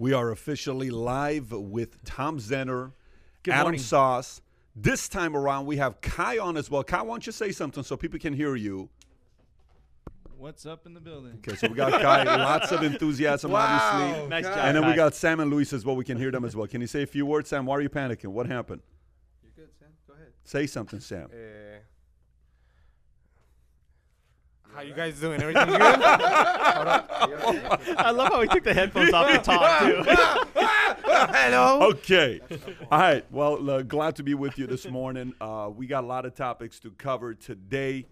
We are officially live with Tom Zenner, Good Adam morning. Sauce. This time around, we have Kai on as well. Kai, why don't you say something so people can hear you? What's up in the building? Okay, so we got Kai, lots of enthusiasm, obviously. Nice job. And then we got Sam and Luis as well. We can hear them as well. Can you say a few words, Sam? Why are you panicking? What happened? You're good, Sam. Go ahead. Say something, Sam. Eh, How you guys doing? Everything good? I love how he took the headphones off to talk too. Hello. Okay. All right. Well, uh, glad to be with you this morning. Uh, we got a lot of topics to cover today.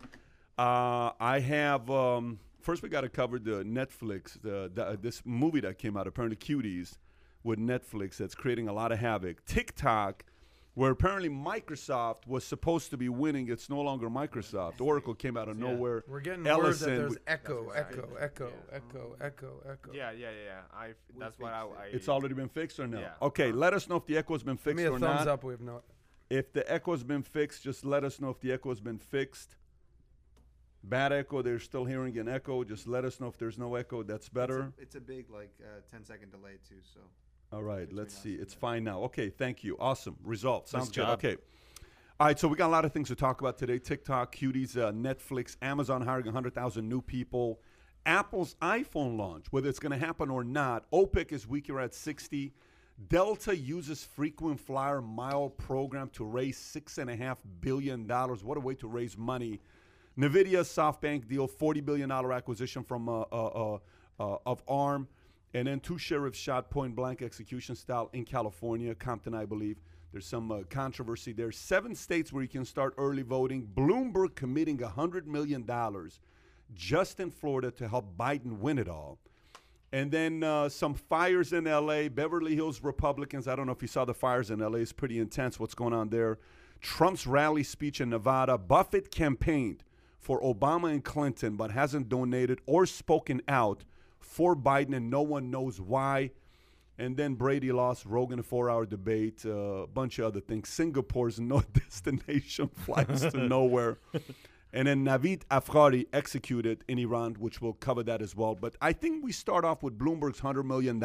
Uh, I have um, first we got to cover the Netflix, the, the this movie that came out, apparently Cuties, with Netflix that's creating a lot of havoc. TikTok, where apparently Microsoft was supposed to be winning, it's no longer Microsoft. Oracle came out of nowhere. We're getting Ellison word that there's with- echo, echo, right. echo, Yeah. echo, echo, echo. Yeah, yeah, yeah, yeah. I. That's what I. I it's already been fixed or no? Yeah. Okay, let us know if the echo's been fixed. Give fixed me a or thumbs not. up. We have no. If the echo's been fixed, just let us know if the echo's been fixed. Bad echo, they're still hearing an echo. Just let us know if there's no echo. That's better. It's a big, like, uh, 10 second delay, too. So, All right, let's see. It's fine now. Okay, thank you. Awesome. Results. Sounds good. Okay. All right, so we got a lot of things to talk about today. TikTok, cuties, uh, Netflix, Amazon hiring 100,000 new people, Apple's iPhone launch, whether it's going to happen or not. OPEC is weaker at 60. Delta uses frequent flyer mile program to raise $6.5 billion. What a way to raise money. NVIDIA SoftBank deal, $40 billion acquisition from uh, uh, uh, uh, of ARM. And then two sheriffs shot point blank execution style in California, Compton, I believe. There's some uh, controversy there. Seven states where you can start early voting. Bloomberg committing $100 million just in Florida to help Biden win it all. And then uh, some fires in LA, Beverly Hills Republicans. I don't know if you saw the fires in LA. It's pretty intense what's going on there. Trump's rally speech in Nevada. Buffett campaigned for Obama and Clinton, but hasn't donated or spoken out for Biden, and no one knows why. And then Brady lost Rogan a four-hour debate, uh, a bunch of other things. Singapore's no destination, flights to nowhere. And then Navid Afkari executed in Iran, which we'll cover that as well. But I think we start off with Bloomberg's $100 million.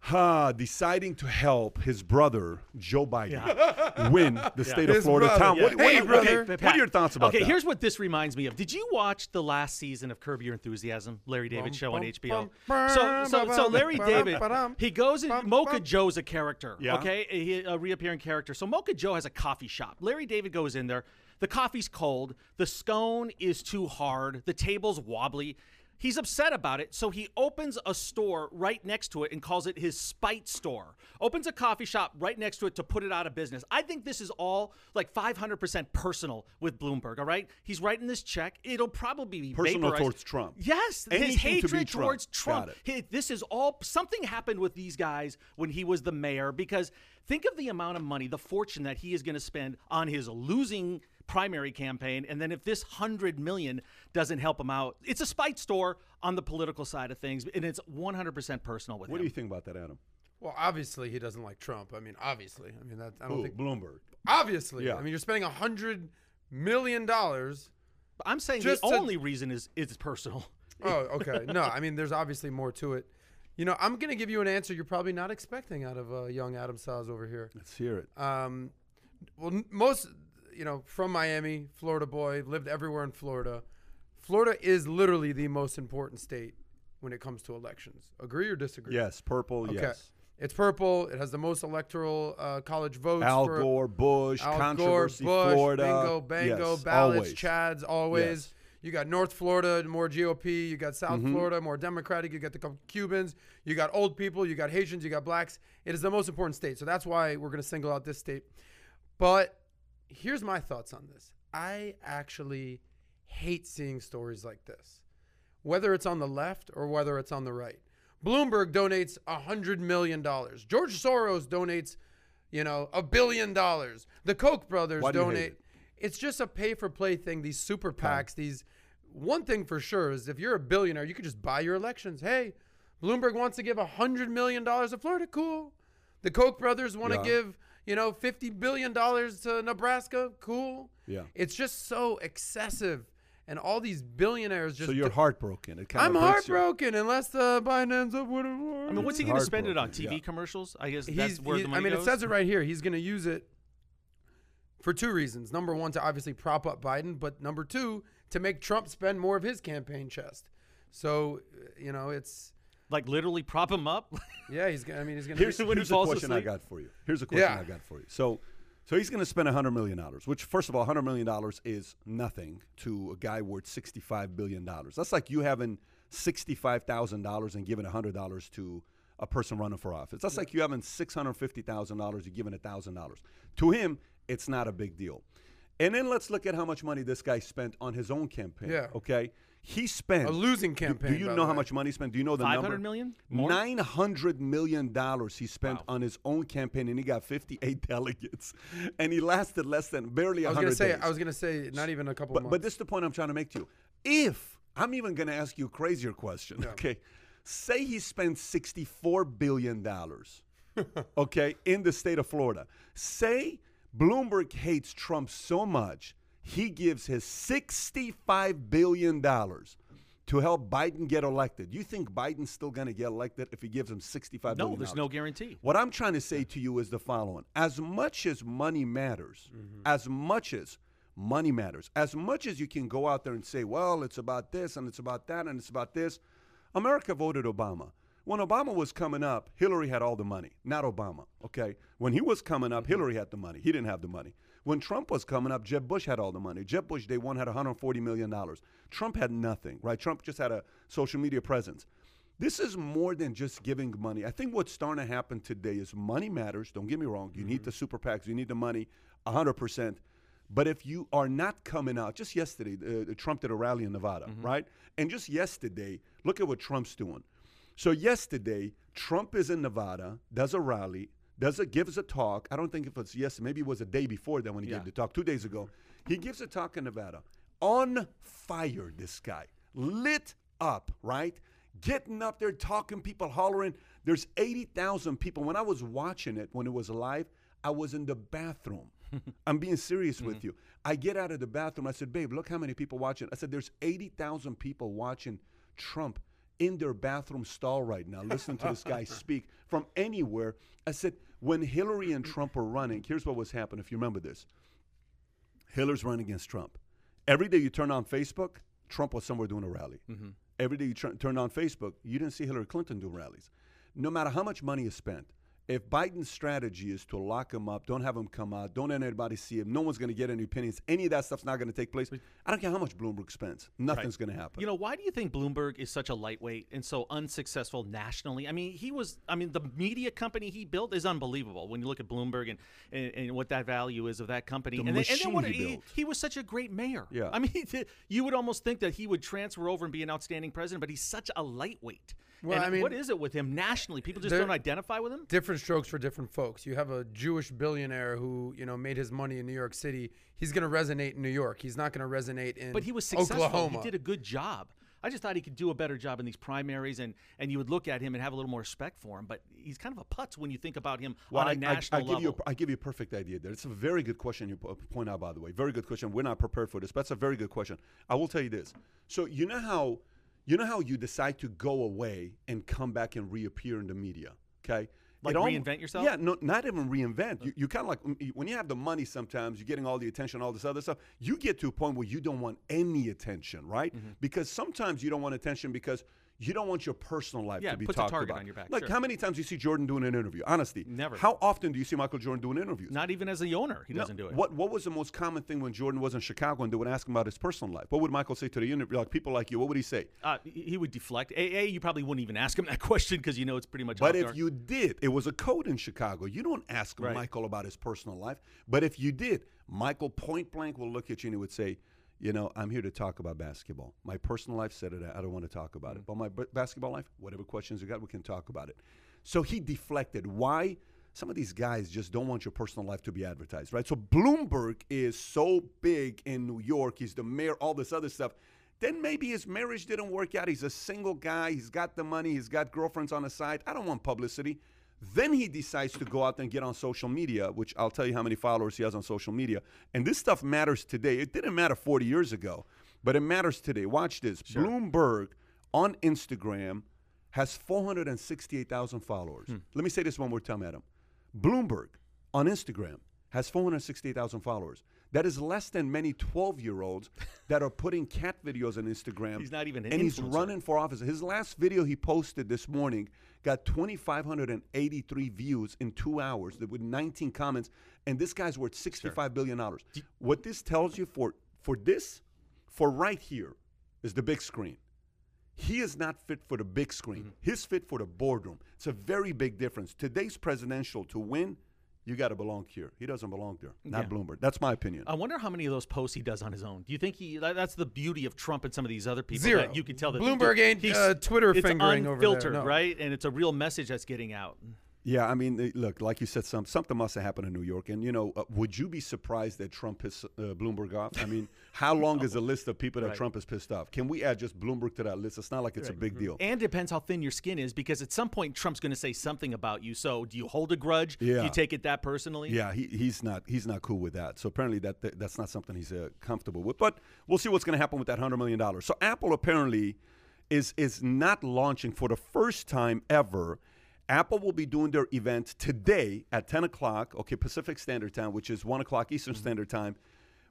Ha, deciding to help his brother, Joe Biden, win the state of Florida. brother. Tom, what, Yeah. what- Hey, what- brother. what Pat, are your thoughts about okay, that? Okay, here's what this reminds me of. Did you watch the last season of Curb Your Enthusiasm, Larry David Bum, show on HBO? bum, So, so, so Larry bum, David, bum, he goes in. bum, Mocha bum. Joe's a character, Yeah. okay, he, a reappearing character. So Mocha Joe has a coffee shop. Larry David goes in there. The coffee's cold. The scone is too hard. The table's wobbly. He's upset about it, so he opens a store right next to it and calls it his spite store. Opens a coffee shop right next to it to put it out of business. I think this is all like 500% personal with Bloomberg, all right? He's writing this check. It'll probably be Personal vaporized. towards Trump. Yes, Anything his hatred Trump. towards Trump. This is all something happened with these guys when he was the mayor because think of the amount of money, the fortune that he is going to spend on his losing primary campaign and then if this 100 million doesn't help him out it's a spite store on the political side of things and it's 100% personal with what him What do you think about that, Adam? Well, obviously he doesn't like Trump. I mean, obviously. I mean, that I don't Ooh, think. Bloomberg. Obviously. Yeah. I mean, you're spending a hundred million dollars. I'm saying the to- only reason is it's personal Oh, okay. no, I mean, there's obviously more to it. You know, I'm gonna give you an answer you're probably not expecting out of uh, young Adam Saz over here. Let's hear it. Um, well, most, you know, from Miami, Florida boy, lived everywhere in Florida. Florida is literally the most important state when it comes to elections. Agree or disagree? Yes, purple, Okay. yes. It's purple. It has the most electoral uh, college votes. Al Gore, Bush, Al Gore, controversy, Bush, Florida. bingo, bango, yes, ballots, always. chads, always. Yes. You got North Florida, more GOP. You got South Mm-hmm. Florida, more Democratic. You got the Cubans. You got old people. You got Haitians. You got blacks. It is the most important state. So that's why we're going to single out this state. But here's my thoughts on this. I actually hate seeing stories like this, whether it's on the left or whether it's on the right. Bloomberg donates $100 million. George Soros donates, you know, a billion dollars. The Koch brothers Why do you hate donate. it? It's just a pay for play thing. These super PACs, these. One thing for sure is if you're a billionaire, you could just buy your elections. Hey, Bloomberg wants to give $100 million to Florida. Cool. The Koch brothers want to Yeah. give, you know, $50 billion to Nebraska. Cool. Yeah. It's just so excessive. and all these billionaires just. so you're do- heartbroken. It I'm of breaks your- heartbroken unless uh, Biden ends up with. I mean, what's he going to spend it on? TV yeah. commercials? I guess He's, that's where he- the money I mean, goes. it says it right here. He's going to use it for two reasons. Number one, to obviously prop up Biden, but number two, to make Trump spend more of his campaign chest. So, uh, you know, it's like literally prop him up. yeah. He's. gonna I mean, he's gonna. when he here's a falls question I got for you. Here's a question Yeah. I got for you. So, so he's going to spend hundred million dollars, which first of all, hundred million dollars is nothing to a guy worth sixty-five billion dollars. That's like you having sixty-five thousand dollars and giving hundred dollars to a person running for office. That's like you having six hundred fifty thousand dollars, you're giving thousand dollars. To him, it's not a big deal. And then let's look at how much money this guy spent on his own campaign. Yeah. Okay. He spent A losing campaign, Do, you know how way. much money he spent? Do you know the number? Five hundred million. Nine hundred million dollars he spent Wow. on his own campaign, and he got fifty-eight delegates, and he lasted less than barely I was going to say. days. I was going to say not even a couple but, months. but this is the point I'm trying to make to you. If I'm even going to ask you a crazier question, okay? Say he spent sixty-four billion dollars, okay, in the state of Florida. Say Bloomberg hates Trump so much he gives his sixty-five billion dollars to help Biden get elected. You think Biden's still going to get elected if he gives him sixty-five no, there's no guarantee. what I'm trying to say to you is the following. As much as money matters, mm-hmm. as much as money matters, as much as you can go out there and say, well, it's about this and it's about that and it's about this, America voted Obama. When Obama was coming up, Hillary had all the money, not Obama, okay? When he was coming up, mm-hmm. Hillary had the money. He didn't have the money. When Trump was coming up, Jeb Bush had all the money. Jeb Bush, day one, had $140 million. Trump had nothing, right? Trump just had a social media presence. This is more than just giving money. I think what's starting to happen today is money matters. Don't get me wrong. You need mm-hmm. the super PACs, you need the money 100%. But if you are not coming out, just yesterday, uh, uh Trump did a rally in Nevada, mm-hmm. right? And just yesterday, look at what Trump's doing. So yesterday, Trump is in Nevada, does a rally, does a gives a talk. I don't think if it's yes, maybe it was a day before that when he Yeah. gave the talk, two days ago. He gives a talk in Nevada, on fire. This guy lit up, right? Getting up there, talking, people hollering. There's eighty thousand people. When I was watching it, when it was live, I was in the bathroom. I'm being serious with mm-hmm. you. I get out of the bathroom. I said, "Babe, look how many people watching." I said, "There's eighty thousand people watching Trump." In their bathroom stall right now, listening to this guy speak from anywhere. I said, when Hillary and Trump were running, here's what was happening, if you remember this. Hillary's running against Trump. Every day you turn on Facebook, Trump was somewhere doing a rally. Mm-hmm. Every day you tr- turn on Facebook, you didn't see Hillary Clinton do rallies. No matter how much money is spent, if Biden's strategy is to lock him up, don't have him come out, don't let anybody see him, no one's going to get any opinions, any of that stuff's not going to take place. I don't care how much Bloomberg spends, nothing's going to happen. You know, why do you think Bloomberg is such a lightweight and so unsuccessful nationally? I mean, he was, I mean, the media company he built is unbelievable when you look at Bloomberg and, and, and what that value is of that company. The and, then, and then what he he, built. he was such a great mayor. Yeah. I mean, you would almost think that he would transfer over and be an outstanding president, but he's such a lightweight. Well, And I mean, what is it with him nationally? People just don't identify with him? different strokes for different folks. You have a Jewish billionaire who, you know, made his money in New York City. He's going to resonate in New York. He's not going to resonate in But he was successful. Oklahoma. He did a good job. I just thought he could do a better job in these primaries, and, and you would look at him and have a little more respect for him. But he's kind of a putz when you think about him on a I, national I, I level. give you a, I give you a perfect idea there. It's a very good question you uh, point out, by the way. Very good question. We're not prepared for this, but it's a very good question. I will tell you this. So you know how you know how you decide to go away and come back and reappear in the media, okay? Like reinvent yourself? Yeah, no, not even reinvent. You, you kind of like when you have the money. Sometimes you're getting all the attention, all this other stuff. You get to a point where you don't want any attention, right? Mm-hmm. Because sometimes you don't want attention because you don't want your personal life Yeah, to be talked target about. on your back, Like sure. how many times do you see Jordan doing an interview? Honestly, Never. How often do you see Michael Jordan doing interviews? Not even as a owner, he No, doesn't do it. What What was the most common thing when Jordan was in Chicago and they would ask him about his personal life? What would Michael say to the interview? Like people like you, what would he say? Uh, he would deflect. A, a, you probably wouldn't even ask him that question because you know it's pretty much. But if you did, it was a code in Chicago. You don't ask Right. Michael about his personal life. But if you did, Michael point blank will look at you and he would say, you know, I'm here to talk about basketball. My personal life said it. I don't want to talk about Mm. it. But my b- basketball life, whatever questions you got, we can talk about it. So he deflected. Why? Some of these guys just don't want your personal life to be advertised, right? So Bloomberg is so big in New York. He's the mayor, all this other stuff. Then maybe his marriage didn't work out. He's a single guy. He's got the money. He's got girlfriends on the side. I don't want publicity. Then he decides to go out and get on social media, which I'll tell you how many followers he has on social media. And this stuff matters today. It didn't matter 40 years ago. but it matters today. Watch this. Bloomberg on Instagram has 468,000 followers. Hmm. Let me say this one more time, Adam. Bloomberg on Instagram has 468,000 followers. That is less than many 12 year olds that are putting cat videos on Instagram. He's not even an And he's running for office. His last video he posted this morning got 2,583 views in two hours with 19 comments. And this guy's worth $65 billion. What this tells you for, for this, for right here, is the big screen. He is not fit for the big screen. Mm-hmm. He's fit for the boardroom. It's a very big difference. Today's presidential to win, you got to belong here. He doesn't belong there. Not Yeah. Bloomberg. That's my opinion. I wonder how many of those posts he does on his own. Do you think he? that- That's the beauty of Trump and some of these other people. Zero. That you can tell that Bloomberg ain't, he's- uh, Twitter it's fingering over there, unfiltered, no. right? And it's a real message that's getting out. Yeah, I mean, eh, look, like you said, some, something must have happened in New York. And, you know, uh, would you be surprised that Trump pissed uh, Bloomberg off? I mean, how long is the list of people that Right. Trump has pissed off? Can we add just Bloomberg to that list? It's not like it's a big deal. And depends how thin your skin is, because at some point Trump's going to say something about you. So, do you hold a grudge? Do you take it that personally? Yeah, he, he's not he's not cool with that. So apparently that, that that's not something he's uh, comfortable with. But we'll see what's going to happen with that hundred million dollars. So Apple apparently is is not launching for the first time ever. Apple will be doing their event today at ten o'clock, okay, Pacific Standard Time, which is one o'clock Eastern mm-hmm. Standard Time.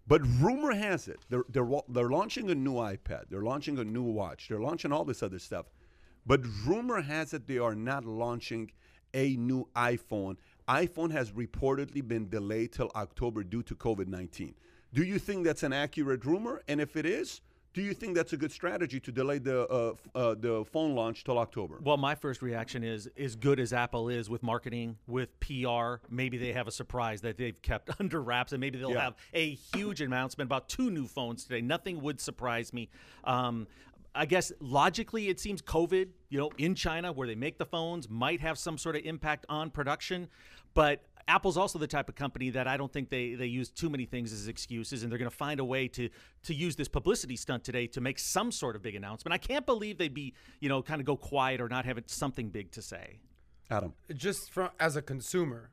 But rumor has it they're they're they're launching a new iPad, they're launching a new watch, they're launching all this other stuff. But rumor has it they are not launching a new iPhone. iPhone has reportedly been delayed till October due to COVID 19. Do you think that's an accurate rumor? And if it is, do you think that's a good strategy to delay the uh, uh, the phone launch till October? Well, my first reaction is as good as Apple is with marketing, with PR, maybe they have a surprise that they've kept under wraps and maybe they'll Yeah. have a huge announcement about two new phones today. Nothing would surprise me. Um, I guess logically, it seems COVID, you know, in China where they make the phones might have some sort of impact on production. But Apple's also the type of company that I don't think they, they use too many things as excuses, and they're going to find a way to to use this publicity stunt today to make some sort of big announcement. I can't believe they'd be, you know, kind of go quiet or not have it- something big to say. Adam. Just from as a consumer,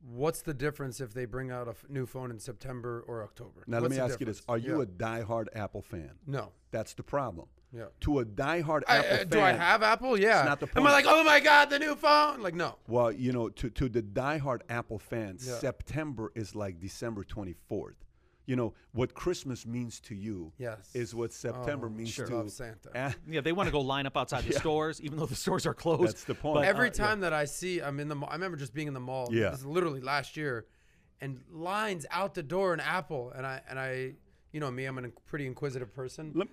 what's the difference if they bring out a f- new phone in September or October? Now, let me the ask you this. Are you Yeah. a diehard Apple fan? no? That's the problem. Yeah. To a diehard I, Apple uh, fan. do I have Apple? Yeah. not the Am I like, oh my god, the new phone? Like, no. Well, you know, to, to the diehard Apple fans, Yeah. September is like December 24th. You know, what Christmas means to you Yes. is what September Oh, means sure. to Love Santa. A- Yeah, they want to go line up outside the Yeah. stores, even though the stores are closed. That's the point. But, Every uh, time that I see, I'm in the. Mall, I remember just being in the mall. Yeah. This is literally last year, and lines out the door in Apple, and I and I, you know me, I'm a pretty inquisitive person. Let-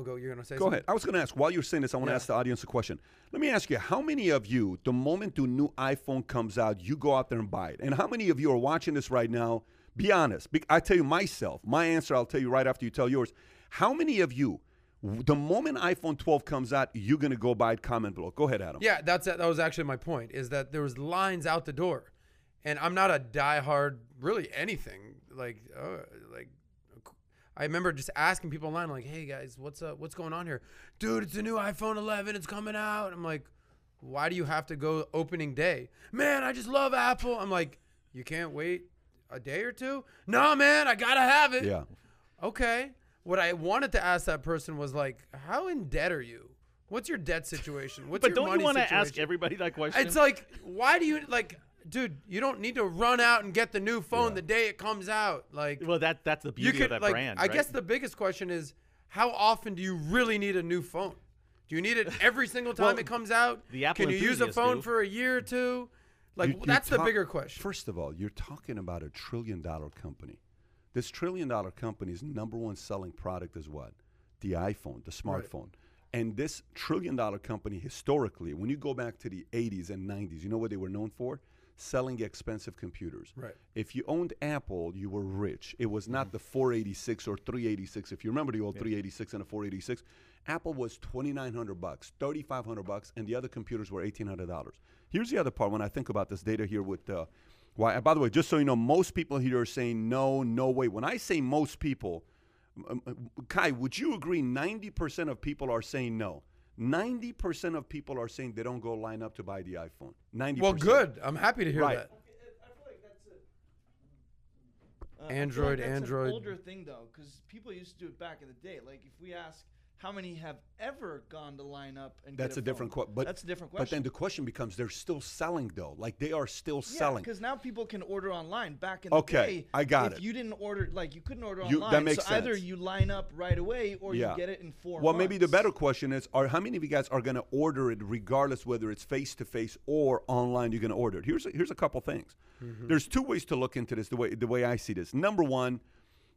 oh, go. You're gonna say. Go something? ahead. I was going to ask, while you're saying this, I want to Yeah. ask the audience a question. Let me ask you, how many of you, the moment the new iPhone comes out, you go out there and buy it? And how many of you are watching this right now? Be honest. Be- I tell you myself, my answer I'll tell you right after you tell yours. How many of you, the moment iPhone 12 comes out, you're going to go buy it? Comment below. Go ahead, Adam. Yeah, that's that was actually my point. Is that there was lines out the door, and I'm not a diehard really anything like uh, like. I remember just asking people online, like, "Hey guys, what's up? What's going on here, dude? It's a new iPhone 11. It's coming out." I'm like, "Why do you have to go opening day, man? I just love Apple." I'm like, "You can't wait a day or two? No, man, I gotta have it." Yeah. Okay. What I wanted to ask that person was like, "How in debt are you? What's your debt situation? What's but your don't money you want to ask everybody that question? It's like, why do you like, dude? You don't need to run out and get the new phone Yeah. the day it comes out. Like, well, that that's the you beauty could of that like. brand. I right? guess the biggest question is, how often do you really need a new phone? Do you need it every single time Well, it comes out? the Apple Can you use a phone do. for a year or two? Like, You- you that's the bigger question. First of all, you're talking about a trillion dollar company. This trillion dollar company's number one selling product is what? The iPhone, the smartphone. And this trillion dollar company, historically, when you go back to the 80s and 90s, you know what they were known for? Selling expensive computers. Right. If you owned Apple, you were rich. It was not the 486 or 386. If you remember the old 386 and a 486, Apple was 2900 bucks, 3500 bucks, and the other computers were $1800. Here's the other part when I think about this data here with uh, why by the way, just so you know, most people here are saying no, no way. When I say most people, um, Kai, would you agree 90% of people are saying no? 90% of people are saying they don't go line up to buy the iPhone. 90%. Well, good. I'm happy to hear Right. that. Uh, I feel Android, like that's Android. An older thing though, because people used to do it back in the day. Like if we ask how many have ever gone to line up and That's get a different phone, question. But that's a different question. But then the question becomes: They're still selling though. Like they are still yeah, selling. because now people can order online. Back in the Okay, day, I got if it. you didn't order, like you couldn't order You- that makes so either you line up right away or Yeah. you get it in four. Well, maybe the better question is: Are how many of you guys are going to order it, regardless whether it's face to face or online? You're going to order it. Here's a, here's a couple things. Mm-hmm. There's two ways to look into this. The way the way I see this. Number one,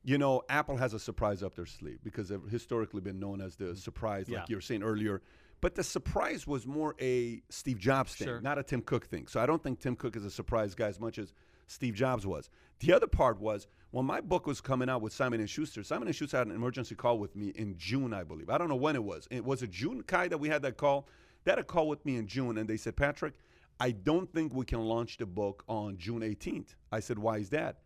you know, Apple has a surprise up their sleeve because they've historically been known as the mm. surprise, Yeah. like you were saying earlier. But the surprise was more a Steve Jobs thing, Sure. not a Tim Cook thing. So I don't think Tim Cook is a surprise guy as much as Steve Jobs was. The other part was when my book was coming out with Simon and Schuster. Simon and Schuster had an emergency call with me in June, I believe. I don't know when it was. It was a June, Kai, that we had that call. They had a call with me in June, and they said, Patrick, I don't think we can launch the book on June 18th. I said, Why is that?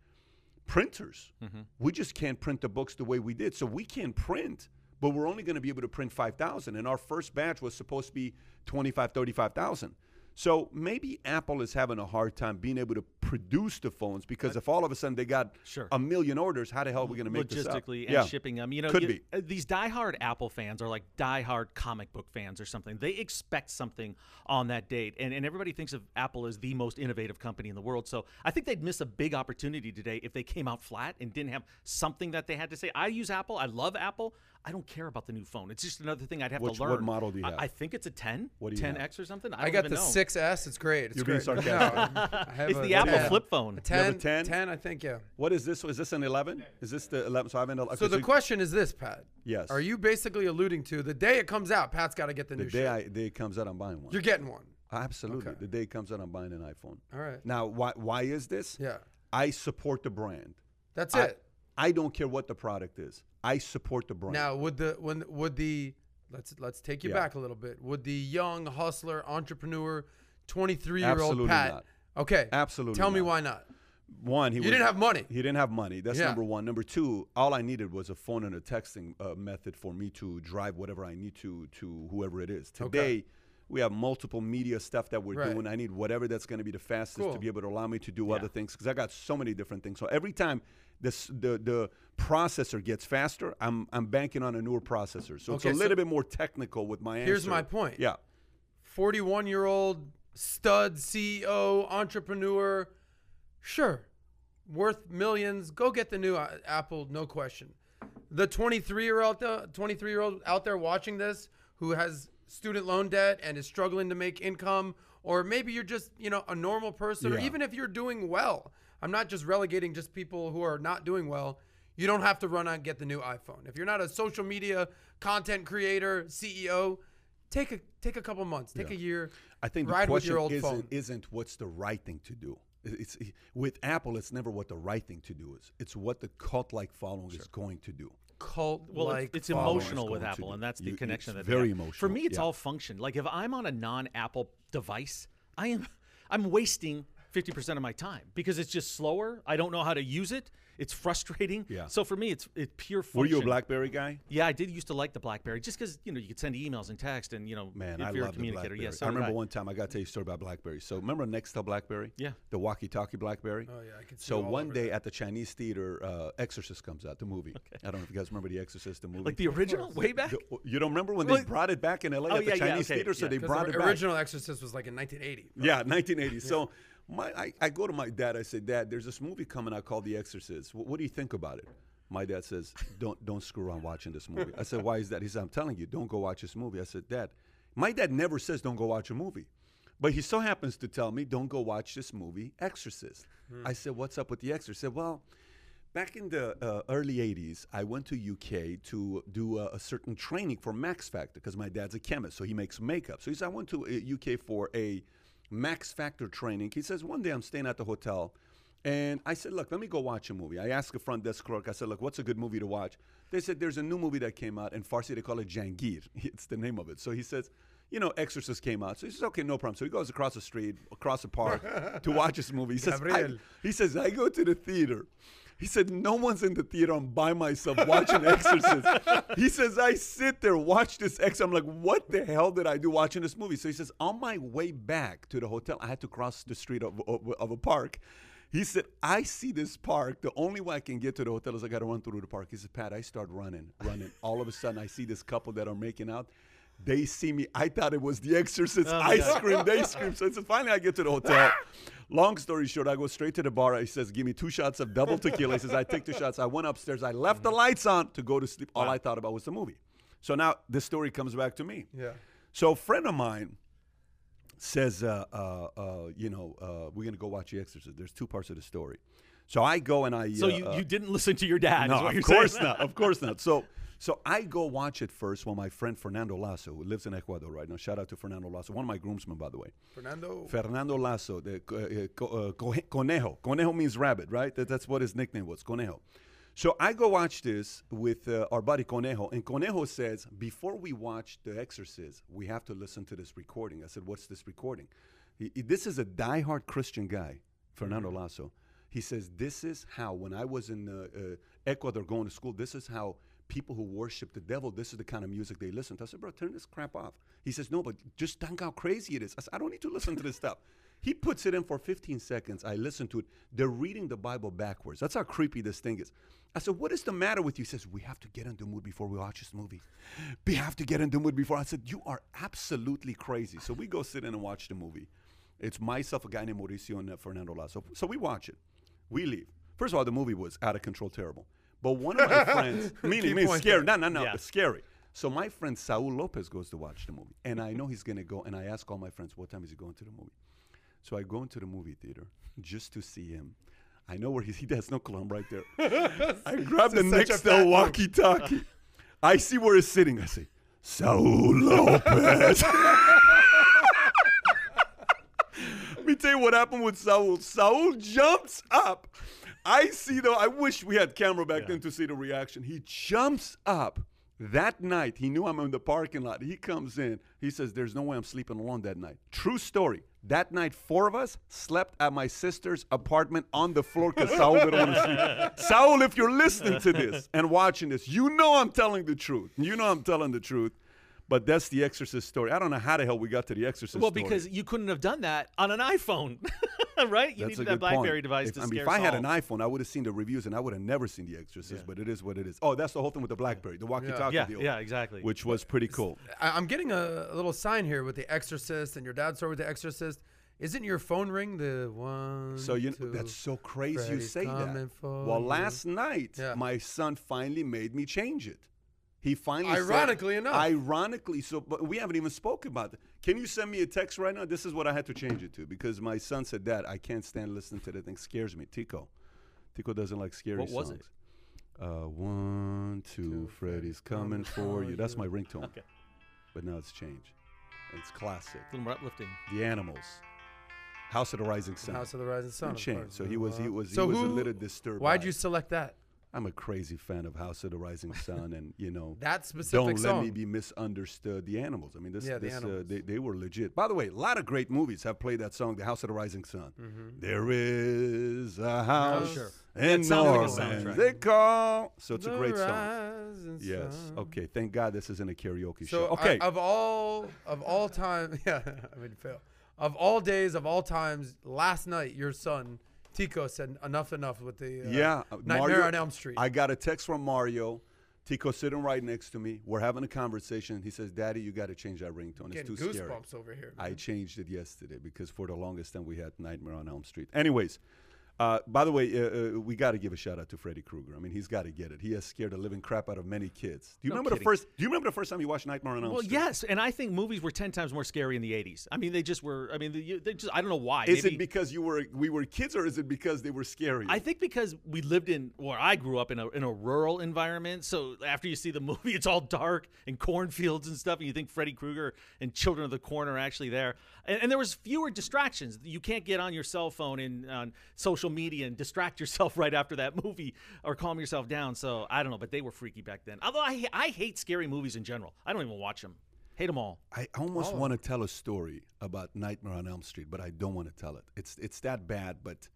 Printers. Mm-hmm. We just can't print the books the way we did. So we can't print, but we're only going to be able to print 5,000. And our first batch was supposed to be 25, 35,000. So maybe Apple is having a hard time being able to produce the phones because if all of a sudden they got Sure. a million orders, how the hell are we going to make this up? logistically and Yeah. shipping them. You know, Could you- be. uh, these diehard Apple fans are like diehard comic book fans or something. They expect something on that date, and and everybody thinks of Apple as the most innovative company in the world. So I think they'd miss a big opportunity today if they came out flat and didn't have something that they had to say. I use Apple. I love Apple. I don't care about the new phone. It's just another thing I'd have Which- to learn. what model do you have? I, think it's a 10, What do you 10X or something. I, I don't got even the know. 6S. It's great. It's You're being sarcastic. No, I have It's a the Apple 10. flip phone. A 10, a 10? 10, I think, yeah. What is this? Is this an 11? Is this the 11? So I haven't. Okay, So the you- question is this, Pat. Yes. Are you basically alluding to the day it comes out, Pat's got to get the, the new day shit? I, day it comes out, I'm buying one. You're getting one. Absolutely. Okay. The day it comes out, I'm buying an iPhone. All right. Now, why why is this? Yeah. I support the brand. That's I, it. I don't care what the product is. I support the brand. Now, would the when would the let's let's take you Yeah. back a little bit. Would the young hustler, entrepreneur, 23 year old Pat? not. Okay. Absolutely Tell me why not. one, he You was- didn't have money. He didn't have money. That's Yeah. number one. Number two, all I needed was a phone and a texting uh, method for me to drive whatever I need to to whoever it is. Today, we have multiple media stuff that we're Right. doing. I need whatever that's going to be the fastest Cool. to be able to allow me to do Yeah. other things because I got so many different things. So every time this the the processor gets faster, I'm I'm banking on a newer processor. So Okay, it's a so little bit more technical with my answer. Here's my point. Yeah. 41 year old stud CEO, entrepreneur, sure, worth millions. Go get the new uh, Apple, no question. The 23 year old, 23 year old out there watching this who has student loan debt and is struggling to make income, or maybe you're just you know a normal person, or even if you're doing well. I'm not just relegating just people who are not doing well. You don't have to run out and get the new iPhone. If you're not a social media content creator, CEO, take a take a couple months, take a year. I think the ride with question your old isn't, phone. isn't what's the right thing to do. It's, it's- with Apple, it's never what the right thing to do is. It's what the cult-like following is going to do. Cult Well, like it's, it's emotional with Apple, and that's the You- connection it's that very emotional For me, it's yeah. all function. Like if I'm on a non-Apple device, I am I'm wasting 50% of my time because it's just slower. I don't know how to use it. It's frustrating. Yeah. So for me, it's it's pure function. Were you a BlackBerry guy? Yeah, I did used to like the BlackBerry just because you know you could send emails and text and you know Man, if I you're a love the communicator. BlackBerry. Yes, so I did remember one time I got to tell you a story about BlackBerry. So remember Nextel BlackBerry? Yeah. The walkie-talkie BlackBerry. Oh yeah, I can see So one day that. at the Chinese theater, uh, Exorcist comes out, the movie. I don't know if you guys remember the Exorcist, the movie. like the original way back. The- you don't remember when Well, they brought it back in LA oh, at the yeah, yeah, Chinese okay, theater? So yeah. they 'Cause brought the it back. The original Exorcist was like in 1980. Yeah, 1980. So my, I, I go to my dad. I say, Dad, there's this movie coming out called The Exorcist. What, what do you think about it? My dad says, Don't don't screw around watching this movie. I said, Why is that? He said, I'm telling you, don't go watch this movie. I said, Dad, my dad never says don't go watch a movie. But he so happens to tell me, don't go watch this movie, Exorcist. I said, what's up with The Exorcist? He said, well, back in the uh, early 80s, I went to UK to do a, a certain training for Max Factor because my dad's a chemist, so he makes makeup. So he said, I went to uh, UK for a Max Factor training. He says, one day I'm staying at the hotel. And I said, look, let me go watch a movie. I asked the front desk clerk, I said, look, what's a good movie to watch? They said, there's a new movie that came out in Farsi. They call it Jangir. It's the name of it. So he says, you know, Exorcist came out. So he says, okay, no problem. So he goes across the street, across the park to watch this movie. He says, I, he says, I go to the theater. He said, no one's in the theater. I'm by myself watching Exorcist. he says, I sit there, watch this Exorcist. I'm like, what the hell did I do watching this movie? So he says, on my way back to the hotel, I had to cross the street of, of, of a park. He said, I see this park. The only way I can get to the hotel is I got to run through the park. He said, Pat, I start running, running. All of a sudden, I see this couple that are making out. They see me. I thought it was The Exorcist. Oh, I God. scream, they scream. So finally I get to the hotel. Long story short, I go straight to the bar. He says, "Give me two shots of double tequila." He says, "I take two shots." I went upstairs. I left the lights on to go to sleep. All I thought about was the movie. So now this story comes back to me. Yeah. So a friend of mine says, uh, uh, uh, you know, uh, we're gonna go watch The Exorcist. There's two parts of the story. So I go and I. So uh, you, uh, you didn't listen to your dad? no, of course saying? not. Of course not. So, so I go watch it first while my friend Fernando Lasso, who lives in Ecuador right now. Shout out to Fernando Lasso, one of my groomsmen, by the way. Fernando. Fernando Lasso, the uh, uh, co- uh, co- conejo. Conejo means rabbit, right? That, that's what his nickname was, conejo. So I go watch this with uh, our buddy Conejo, and Conejo says, before we watch The Exorcist, we have to listen to this recording. I said, what's this recording? He, he- this is a diehard Christian guy, Fernando Lasso. He says, this is how, when I was in uh, uh, Ecuador going to school, this is how people who worship the devil, this is the kind of music they listen to. I said, bro, turn this crap off. He says, no, but just think how crazy it is. I said, I don't need to listen to this stuff. He puts it in for 15 seconds. I listen to it. They're reading the Bible backwards. That's how creepy this thing is. I said, What is the matter with you? He says, We have to get in the mood before we watch this movie. We have to get in the mood before. I said, You are absolutely crazy. So we go sit in and watch the movie. It's myself, a guy named Mauricio, and Fernando Lasso. So we watch it. We leave. First of all, the movie was out of control, terrible. But one of my friends, meaning, meaning scary. No, no, no, Yeah. it's scary. So my friend Saul Lopez goes to watch the movie, and I know he's gonna go. And I ask all my friends, "What time is he going to the movie?" So I go into the movie theater just to see him. I know where he's. He has no club right there. I grab the This is such a next walkie-talkie. I see where he's sitting. I say, Saul Lopez. Let me tell you what happened with Saul. Saul jumps up. I see though. I wish we had camera back then to see the reaction. He jumps up. That night, he knew I'm in the parking lot. He comes in. He says, "There's no way I'm sleeping alone that night." True story. That night, four of us slept at my sister's apartment on the floor because Saul didn't want to sleep. Saul, if you're listening to this and watching this, you know I'm telling the truth. You know I'm telling the truth. But that's the Exorcist story. I don't know how the hell we got to the Exorcist Well, story. because you couldn't have done that on an iPhone, right? You That's a needed that BlackBerry point. device if, to I mean, scare if I had Saul. an iPhone, I would have seen the reviews and I would have never seen The Exorcist. But it is what it is. Oh, that's the whole thing with the BlackBerry, the walkie-talkie yeah, deal, yeah, exactly. which was pretty cool. I- I'm getting a, a little sign here with The Exorcist and your dad's story with The Exorcist. Isn't your phone ring the one? So you know, two, that's so crazy you say that. coming for Well, you. last night Yeah. my son finally made me change it. He finally said- Ironically enough. Ironically, so but we haven't even spoken about it. Can you send me a text right now? This is what I had to change it to because my son said, "Dad, I can't stand listening to the thing. Scares me." Tico, Tico doesn't like scary What was it? Uh, one, two, Freddy's coming for you. That's my ringtone. Okay. But now it's changed. It's classic. a little more uplifting. The Animals. House of the Rising Sun. House of the Rising Sun. Changed. So he was he was So he was who- a little disturbed. Why'd by you it. select that? I'm a crazy fan of House of the Rising Sun, and you know, That specific don't let me be misunderstood. The animals. I mean, this, Yeah, the uh, they, they were legit. By the way, a lot of great movies have played that song, "The House of the Rising Sun." Mm-hmm. There is a house sure. in sounded like a Norman's soundtrack. They call. So it's a great song. Yes. Sun. Okay. Thank God this isn't a karaoke So show. Okay. I- of all of all time, yeah, I mean fail. Of all days, of all times, last night your son Tico said enough, enough with the uh, yeah. uh, Nightmare Mario- on Elm Street. I got a text from Mario. Tico sitting right next to me. We're having a conversation. He says, "Daddy, you got to change that ringtone. It's too scary." goosebumps over here. I changed it yesterday because for the longest time we had Nightmare on Elm Street. Anyways, uh, by the way, uh, uh, we got to give a shout out to Freddy Krueger. I mean, he's got to get it. He has scared the living crap out of many kids. Do you No remember kidding. the first? Do you remember the first time you watched Nightmare on Elm Well, Street? yes, and I think movies were ten times more scary in the '80s. I mean, they just were. I mean, they, they just. I don't know why. Is Maybe- it because you were we were kids, or is it because they were scary? I think because we lived in where I grew up in a in a rural environment. So after you see the movie, it's all dark and cornfields and stuff, and you think Freddy Krueger and Children of the Corn are actually there. And, and there was fewer distractions. You can't get on your cell phone and on social media and distract yourself right after that movie or calm yourself down. So I don't know, but they were freaky back then. Although I I hate scary movies in general. I don't even watch them. Hate them all. I almost oh. want to tell a story about Nightmare on Elm Street, but I don't want to tell it. It's it's that bad, but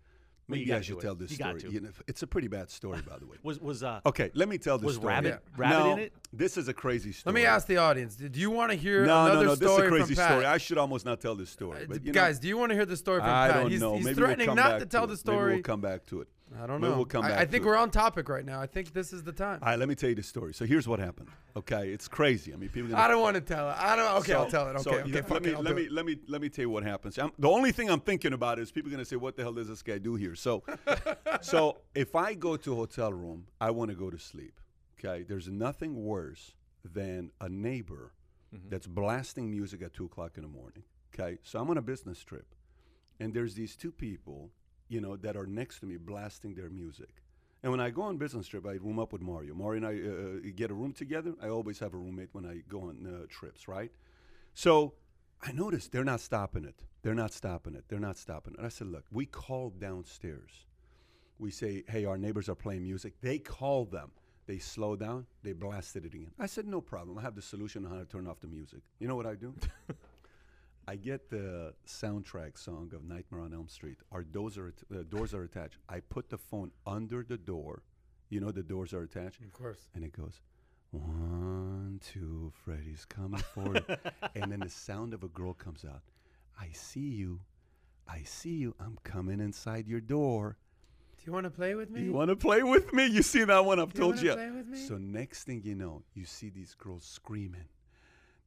Maybe gotta I should do it. tell this You story. to. You know, it's a pretty bad story, by the way. Was was uh Okay, let me tell this was story. Rabbit Yeah. Rabbit no, in it? This is a crazy story. Let me ask the audience: Do you want to hear No, another no, no. no. This is a crazy story. I should almost not tell this story. Uh, But, you know, guys, do you want to hear the story from I Pat? don't he's know. he's Maybe we'll threatening come not back to tell it. the Maybe story. we'll come back to it. I don't know. we'll come back I to think it. we're on topic right now. I think this is the time. All right, let me tell you the story. So here's what happened. Okay, it's crazy. I mean, people. gonna I don't want to tell it. I don't. Okay, So- I'll tell it. Okay, so, okay. yeah, fuck let me it, I'll let me let me let me tell you what happens. I'm, the only thing I'm thinking about is people are gonna say, "What the hell does this guy do here?" So, so if I go to a hotel room, I want to go to sleep. Okay, there's nothing worse than a neighbor Mm-hmm. that's blasting music at two o'clock in the morning. Okay, so I'm on a business trip, and there's these two people, you know, that are next to me blasting their music. And when I go on business trip, I room up with Mario. Mario and I uh, get a room together. I always have a roommate when I go on uh, trips, right? So I noticed they're not stopping it. They're not stopping it. They're not stopping it. And I said, look, we call downstairs. We say, hey, our neighbors are playing music. They call them. They slow down. They blasted it again. I said, no problem. I have the solution on how to turn off the music. You know what I do? I get the soundtrack song of Nightmare on Elm Street. Our doors are uh, doors are attached. I put the phone under the door. You know the doors are attached, Of course. and it goes one, two. Freddy's coming for you, and then the sound of a girl comes out. I see you. I see you. I'm coming inside your door. Do you want to play with me? You want to play with me? You see that one? I've You told you. play with me? So next thing you know, you see these girls screaming.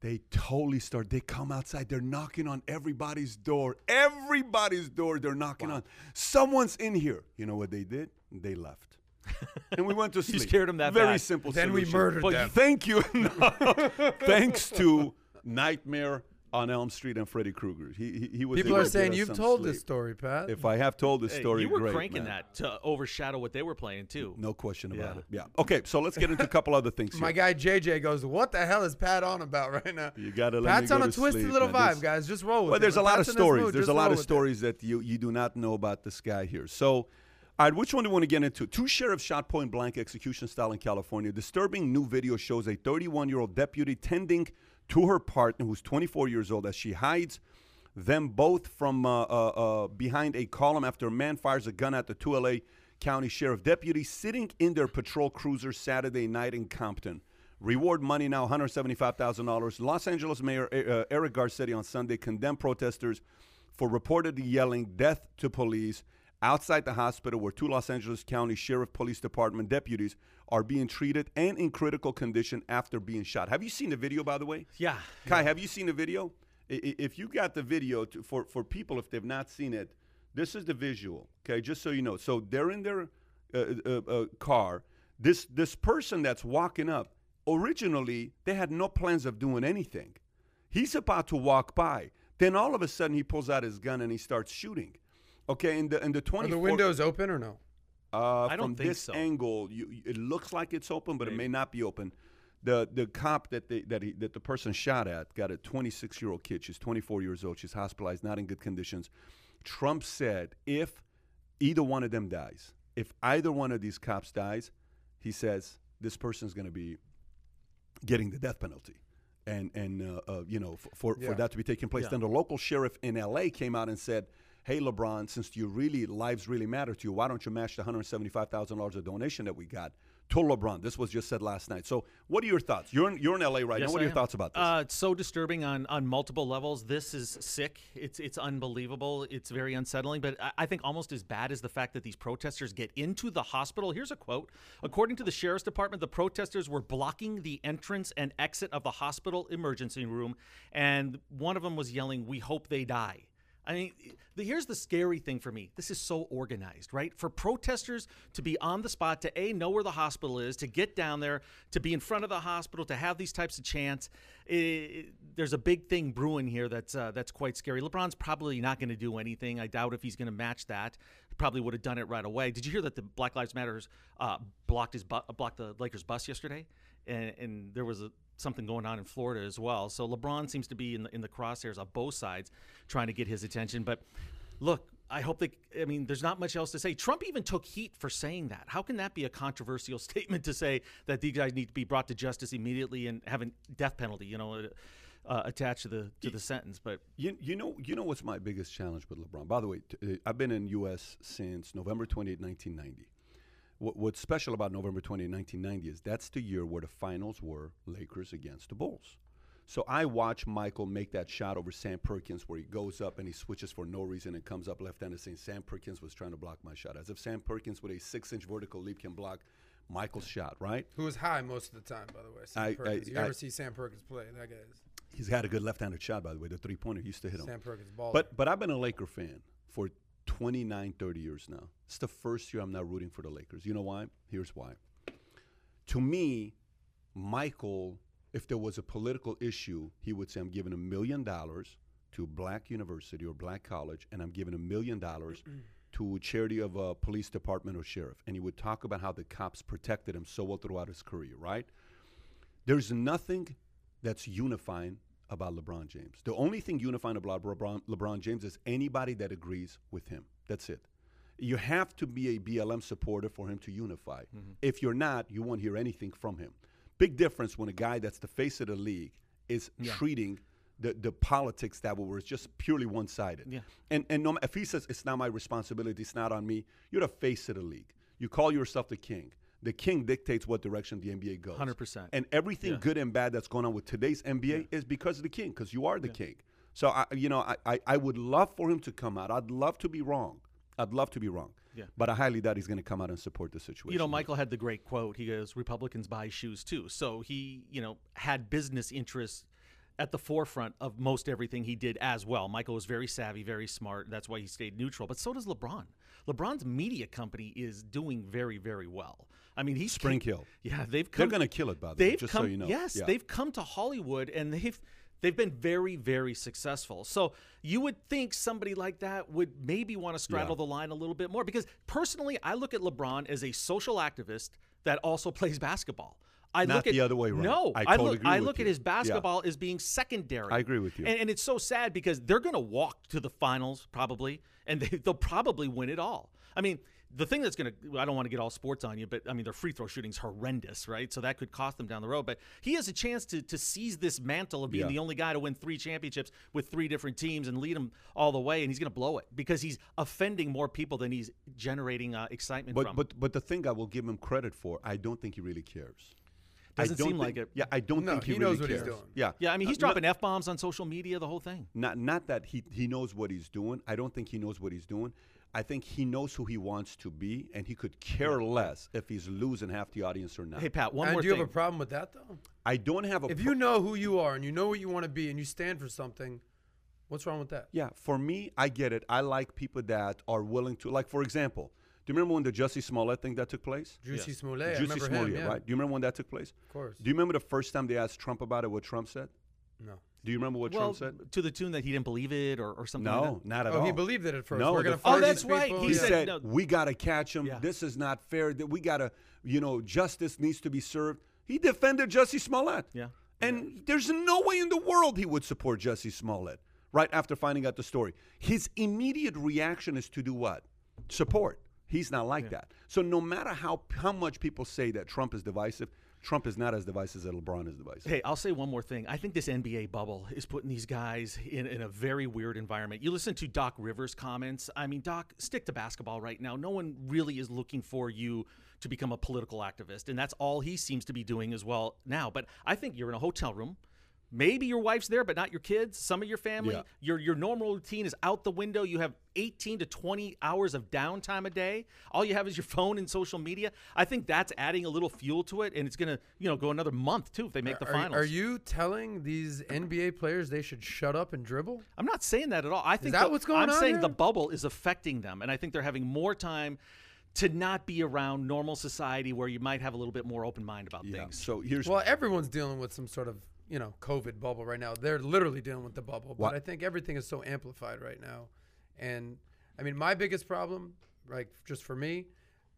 They totally start. They come outside. They're knocking on everybody's door. Everybody's door. They're knocking on. Someone's in here. You know what they did? They left, and we went to sleep. them that Very bad. simple. Then we murdered But them. Thank you. No. Thanks to Nightmare on Elm Street and Freddy Krueger. He he, he was. People are saying you've told sleep. this story, Pat. If I have told this Hey, story, you were great, cranking man. that to overshadow what they were playing too. No question about Yeah. it. Yeah. Okay, so let's get into a couple other things. My guy JJ goes, "What the hell is Pat on about right now?" You gotta let Pat's me on a to twisted sleep, little man. vibe, guys. Just roll with Well, it. there's a lot of Pat's in stories. mood, There's a lot of with it. stories that you you do not know about this guy here. So, all right, which one do you want to get into? Two sheriffs shot point blank execution style in California. Disturbing new video shows a 31 year old deputy tending to her partner, who's 24 years old, as she hides them both from uh, uh, uh, behind a column after a man fires a gun at the two LA County Sheriff deputies sitting in their patrol cruiser Saturday night in Compton. Reward money now $175,000. Los Angeles Mayor uh, Eric Garcetti on Sunday condemned protesters for reportedly yelling death to police outside the hospital where two Los Angeles County Sheriff Police Department deputies are being treated and in critical condition after being shot. Have you seen the video, by the way? Yeah. Kai, have you seen the video? I- i- If you got the video to, for for people if they've not seen it, this is the visual. Okay, just so you know. So they're in their uh, uh, uh, car. This this person that's walking up. Originally, they had no plans of doing anything. He's about to walk by. Then all of a sudden, he pulls out his gun and he starts shooting. Okay, in the in the twenty. Are the windows open or no? Uh, I don't from this so. angle, you, it looks like it's open, but it may not be open. The the cop that they, that he, that the person shot at got a 26 year old kid. She's 24 years old. She's hospitalized, not in good conditions. Trump said if either one of them dies, if either one of these cops dies, he says this person's going to be getting the death penalty. And and uh, uh, you know f- for Yeah. for that to be taking place, Yeah. then the local sheriff in L.A. came out and said, "Hey LeBron, since you really lives really matter to you, why don't you match the hundred seventy five thousand dollars of donation that we got to LeBron?" This was just said last night. So, what are your thoughts? You're in, you're in L.A. right Yes, now. What I are your am. thoughts about this? Uh, it's so disturbing on on multiple levels. This is sick. It's it's unbelievable. It's very unsettling. But I, I think almost as bad as the fact that these protesters get into the hospital. Here's a quote: According to the sheriff's department, the protesters were blocking the entrance and exit of the hospital emergency room, and one of them was yelling, "We hope they die." I mean, the, here's the scary thing for me. This is so organized, right? For protesters to be on the spot, to A, know where the hospital is, to get down there, to be in front of the hospital, to have these types of chants. eh, there's a big thing brewing here that's, uh, that's quite scary. LeBron's probably not going to do anything. I doubt if he's going to match that. Probably would have done it right away. Did you hear that the Black Lives Matters uh, blocked his bu- blocked the Lakers bus yesterday? And, and there was a, something going on in Florida as well. So LeBron seems to be in the, in the crosshairs on both sides, trying to get his attention. But look, I hope they. I mean, there's not much else to say. Trump even took heat for saying that. How can that be a controversial statement to say that these guys need to be brought to justice immediately and have a death penalty? You know. uh, attached to the to the sentence. But You, you know you know what's my biggest challenge with LeBron. By the way, uh, I've been in U.S. since November 28, 1990. What, what's special about November 28, 1990 is that's the year where the finals were Lakers against the Bulls. So I watch Michael make that shot over Sam Perkins where he goes up and he switches for no reason and comes up left-handed saying Sam Perkins was trying to block my shot. As if Sam Perkins with a six-inch vertical leap can block Michael's shot, right? Who was high most of the time, by the way. Sam I- I- Perkins. you I- ever see Sam Perkins play? That guy is He's had a good left-handed shot, by the way. The three-pointer used to hit him. Sam Perkins ball. But but I've been a Laker fan for 29, 30 years now. It's the first year I'm not rooting for the Lakers. You know why? Here's why. To me, Michael, if there was a political issue, he would say, I'm giving a million dollars to a black university or black college, and I'm giving a million dollars to a charity of a police department or sheriff. And he would talk about how the cops protected him so well throughout his career, right? There's nothing that's unifying about LeBron James. The only thing unifying about LeBron, LeBron James is anybody that agrees with him. That's it. You have to be a BLM supporter for him to unify. Mm-hmm. If you're not, you won't hear anything from him. Big difference when a guy that's the face of the league is treating the, the politics that were just purely one sided. Yeah. And and no, if he says it's not my responsibility, it's not on me, you're the face of the league. You call yourself the king. The king dictates what direction the NBA goes. 100%. And everything good and bad that's going on with today's NBA is because of the king, because you are the king. So I, you know, I, I, I would love for him to come out. I'd love to be wrong. I'd love to be wrong. Yeah. But I highly doubt he's going to come out and support the situation. You know, Michael had the great quote. He goes, "Republicans buy shoes too." So he, you know, had business interests at the forefront of most everything he did as well. Michael was very savvy, very smart. That's why he stayed neutral. But so does LeBron. LeBron's media company is doing very, very well. I mean, he's SpringHill. Yeah, they've come, They're going to kill it, by the way, just come. so you know. Yes, Yeah. they've come to Hollywood and they've they've been very, very successful. So you would think somebody like that would maybe want to straddle Yeah. the line a little bit more because personally, I look at LeBron as a social activist that also plays basketball. I Not look at the other way around. No, I I, totally look. I look at his Yeah. basketball as being secondary. I agree with you. And, and it's so sad because they're going to walk to the finals probably, and they, they'll probably win it all. I mean, the thing that's going to, I don't want to get all sports on you, but I mean, their free throw shooting's horrendous, right? So that could cost them down the road. But he has a chance to, to seize this mantle of being Yeah. the only guy to win three championships with three different teams and lead them all the way. And he's going to blow it because he's offending more people than he's generating uh, excitement But from. but but the thing I will give him credit for, I don't think he really cares. I Doesn't don't seem think- like it. Yeah, I don't No, think he, he really knows what he's cares. doing. Yeah, yeah, I mean, he's Uh, dropping f bombs on social media, the whole thing. Not not that he he knows what he's doing. I don't think he knows what he's doing. I think he knows who he wants to be, and he could care less if he's losing half the audience or not. Hey, Pat, one and more do you thing. have a problem with that though? I don't have a. If pro- you know who you are and you know what you want to be and you stand for something, what's wrong with that? yeah, for me, I get it. I like people that are willing to, like, for example, do you remember when the Jussie Smollett thing that took place? Jussie Yes. Smollett, I Jussie remember Smollett, him. Yeah, right? Do you remember when that took place? of course. Do you remember the first time they asked Trump about it? What Trump said? No. Do you remember what well, Trump said? to the tune that he didn't believe it or, or something like No, that. not at Oh, all. he believed it at first. No, We're gonna first- fire Oh, that's right. people. He He Yeah. said- said, no. "We got to catch him. Yeah. This is not fair. That we got to, you know, justice needs to be served." He defended Jesse Smollett. Yeah. And there's no way in the world he would support Jesse Smollett right after finding out the story. His immediate reaction is to do what? Support. He's not like that. So no matter how how much people say that Trump is divisive, Trump is not as divisive as LeBron is divisive. Hey, I'll say one more thing. I think this NBA bubble is putting these guys in, in a very weird environment. You listen to Doc Rivers' comments. I mean, Doc, stick to basketball right now. No one really is looking for you to become a political activist, and that's all he seems to be doing as well now. But I think you're in a hotel room. Maybe your wife's there, but not your kids, some of your family. Yeah. Your your normal routine is out the window. You have 18 to 20 hours of downtime a day. All you have is your phone and social media. I think that's adding a little fuel to it, and it's gonna, you know, go another month too if they make the are, finals. Are you telling these NBA players they should shut up and dribble? I'm not saying that at all. I think that the- what's going I'm on saying here? the bubble is affecting them, and I think they're having more time to not be around normal society where you might have a little bit more open mind about Yeah. things. So here's Well, everyone's dealing with some sort of you know COVID bubble right now. They're literally dealing with the bubble, but What- I think everything is so amplified right now. And I mean, my biggest problem, like just for me,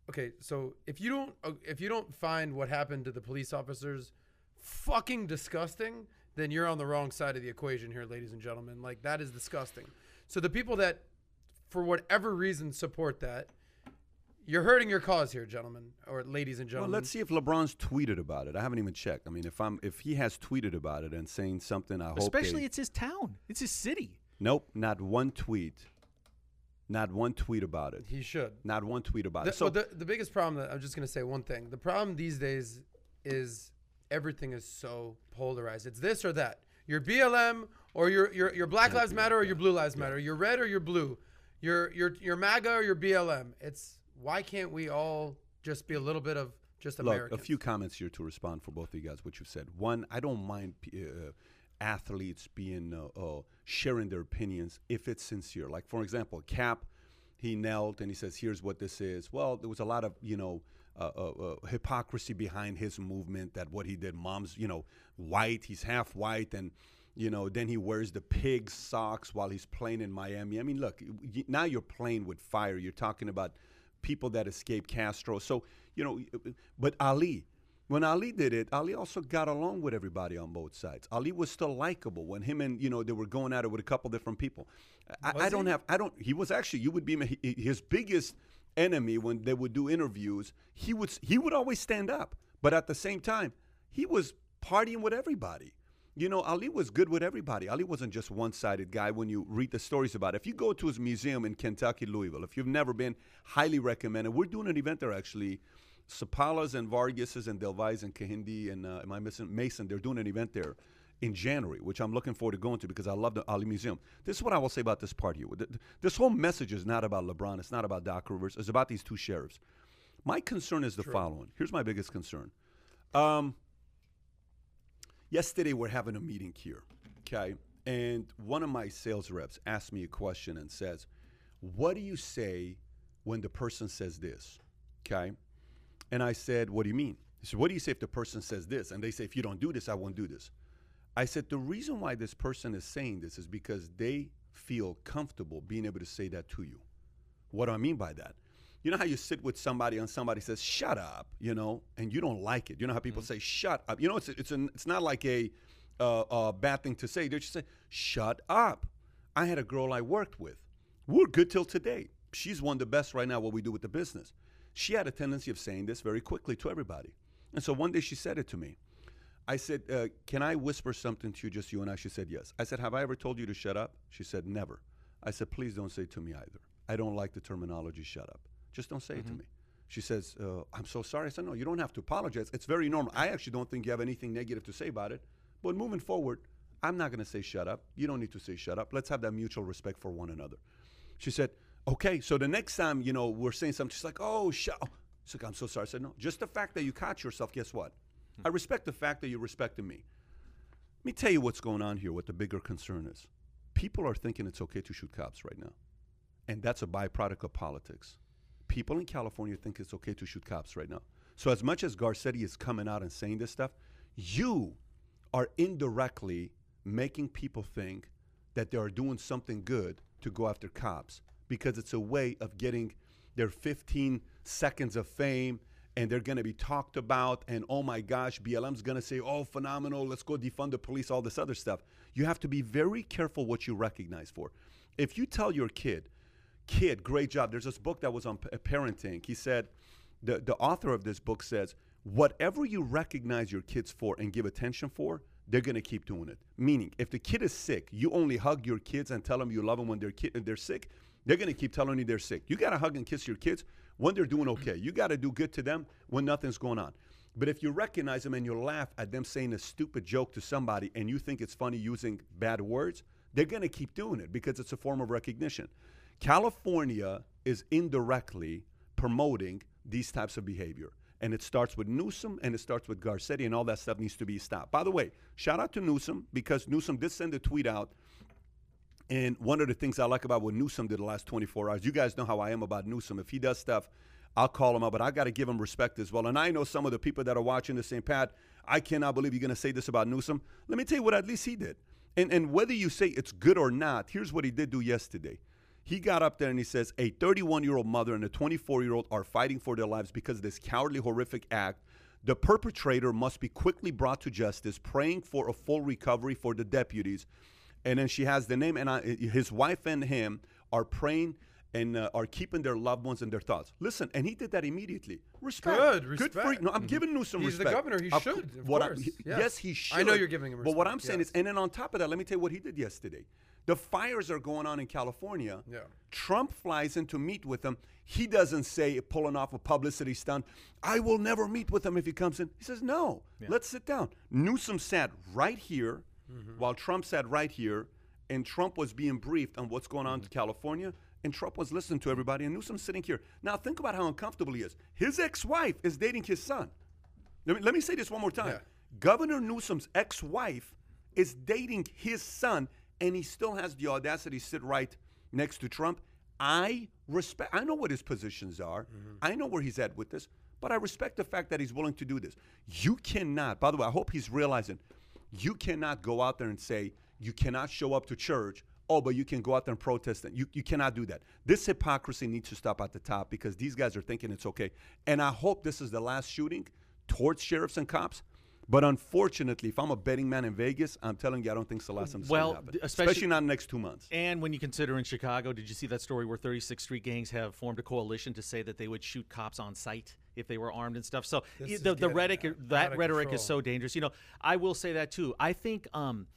okay, so if you don't uh, if you don't find what happened to the police officers fucking disgusting, then you're on the wrong side of the equation here, ladies and gentlemen. Like that is disgusting. So the people that for whatever reason support that You're hurting your cause here, gentlemen, or ladies and gentlemen. Well, let's see if LeBron's tweeted about it. I haven't even checked. I mean, if I'm if he has tweeted about it and saying something, I hope. Especially they- it's his town. It's his city. nope, not one tweet. Not one tweet about it. he should. Not one tweet about The, it. So well, the, the biggest problem that I'm just going to say one thing. The problem these days is everything is so polarized. It's this or that. You're BLM or you're you're, you're Black Lives Matter or you're Blue Lives Matter. You're red or you're blue. You're you're you're MAGA or you're BLM. It's why can't we all just be a little bit of just Look, Americans? a few comments here to respond for both of you guys. What you've said. One, I don't mind uh, athletes being uh, uh, sharing their opinions if it's sincere. Like for example, Cap, he knelt and he says, "Here's what this is." Well, there was a lot of you know. Uh, uh, uh, hypocrisy behind his movement that what he did mom's you know white he's half white and you know then he wears the pig socks while he's playing in miami i mean look y- now you're playing with fire you're talking about people that escaped Castro. So, you know, but Ali, when Ali did it, Ali also got along with everybody on both sides. Ali was still likable when him and, you know, they were going at it with a couple different people. I, I don't have, I don't, he was actually, you would be his biggest enemy when they would do interviews. He would, he would always stand up. But at the same time, he was partying with everybody. You know, Ali was good with everybody. Ali wasn't just one sided guy when you read the stories about it. If you go to his museum in Kentucky, Louisville, if you've never been, highly recommended. We're doing an event there actually. Sapalas and Vargas's and Delvais and Kahindi and uh, am I missing Mason? They're doing an event there in January, which I'm looking forward to going to because I love the Ali Museum. This is what I will say about this. Th- th- This whole message is not about LeBron. It's not about Doc Rivers. It's about these two sheriffs. My concern is the following. Here's my biggest concern. Um, yesterday we're having a meeting here, okay? And one of my sales reps asked me a question and says, "What do you say when the person says this?" Okay? And I said, "What do you mean?" He said, "What do you say if the person says this?" And they say, "If you don't do this, I won't do this." I said, "The reason why this person is saying this is because they feel comfortable being able to say that to you." What do I mean by that? You know how you sit with somebody and somebody says "shut up," you know, and you don't like it. You know how people say "shut up." You know, it's it's an, it's not like a uh, uh, bad thing to say. They just say "shut up." I had a girl I worked with. We're good till today. She's one of the best right now. What we do with the business. She had a tendency of saying this very quickly to everybody, and so one day she said it to me. I said, uh, "Can I whisper something to you, just you and I?" She said, "Yes." I said, "Have I ever told you to shut up?" She said, "Never." I said, "Please don't say it to me either. I don't like the terminology "shut up." Just don't say it to me. She says, uh, I'm so sorry. I said, No, you don't have to apologize. It's very normal. I actually don't think you have anything negative to say about it. But moving forward, I'm not going to say shut up. You don't need to say shut up. Let's have that mutual respect for one another. She said, Okay, so the next time, you know, we're saying something, she's like, Oh, shut up. She's like, I'm so sorry. I said, No, just the fact that you caught yourself, guess what? I respect the fact that you respected me. Let me tell you what's going on here, what the bigger concern is. People are thinking it's okay to shoot cops right now. And that's a byproduct of politics. People in California think it's okay to shoot cops right now. So, as much as Garcetti is coming out and saying this stuff, you are indirectly making people think that they are doing something good to go after cops because it's a way of getting their 15 seconds of fame and they're going to be talked about and oh my gosh blm's going to say oh phenomenal let's go defund the police all this other stuff you have to be very careful what you recognize for if you tell your kid kid great job. There's this book that was on parenting. He said the, the author of this book says whatever you recognize your kids for and give attention for they're going to keep doing it. Meaning if the kid is sick you only hug your kids and tell them you love them when they're, ki- they're sick they're going to keep telling you they're sick. You got to hug and kiss your kids when they're doing okay. You got to do good to them when nothing's going on. But if you recognize them and you laugh at them saying a stupid joke to somebody and you think it's funny using bad words they're going to keep doing it because it's a form of recognition California is indirectly promoting these types of behavior. And it starts with Newsom and it starts with Garcetti, and all that stuff needs to be stopped. By the way, shout out to Newsom because Newsom did send a tweet out. And one of the things I like about what Newsom did the last 24 hours, you guys know how I am about Newsom. If he does stuff, I'll call him up, but I got to give him respect as well. And I know some of the people that are watching this saying, Pat, I cannot believe you're going to say this about Newsom. Let me tell you what at least he did. And, and whether you say it's good or not, here's what he did do yesterday. He got up there and he says, A 31 year old mother and a 24 year old are fighting for their lives because of this cowardly, horrific act. The perpetrator must be quickly brought to justice, praying for a full recovery for the deputies. And then she has the name, and I, his wife and him are praying and uh, are keeping their loved ones and their thoughts. Listen, and he did that immediately. Respect. Good, for respect. Mm-hmm. you. No, I'm giving Newsom He's respect. He's the governor, he Of should, of what I- he- yes. yes, he should. I know you're giving him But what I'm saying yes. is, and then on top of that, let me tell you what he did yesterday. The fires are going on in California. Yeah. Trump flies in to meet with them. He doesn't say, pulling off a publicity stunt, I will never meet with him if he comes in. He says, no, let's sit down. Newsom sat right here Mm-hmm. while Trump sat right here, and Trump was being briefed on what's going on Mm-hmm. in California, and Trump was listening to everybody, and Newsom's sitting here. Now, think about how uncomfortable he is. His ex wife is dating his son. Let me, let me say this one more time. Yeah. Governor Newsom's ex wife is dating his son, and he still has the audacity to sit right next to Trump. I respect, I know what his positions are, mm-hmm. I know where he's at with this, but I respect the fact that he's willing to do this. You cannot, by the way, I hope he's realizing, you cannot go out there and say, you cannot show up to church. Oh, but you can go out there and protest. And you, you cannot do that. This hypocrisy needs to stop at the top because these guys are thinking it's okay. And I hope this is the last shooting towards sheriffs and cops. But unfortunately, if I'm a betting man in Vegas, I'm telling you, I don't think it's the last time this Well, will happen. d- especially- not in the next two months. And when you consider in Chicago, did you see that story where 36 street gangs have formed a coalition to say that they would shoot cops on sight if they were armed and stuff? So This the, the rhetoric, out- out that of rhetoric is so dangerous. You know, I will say that too. I think. Um,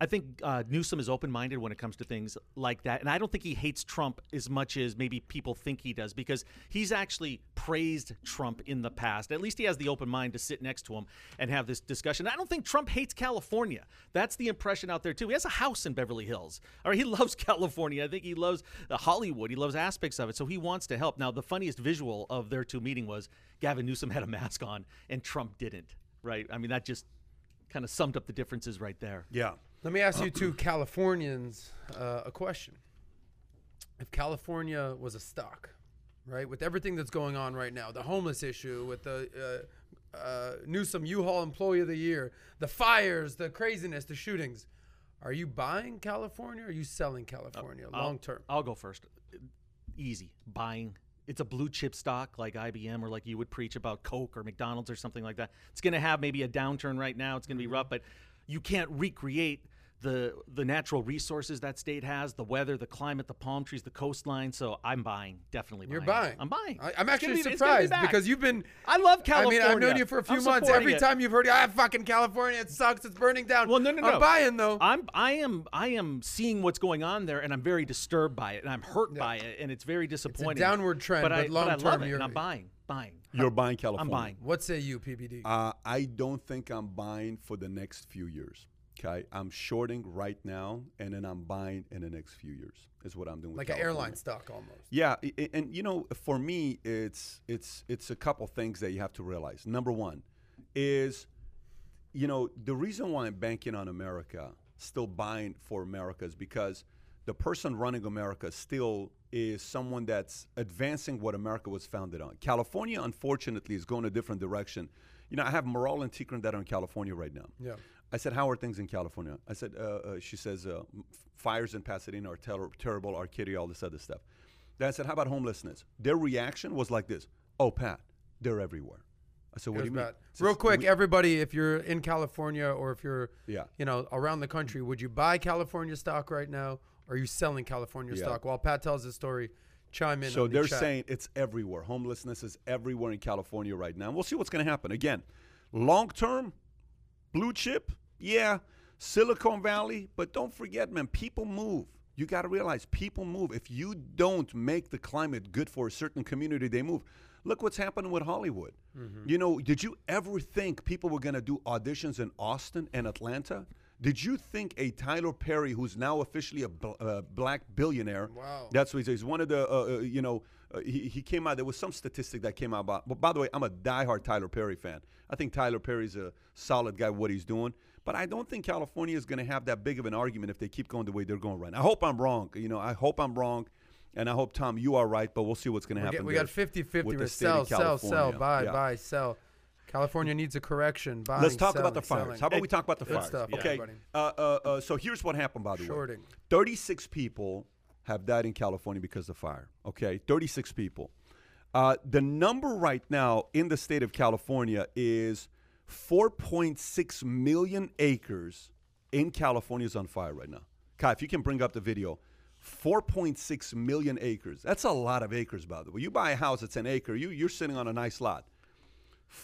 I think uh, Newsom is open-minded when it comes to things like that, and I don't think he hates Trump as much as maybe people think he does, because he's actually praised Trump in the past. At least he has the open mind to sit next to him and have this discussion. I don't think Trump hates California. That's the impression out there too. He has a house in Beverly Hills. All right, he loves California. I think he loves uh, Hollywood. He loves aspects of it, so he wants to help. Now, the funniest visual of their two meeting was Gavin Newsom had a mask on and Trump didn't. Right? I mean, that just kind of summed up the differences right there. Yeah. Let me ask you two Californians uh, a question. If California was a stock, right, with everything that's going on right now, the homeless issue, with the uh, uh, Newsom U-Haul Employee of the Year, the fires, the craziness, the shootings, are you buying California or are you selling California I'll- long term? I'll go first. Easy. Buying. It's a blue chip stock like IBM or like you would preach about Coke or McDonald's or something like that. It's going to have maybe a downturn right now. It's going to be rough, but you can't recreate the the natural resources that state has, the weather, the climate, the palm trees, the coastline. So I'm buying, definitely You're buying. buying. I'm buying. I, I'm actually be- it's gonna be surprised because you've been. I love California. I mean, I've known you for a few I'm months. Every it. time you've heard, ah, fucking California, it sucks, it's burning down. Well, no, no, no. I'm buying though. I'm I am I am seeing what's going on there, and I'm very disturbed by it, and I'm hurt by it, and it's very disappointing. downward trend, but, I, but but I long-term it, you're- and I'm buying, buying. You're buying California. I'm buying. what say you, PBD? Uh, I don't think I'm buying for the next few years. Okay, I'm shorting right now, and then I'm buying in the next few years. Is what I'm doing. with like an airline stock almost. Yeah, i- and you know, for me, it's it's it's a couple things that you have to realize. Number one is, you know, the reason why I'm banking on America, still buying for America, is because the person running America still is someone that's advancing what America was founded on. California, unfortunately, is going a different direction. You know, I have Moral and Tikran that are in California right now. Yeah. I said, "How are things in California?" I said, uh, uh, "She says uh, fires in Pasadena are ter- terrible, Arcadia, all this other stuff." Then I said, "How about homelessness?" Their reaction was like this: "Oh, Pat, they're everywhere." I said, "What do you mean?" Says, Real quick, "We- everybody, if you're in California or if you're, Yeah. you know, around the country, would you buy California stock right now? Or are you selling California Yeah. stock? While Pat tells his story, chime in. So they're chat. saying it's everywhere. Homelessness is everywhere in California right now. We'll see what's going to happen. Again, long term, blue chip, yeah, Silicon Valley, but don't forget, man, people move. You got to realize people move. If you don't make the climate good for a certain community, they move. Look what's happening with Hollywood. You know, did you ever think people were going to do auditions in Austin and Atlanta? Did you think a Tyler Perry, who's now officially a bl- uh, black billionaire, Wow. that's what he says. He's one of the, uh, uh, you know, uh, he, he came out. There was some statistic that came out about. But by the way, I'm a diehard Tyler Perry fan. I think Tyler Perry's a solid guy. What he's doing, but I don't think California is going to have that big of an argument if they keep going the way they're going right now. I hope I'm wrong. You know, I hope I'm wrong, and I hope Tom, you are right. But we'll see what's going to happen. we got 50 50 with the with state sell, sell, sell, buy, Yeah. buy, sell. California needs a correction. Buying, Let's talk about the selling, fires. selling. How about we talk about the Good fires? stuff, okay. Uh, uh, uh, so here's what happened, by the way. Shorting. 36 people have died in California because of fire. Okay, 36 people. Uh, the number right now in the state of California is 4.6 million acres in California is on fire right now. Kai, if you can bring up the video, 4.6 million acres. That's a lot of acres, by the way. You buy a house that's an acre, you, you're sitting on a nice lot.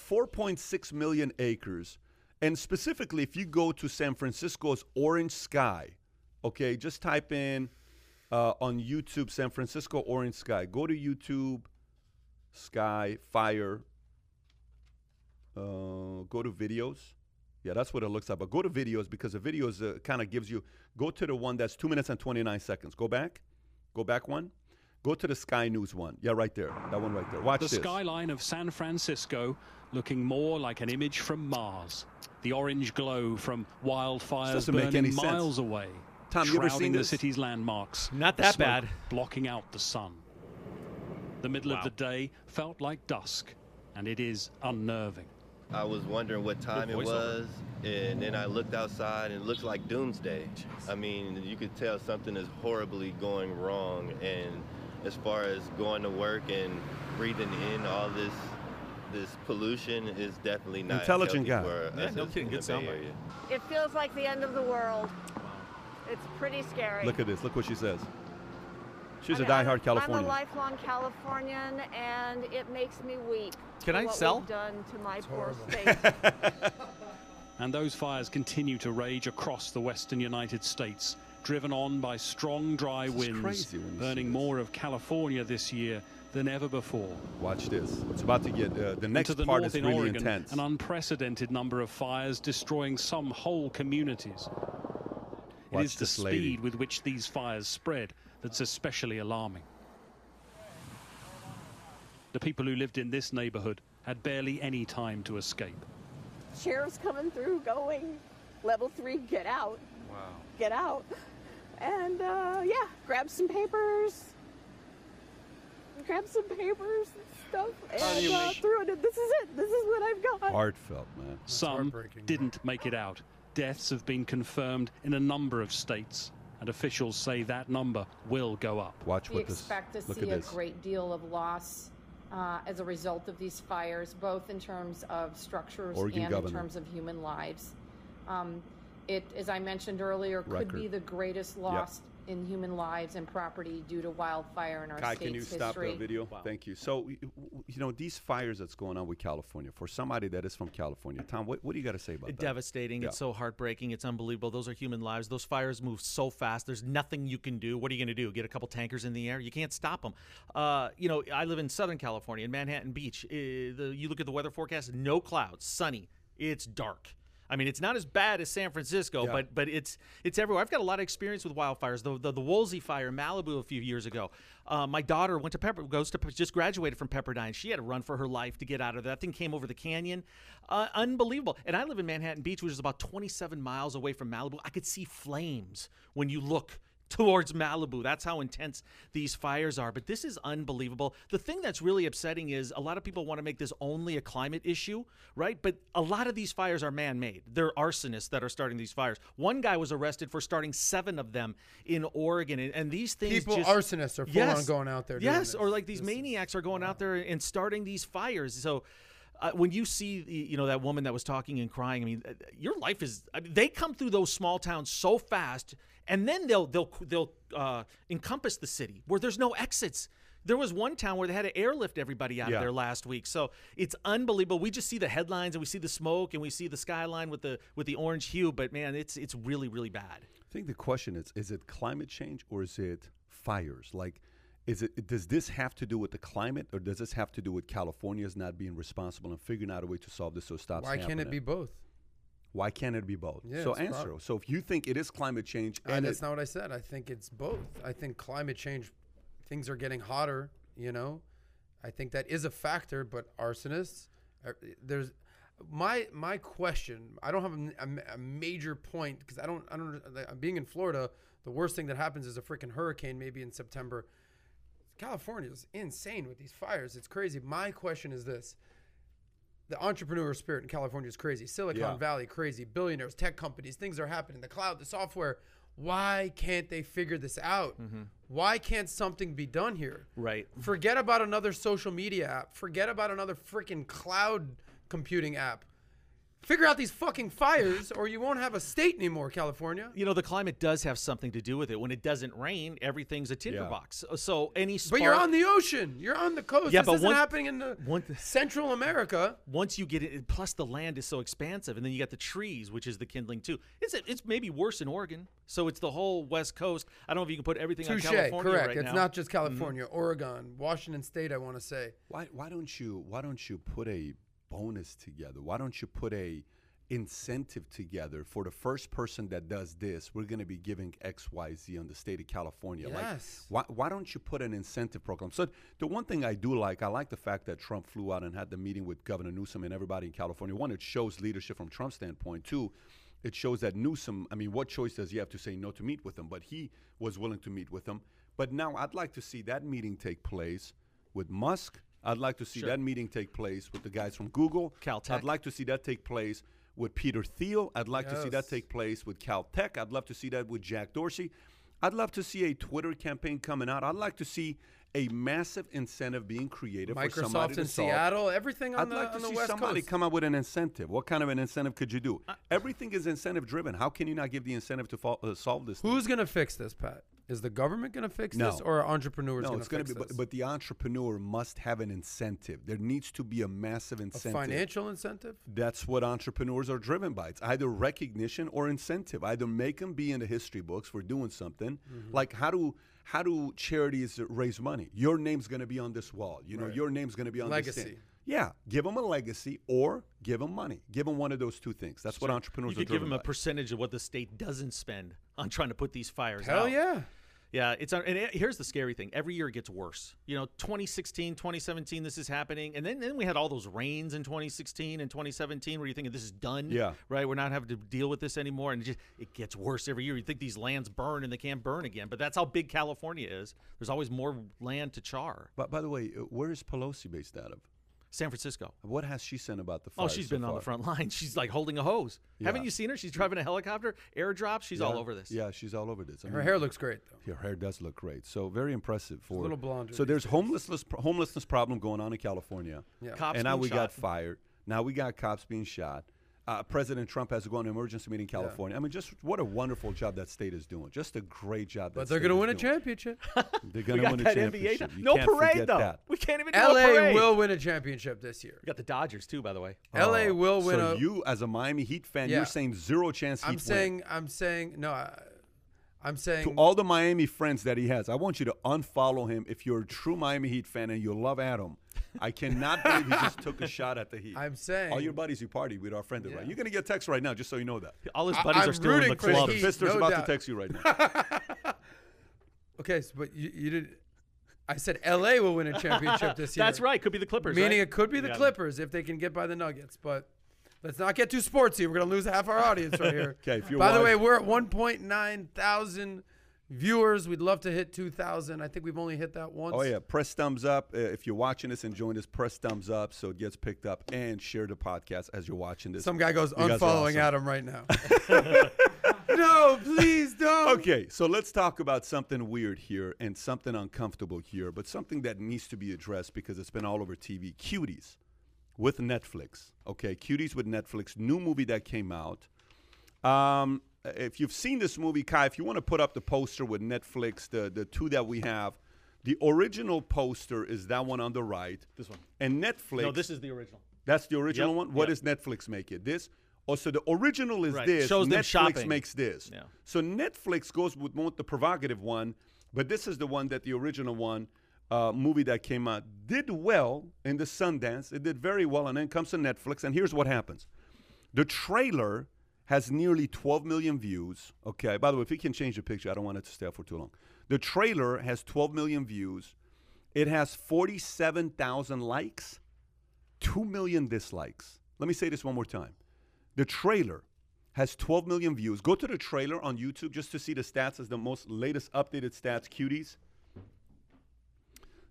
4.6 million acres. And specifically, if you go to San Francisco's orange sky, okay, just type in uh, on YouTube San Francisco orange sky. Go to YouTube, sky, fire, uh, go to videos. Yeah, that's what it looks like. But go to videos because the videos uh, kind of gives you. Go to the one that's two minutes and 29 seconds. Go back. Go back one. Go to the Sky News one. Yeah, right there. That one right there. Watch The this. skyline of San Francisco looking more like an image from Mars. The orange glow from wildfires doesn't make burning any sense. miles away. Tom, you ever shrouding seen the city's landmarks. Not that bad. Blocking out the sun. The middle Wow. of the day felt like dusk, and it is unnerving. I was wondering what time it was, and then I looked outside and it looked like doomsday. I mean, you could tell something is horribly going wrong. And as far as going to work and breathing in all this this pollution is definitely not Intelligent healthy guy. for Yeah, no kidding. in Good the Bay soundbite. Area. It feels like the end of the world. It's pretty scary. Look at this. Look what she says. She's I a mean, I'm- diehard Californian. I'm a lifelong Californian, and it makes me weep. Can I what sell? We've done to my poor horrible. state. And those fires continue to rage across the western United States, driven on by strong dry This winds, when burning more of California this year than ever before. Watch this. It's about to get. Uh, the next to the part north is in really Oregon, intense. an unprecedented number of fires destroying some whole communities. Watch it is the this speed lady. with which these fires spread that's especially alarming. The people who lived in this neighborhood had barely any time to escape. sheriff's coming through going level three get out Wow. get out and uh, yeah grab some papers grab some papers and stuff and uh, threw it in. this is it this is what i've got Heartfelt, man. Some didn't make it out. Deaths have been confirmed in a number of states, and officials say that number will go up. Watch We what this. expect to Look see at a this. great deal of loss uh, as a result of these fires, both in terms of structures Oregon and governor. in terms of human lives. Um, it, as I mentioned earlier, could Record. be the greatest loss in human lives and property due to wildfire in our Kai, state's can you history. stop the video? Thank you. So, you know, these fires that's going on with California, for somebody that is from California, Tom, what, what do you got to say about that? Devastating. It's so heartbreaking. It's unbelievable. Those are human lives. Those fires move so fast. There's nothing you can do. What are you going to do? Get a couple tankers in the air? You can't stop them. Uh, you know, I live in Southern California, in Manhattan Beach. Uh, the, you look at the weather forecast, no clouds, sunny. It's dark. I mean, it's not as bad as San Francisco, Yeah. but but it's it's everywhere. I've got a lot of experience with wildfires. The the, the Woolsey fire in Malibu a few years ago. Uh, my daughter went to Pepper, goes to just graduated from Pepperdine. She had to run for her life to get out of there. That thing came over the canyon, uh, unbelievable. And I live in Manhattan Beach, which is about 27 miles away from Malibu. I could see flames when you look towards Malibu. That's how intense these fires are. But this is unbelievable. The thing that's really upsetting is a lot of people want to make this only a climate issue, right? But a lot of these fires are man made. They're arsonists that are starting these fires. One guy was arrested for starting seven of them in Oregon. And, and these things People, just. arsonists, are full on going out there. Yes, or like these This maniacs are going out there and starting these fires. So. Uh, when you see, the- you know, that woman that was talking and crying, I mean, uh, your life is. I mean, they come through those small towns so fast, and then they'll they'll they'll uh, encompass the city where there's no exits. There was one town where they had to airlift everybody out Yeah. of there last week. So it's unbelievable. We just see the headlines and we see the smoke and we see the skyline with the with the orange hue, but man, it's it's really really bad. I think the question is: Is it climate change or is it fires? Like, is it does this have to do with the climate, or does this have to do with California's not being responsible and figuring out a way to solve this so it stops? Why can't it be both? Why can't it be both? Yeah, so answer. So if you think it is climate change, And and that's it, not what I said. I think it's both. I think climate change, things are getting hotter. You know, I think that is a factor. But arsonists, uh, there's my my question. I don't have a, a- a major point because I don't I don't. Being in Florida, the worst thing that happens is a freaking hurricane maybe in September. California is insane with these fires. It's crazy. My question is this. The entrepreneur spirit in California is crazy. Silicon Yeah. Valley, crazy. Billionaires, tech companies, things are happening. The cloud, the software. Why can't they figure this out? Mm-hmm. Why can't something be done here? Right. Forget about another social media app. Forget about another freaking cloud computing app. Figure out these fucking fires, or you won't have a state anymore, California. You know, the climate does have something to do with it. When it doesn't rain, everything's a tinderbox. Yeah. So any spark, But you're on the ocean. You're on the coast. Yeah, this but isn't one- happening in the one- Central America. once you get it, plus the land is so expansive, and then you got the trees, which is the kindling too. It's it's maybe worse in Oregon. So it's the whole West Coast. I don't know if you can put everything Touche. on California Correct. right it's now. not just mm-hmm. California, Oregon, Washington State. I want to say. Why why don't you why don't you put a bonus together? Why don't you put a incentive together for the first person that does this? We're going to be giving X Y Z on the state of California. Yes. Like why why don't you put an incentive program? So the one thing I do like, I like the fact that Trump flew out and had the meeting with Governor Newsom and everybody in California. One, it shows leadership from Trump's standpoint. Two. It shows that Newsom, I mean, what choice does he have to say no to meet with him? But he was willing to meet with him. But now I'd like to see that meeting take place with Musk. I'd like to see Sure. that meeting take place with the guys from Google. Caltech. I'd like to see that take place with Peter Thiel. I'd like to see that take place with Caltech. I'd love to see that with Jack Dorsey. I'd love to see a Twitter campaign coming out. I'd like to see a massive incentive being created for somebody Microsoft to in solve. Seattle. Everything on I'd the like to see West somebody Coast. come up with an incentive. What kind of an incentive could you do? Everything is incentive driven. How can you not give the incentive to fo- uh, solve this? Who's gonna fix this, Pat? Is the government gonna fix No. this, or are entrepreneurs no, gonna it's going to be, but, but the entrepreneur must have an incentive. There needs to be a massive incentive. a incentive. financial incentive. That's what entrepreneurs are driven by. It's either recognition or incentive. Either make them be in the history books for doing something. Mm-hmm. Like how do how do charities raise money? Your name's going to be on this wall. You know, Right. your name's going to be on this Legacy. thing. Yeah, give them a legacy or give them money. Give them one of those two things. That's what entrepreneurs You are could give driven them a by. percentage of what the state doesn't spend on trying to put these fires Hell out. yeah. Yeah, it's and it, here's the scary thing. Every year it gets worse. You know, 2016, 2017, this is happening, and then then we had all those rains in 2016 and 2017 where you're thinking this is done. Yeah. right. We're not having to deal with this anymore, and it just it gets worse every year. You think these lands burn and they can't burn again, but that's how big California is. There's always more land to char. But by the way, uh, where is Pelosi based out of? San Francisco. What has she said about the fires? Oh, fires? she's so been on the front line. She's like holding a hose. Haven't you seen her? She's driving a helicopter, airdrops. She's all over this. Yeah, she's all over this. I Her mean, hair looks great though. Her hair does look great. So very impressive for a little blonde. So there's days. homelessness homelessness problem going on in California. Yeah. Cops and now being we got fired. Now we got cops being shot. Uh, President Trump has to go on an emergency meeting in California. I mean, just what a wonderful job that state is doing. Just a great job. But they're gonna win a championship. They're going to win a that NBA. championship. No parade though. that. We can't even do a LA will win a championship this year. We got the Dodgers too, by the way. LA Oh, will win so a. you, as a Miami Heat fan, Yeah. you're saying zero chance. I'm win. saying. I'm saying. No. I, I'm saying. to all the Miami friends that he has, I want you to unfollow him if you're a true Miami Heat fan and you love Adam. I cannot believe he just took a shot at the Heat. I'm saying. all your buddies you party with are friended, right? You're gonna get a text right now, just so you know that. All his buddies I'm are still in the rooting for the club. Heat. Fister's no about doubt. to text you right now. Okay, so, but you, you did. I said LA will win a championship this year. That's right. Could be the Clippers. Meaning right? it could be the Yeah. Clippers if they can get by the Nuggets, but let's not get too sportsy. We're gonna lose half our audience right here. 'Kay, if you're By the way, we're at 1.9 thousand viewers. We'd love to hit 2,000. I think we've only hit that once. Oh yeah, press thumbs up uh, if you're watching this, and enjoying this. Press thumbs up so it gets picked up, and share the podcast as you're watching this. Some guy goes You unfollowing awesome. Adam right now. no, please don't. Okay, so let's talk about something weird here and something uncomfortable here, but something that needs to be addressed because it's been all over TV. Cuties with Netflix. Okay, Cuties with Netflix, new movie that came out. Um, if you've seen this movie, Kai, if you want to put up the poster with Netflix, the the two that we have, the original poster is that one on the right. This one. And Netflix. No, this is the original. That's the original Yep, one. What yep. does Netflix make it? This. Oh, so the original is Right, this. shows them Netflix shopping. makes this. Yeah. So Netflix goes with more the provocative one, but this is the one that the original one uh, movie that came out did well in the Sundance. It did very well, and then comes to Netflix. And here's what happens: the trailer has nearly 12 million views. Okay. By the way, if you can change the picture, I don't want it to stay up for too long. The trailer has 12 million views. It has 47,000 likes, 2 million dislikes. Let me say this one more time. The trailer has 12 million views. Go to the trailer on YouTube just to see the stats as the most latest updated stats, cuties.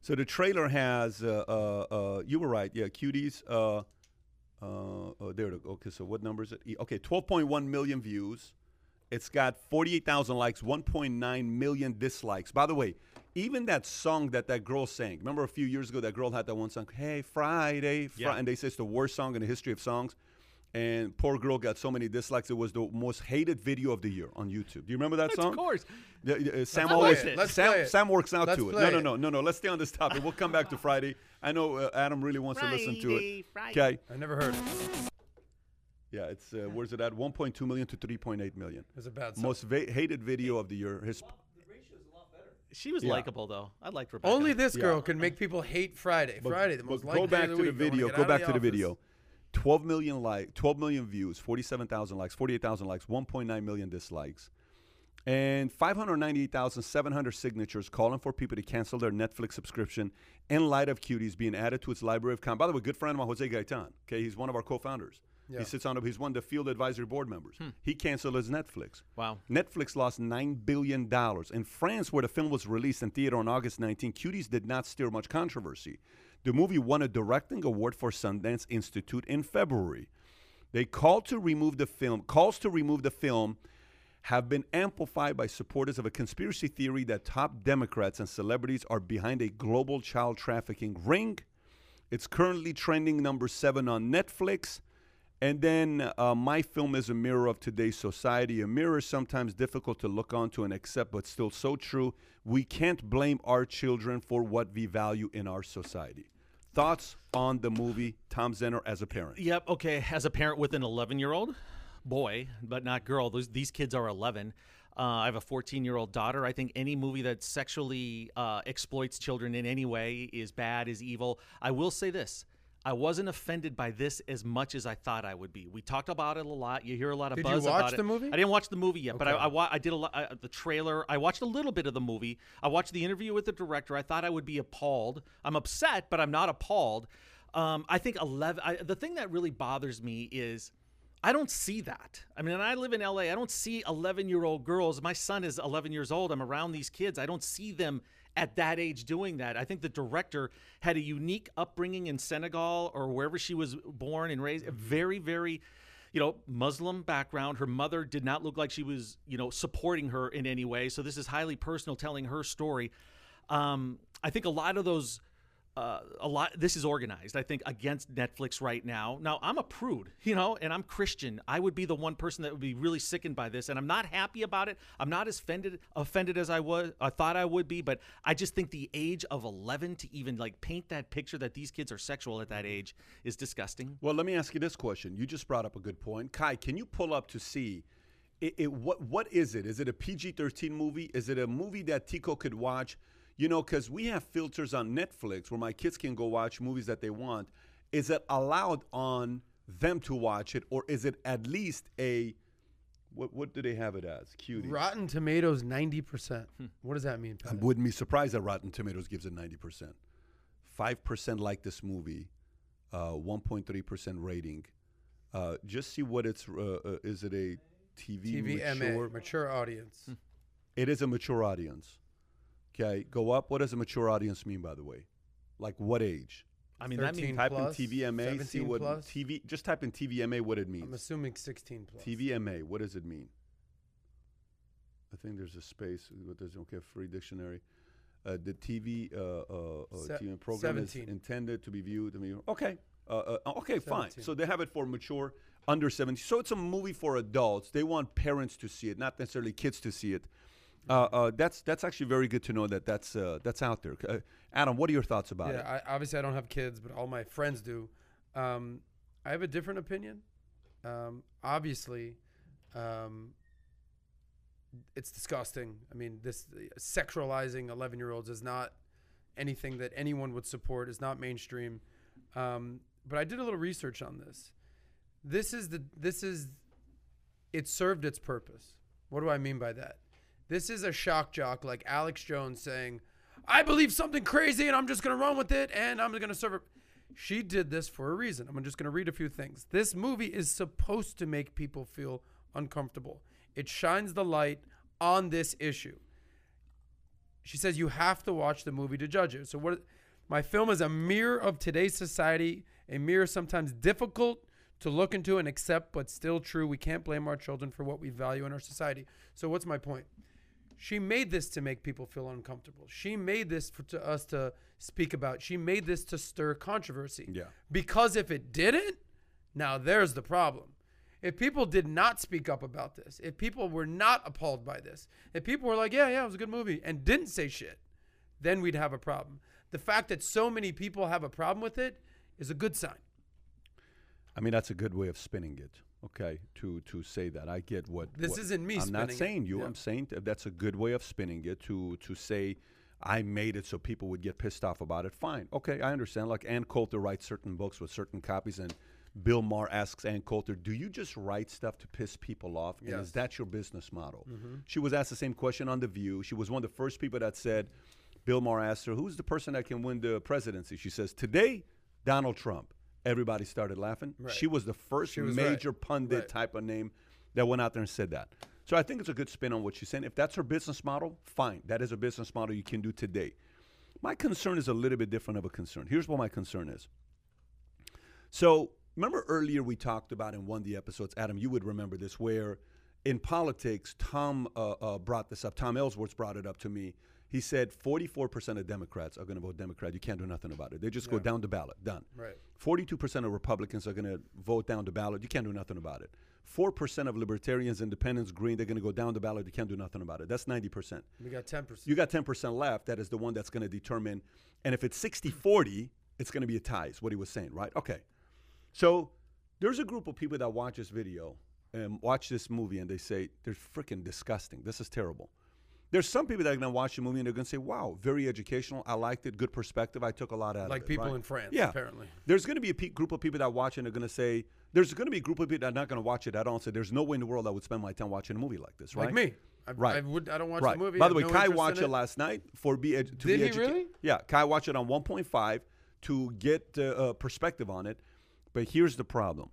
So the trailer has, uh, uh, uh, you were right, yeah, cuties. Uh, oh, there, it- okay, so what number is it? Okay, 12.1 million views. It's got 48,000 likes, 1.9 million dislikes. By the way, even that song that that girl sang, remember a few years ago that girl had that one song, Hey Friday, Fri-" Yeah. and they say it's the worst song in the history of songs. And poor girl got so many dislikes. It was the most hated video of the year on YouTube. Do you remember that song? Of course. Yeah, yeah, uh, Sam play always it. Let's Sam, play it. Sam works out Let's to it. No, no, no, no, no. Let's stay on this topic. We'll come back to Friday. I know uh, Adam really wants to listen to it. Okay. I never heard it. Yeah, it's uh, where's it at? 1.2 million to 3.8 million. It's a bad song. Most va- hated video of the year. His She was Yeah. likable though. I liked Rebecca. Only this Yeah. girl can make people hate Friday. But- Friday, the but most go likely back day of to the week. I wanna video. Go back the to the video. 12 million like 12 million views, 47,000 likes, 48,000 likes, 1.9 million dislikes. And 598,700 signatures calling for people to cancel their Netflix subscription in light of Cuties being added to its library of content. By the way, good friend of mine, Jose Gaitan. Okay, he's one of our co-founders. Yeah. He sits on. He's one of the field advisory board members. Hmm. He canceled his Netflix. Wow. Netflix lost nine billion dollars in France, where the film was released in theater on August 19. Cuties did not stir much controversy. The movie won a directing award for Sundance Institute in February. They called to remove the film. Calls to remove the film have been amplified by supporters of a conspiracy theory that top Democrats and celebrities are behind a global child trafficking ring. It's currently trending number seven on Netflix. And then uh, my film is a mirror of today's society. A mirror sometimes difficult to look onto and accept, but still so true. We can't blame our children for what we value in our society. Thoughts on the movie Tom Zenner as a parent? Yep. Okay. As a parent with an 11 year old boy, but not girl, those, these kids are 11. Uh, I have a 14 year old daughter. I think any movie that sexually uh, exploits children in any way is bad, is evil. I will say this. I wasn't offended by this as much as I thought I would be. We talked about it a lot. You hear a lot of Did you buzz watch about it. the movie? I didn't watch the movie yet, but I, I, wa- I did a lot. I, the trailer. I watched a little bit of the movie. I watched the interview with the director. I thought I would be appalled. I'm upset, but I'm not appalled. Um, I think 11. I, the thing that really bothers me is. I don't see that. I mean, and I live in LA. I don't see 11 year old girls. My son is 11 years old. I'm around these kids. I don't see them at that age doing that. I think the director had a unique upbringing in Senegal or wherever she was born and raised. Very, very, you know, Muslim background. Her mother did not look like she was, you know, supporting her in any way. So this is highly personal, telling her story. Um, I think a lot of those uh, a lot this is organized i think against netflix right now now i'm a prude you know and i'm christian i would be the one person that would be really sickened by this and i'm not happy about it i'm not as offended offended as i was i thought i would be but i just think the age of 11 to even like paint that picture that these kids are sexual at that age is disgusting Well, let me ask you this question. You just brought up a good point. Kai, can you pull up to see it, it, what what is it? Is it a PG-13 movie? Is it a movie that Tico could watch? You know, because we have filters on Netflix where my kids can go watch movies that they want. Is it allowed on them to watch it, or is it at least a what? What do they have it as? Cutie. Rotten Tomatoes, 90%. What does that mean? I wouldn't be surprised that Rotten Tomatoes gives it 90%. 5% like this movie, uh, 1.3% rating. Uh, just see what it's, uh, uh, is it a TV, TVMA, mature? mature audience. It is a mature audience. Okay, go up. What does a mature audience mean, by the way? Like what age? i mean that means Type plus, in TVMA, see what plus? TV, just type in TVMA what it means. I'm assuming 16 plus. TVMA, what does it mean? I think there's a space. What does okay? Free dictionary. Uh, the TV uh, uh, uh, Se- TV program is intended to be viewed. I mean, okay, uh, uh, okay, fine. So they have it for mature under 70. So it's a movie for adults. They want parents to see it, not necessarily kids to see it. Uh, uh, that's that's actually very good to know that that's uh, that's out there. Uh, Adam, what are your thoughts about it? Yeah, I, obviously I don't have kids, but all my friends do. Um, I have a different opinion. Um, obviously, um, it's disgusting. I mean, this sexualizing 11 year olds is not anything that anyone would support. Is not mainstream. Um, but I did a little research on this. This is the this is it served its purpose. What do I mean by that? This is a shock jock like Alex Jones saying, I believe something crazy and I'm just going to run with it and I'm going to serve it. She did this for a reason. I'm just going to read a few things. This movie is supposed to make people feel uncomfortable. It shines the light on this issue. She says you have to watch the movie to judge it. So what my film is a mirror of today's society, a mirror sometimes difficult to look into and accept but still true. We can't blame our children for what we value in our society. So what's my point? She made this to make people feel uncomfortable. She made this for to us to speak about. She made this to stir controversy. Yeah. Because if it didn't, Now, there's the problem. If people did not speak up about this, if people were not appalled by this, if people were like, yeah, yeah, it was a good movie, and didn't say shit, then we'd have a problem. The fact that so many people have a problem with it is a good sign. I mean, that's a good way of spinning it. Okay, to to say that I get what This what- isn't me I'm not spinning it. saying you. Yeah. I'm saying that that's a good way of spinning it. To to say I made it so people would get pissed off about it. Fine. Okay, I understand. Like Ann Coulter writes certain books with certain copies, and Bill Maher asks Ann Coulter, "Do you just write stuff to piss people off? And Yes. is that your business model?" Mhm. She was asked the same question on The View. She was one of the first people that said, Bill Maher asked her, Who's the person that can win the presidency? She says, Today, Donald Trump. Everybody started laughing. Right. She was the first was right. major pundit Right. type of name that went out there and said that. So I think it's a good spin on what she's saying. If that's her business model, fine. That is a business model you can do today. My concern is a little bit different of a concern. Here's what my concern is. So remember earlier we talked about in one of the episodes, Adam, you would remember this, where in politics, Tom uh, uh, brought this up. Tom Ellsworth brought it up to me. He said 44% of Democrats are going to vote Democrat. You can't do nothing about it. They just go Yeah. down the ballot. Done. Right. 42% of Republicans are going to vote down the ballot. You can't do nothing about it. 4% of libertarians, independents, green, they're going to go down the ballot. You can't do nothing about it. That's 90%. We got 10%. You got 10% left. That is the one that's going to determine. And if it's 60 40, it's going to be a tie, is what he was saying, right? Okay. So there's a group of people that watch this video and watch this movie and they say, they're freaking disgusting. This is terrible. There's some people that are going to watch the movie and they're going to say, wow, very educational. I liked it. Good perspective. I took a lot out Like of it. Like people right? in France, yeah. apparently. There's going to be a pe- group of people that watch it and they're going to say, there's going to be a group of people that are not going to watch it at all and say, there's no way in the world I would spend my time watching a movie like this, right? Like me. I, Right. I, would, I don't watch right. the movie. By the way, no Kai watched in it last night for be edu- to Did be he really? Yeah, Kai watched it on 1.5 to get uh, uh, perspective on it. But here's the problem: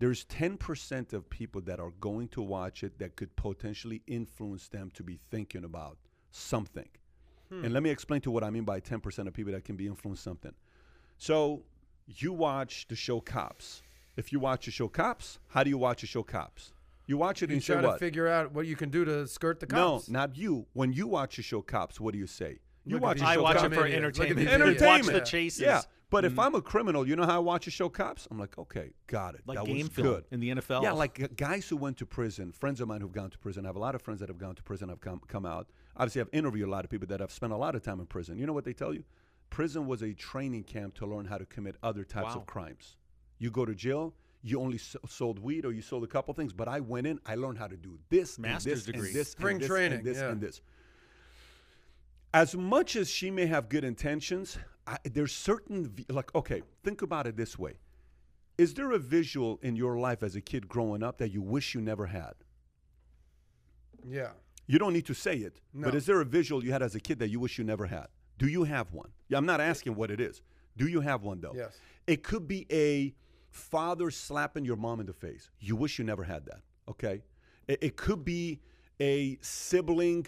there's 10% of people that are going to watch it that could potentially influence them to be thinking about something. Hmm. And let me explain to what I mean by 10% of people that can be influenced something. So you watch the show Cops. If you watch the show Cops, how do you watch the show Cops? You watch it You and say try to what? figure out what you can do to skirt the cops. No, not you. When you watch the show Cops, what do you say? You Look watch these the I show watch Cops. it for idiots. Look at entertainment. Entertainment. Watch the chases. Yeah, but if Mhm. I'm a criminal, you know how I watch a show Cops? I'm like, okay, got it. Like that game was film good. in the NFL. Yeah, like uh, guys who went to prison, friends of mine who've gone to prison. I have a lot of friends that have gone to prison, have come come out. Obviously, I've interviewed a lot of people that have spent a lot of time in prison. You know what they tell you? Prison was a training camp to learn how to commit other types Wow. of crimes. You go to jail, you only s- sold weed or you sold a couple things, but I went in, I learned how to do this, and Master's this, degree. this, Spring and this, training, and this, yeah. and this. As much as she may have good intentions, I, there's certain like okay, think about it this way: Is there a visual in your life as a kid growing up that you wish you never had? Yeah. You don't need to say it, but is there a visual you had as a kid that you wish you never had? Do you have one? Yeah, I'm not asking what it is. Do you have one though? Yes. It could be a father slapping your mom in the face. You wish you never had that. Okay. It, it could be a sibling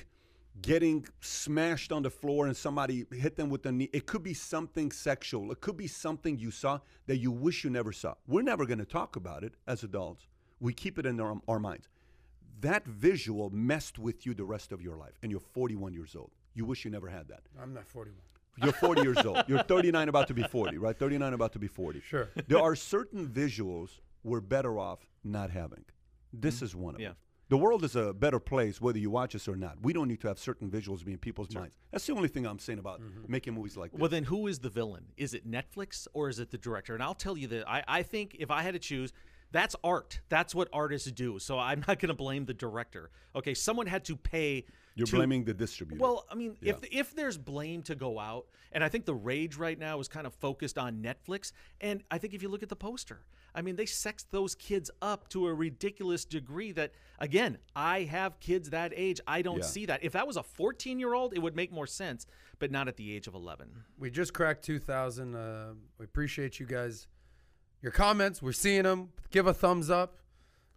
getting smashed on the floor and somebody hit them with the knee. It could be something sexual. It could be something you saw that you wish you never saw. We're never going to talk about it as adults. We keep it in our, our minds. That visual messed with you the rest of your life, and you're 41 years old. You wish you never had that. I'm not 41. You're 40 years old. You're 39, about to be 40, right? 39, about to be 40. Sure. There are certain visuals we're better off not having. This mm-hmm. is one of Yeah. them. The world is a better place whether you watch us or not. We don't need to have certain visuals be in people's minds. That's the only thing I'm saying about mm-hmm. making movies like this. Well, then who is the villain? Is it Netflix or is it the director? And I'll tell you that I, I think if I had to choose, that's art. That's what artists do. So I'm not going to blame the director. Okay, someone had to pay. You're to- blaming the distributor. Well, I mean, if if there's blame to go out, and I think the rage right now is kind of focused on Netflix, and I think if you look at the poster, I mean, they sexed those kids up to a ridiculous degree that, again, I have kids that age. I don't Yeah. see that. If that was a 14 year old, it would make more sense, but not at the age of 11. We just cracked 2,000. Uh, we appreciate you guys. Your comments, we're seeing them. Give a thumbs up.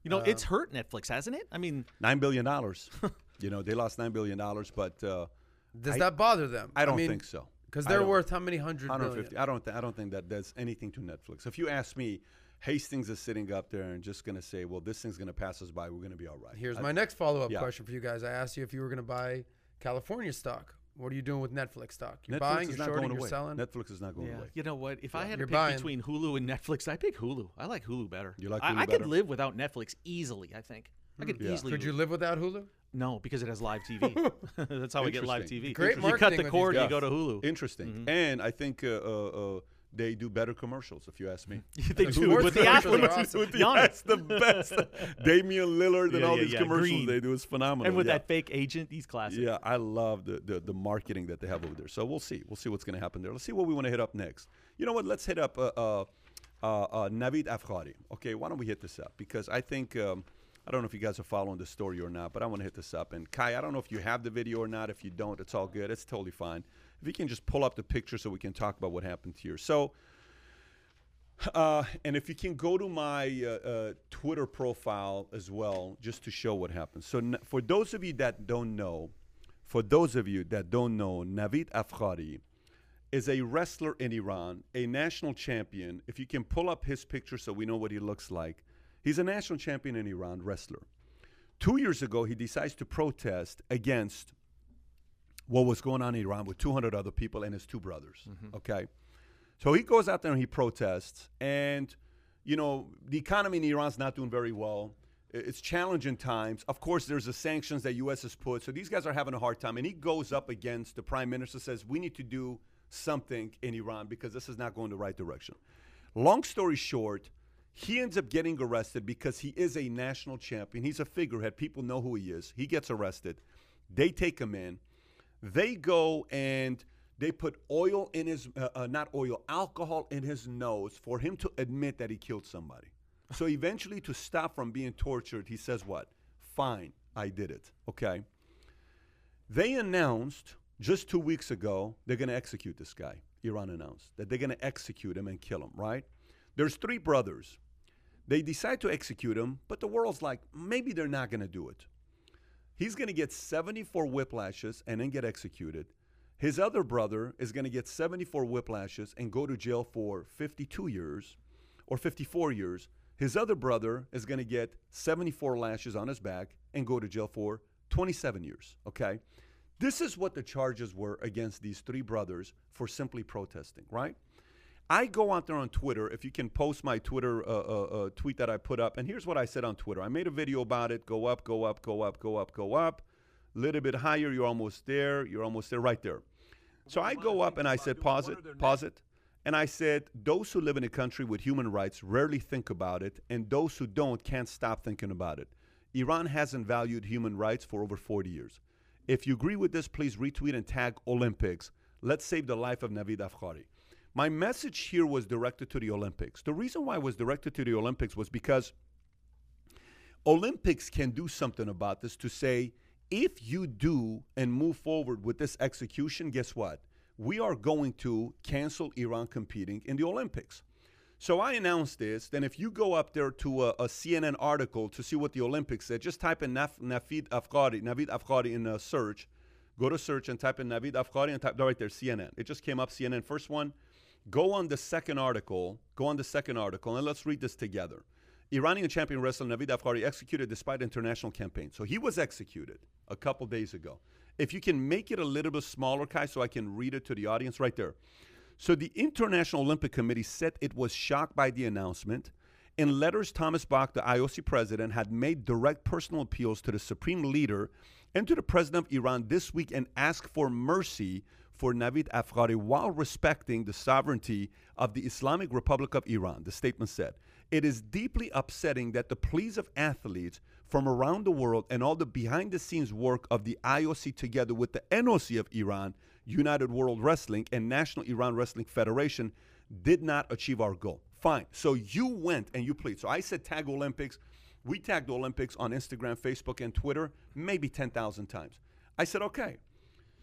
You know, Uh, it's hurt Netflix, hasn't it? I mean, $9 billion. you know, they lost $9 billion, but. Uh, Does I- that bother them? I don't mean, think so. Because they're worth how many hundred million? 150. I don't. Th- I don't think that does anything to Netflix. If you ask me, Hastings is sitting up there and just going to say, "Well, this thing's going to pass us by. We're going to be all right." Here's I- my next follow up Yeah. question for you guys. I asked you if you were going to buy California stock. What are you doing with Netflix stock? You're Netflix buying, is you're not shorting, going you're away. selling. Netflix is not going Yeah. away. You know what? If I had You're to pick buying. between Hulu and Netflix, I pick Hulu. I like Hulu better. You like I, Hulu I better? could live without Netflix easily. I think I could Yeah. easily. Could you live without Hulu? No, because it has live TV. That's how we get live TV. Great you cut the cord, you go to Hulu. Interesting. Mhm. And I think uh, uh, uh, they do better commercials, if you ask me. they The do sports with the commercials are athletes. awesome. With the- Giannis. that's the best. Damian Lillard and all yeah, these yeah. commercials Green. they do is phenomenal. And with yeah. that fake agent, these classic. Yeah, I love the, the the marketing that they have over there. So we'll see. We'll see what's going to happen there. Let's see what we want to hit up next. You know what? Let's hit up uh, uh, uh, uh, Navid Afkari. Okay, why don't we hit this up? Because I think um, I don't know if you guys are following the story or not, but I want to hit this up. And Kai, I don't know if you have the video or not. If you don't, it's all good. It's totally fine. If you can just pull up the picture so we can talk about what happened here. So. Uh, and if you can go to my uh, uh, Twitter profile as well, just to show what happened. So, for those of you that don't know, for those of you that don't know, Navid Afkari is a wrestler in Iran, a national champion. If you can pull up his picture so we know what he looks like, he's a national champion in Iran, wrestler. Two years ago, he decides to protest against what was going on in Iran with 200 other people and his two brothers. Mm-hmm. Okay. So he goes out there and he protests, and you know the economy in Iran's not doing very well. It's challenging times. Of course, there's the sanctions that U.S. has put, so these guys are having a hard time. And he goes up against the prime minister, says we need to do something in Iran because this is not going the right direction. Long story short, he ends up getting arrested because he is a national champion. He's a figurehead. People know who he is. He gets arrested. They take him in. They go and they put oil in his, uh, uh, not oil, alcohol in his nose for him to admit that he killed somebody. So eventually, to stop from being tortured, he says, What? Fine, I did it. Okay. They announced just two weeks ago they're going to execute this guy. Iran announced that they're going to execute him and kill him, right? There's three brothers. They decide to execute him, but the world's like, maybe they're not going to do it. He's going to get 74 whiplashes and then get executed. His other brother is going to get 74 whiplashes and go to jail for 52 years or 54 years. His other brother is going to get 74 lashes on his back and go to jail for 27 years. Okay? This is what the charges were against these three brothers for simply protesting, right? I go out there on Twitter. If you can post my Twitter uh, uh, uh, tweet that I put up, and here's what I said on Twitter. I made a video about it. Go up, go up, go up, go up, go up. A Little bit higher. You're almost there. You're almost there. Right there. So I go up and I said, pause it, pause it. And I said, those who live in a country with human rights rarely think about it, and those who don't can't stop thinking about it. Iran hasn't valued human rights for over 40 years. If you agree with this, please retweet and tag Olympics. Let's save the life of Navid Afkari. My message here was directed to the Olympics. The reason why it was directed to the Olympics was because Olympics can do something about this to say, if you do and move forward with this execution, guess what? We are going to cancel Iran competing in the Olympics. So I announced this. Then, if you go up there to a, a CNN article to see what the Olympics said, just type in Naf, Navid Afkari, Navid Afkari in a search. Go to search and type in Navid Afkari and type right there CNN. It just came up CNN first one. Go on the second article. Go on the second article and let's read this together. Iranian champion wrestler Navid Afkari executed despite international campaign. So he was executed a couple days ago. If you can make it a little bit smaller, Kai, so I can read it to the audience right there. So the International Olympic Committee said it was shocked by the announcement. In letters, Thomas Bach, the IOC president, had made direct personal appeals to the supreme leader and to the president of Iran this week and asked for mercy for Navid Afkari while respecting the sovereignty of the Islamic Republic of Iran, the statement said. It is deeply upsetting that the pleas of athletes from around the world and all the behind the scenes work of the IOC together with the NOC of Iran, United World Wrestling, and National Iran Wrestling Federation did not achieve our goal. Fine. So you went and you plead. So I said tag Olympics. We tagged Olympics on Instagram, Facebook, and Twitter maybe 10,000 times. I said, okay.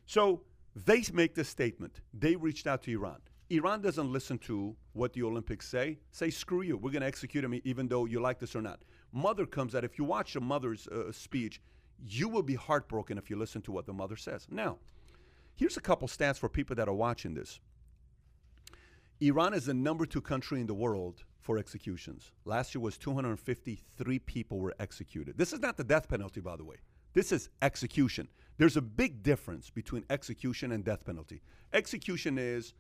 So they make this statement. They reached out to Iran. Iran doesn't listen to what the Olympics say. Say, screw you. We're going to execute him even though you like this or not. Mother comes out. If you watch the mother's uh, speech, you will be heartbroken if you listen to what the mother says. Now, here's a couple stats for people that are watching this. Iran is the number two country in the world for executions. Last year was 253 people were executed. This is not the death penalty, by the way. This is execution. There's a big difference between execution and death penalty. Execution is,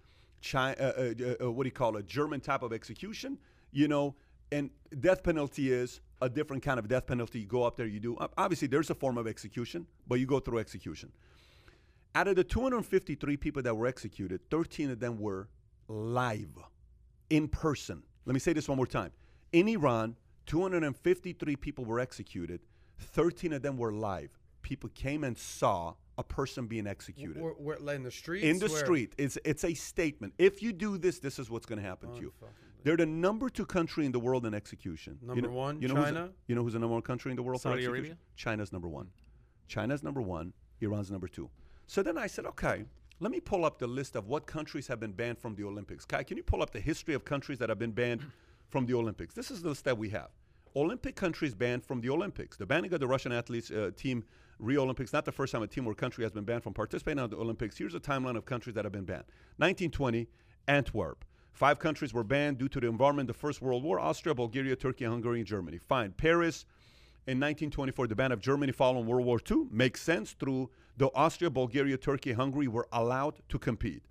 chi- uh, uh, uh, what do you call it, German type of execution, you know, and death penalty is a different kind of death penalty. You go up there, you do. Obviously, there's a form of execution, but you go through execution. Out of the 253 people that were executed, 13 of them were live, in person. Let me say this one more time. In Iran, 253 people were executed, 13 of them were live. People came and saw a person being executed. We're, we're, like in the street. In the street. It's, it's a statement. If you do this, this is what's going to happen to you. They're the number two country in the world in execution. Number you know, one, you know China. Who's, you know who's the number one country in the world Saudi for Arabia? China's number one. China's number one. Iran's number two. So then I said, okay, let me pull up the list of what countries have been banned from the Olympics. Kai, can you pull up the history of countries that have been banned from the Olympics? This is the list that we have. Olympic countries banned from the Olympics. The banning of the Russian athletes uh, team Rio Olympics, not the first time a team or country has been banned from participating in the Olympics. Here's a timeline of countries that have been banned. 1920, Antwerp. Five countries were banned due to the environment the First World War Austria, Bulgaria, Turkey, Hungary, and Germany. Fine. Paris in 1924, the ban of Germany following World War II makes sense through the Austria, Bulgaria, Turkey, Hungary were allowed to compete.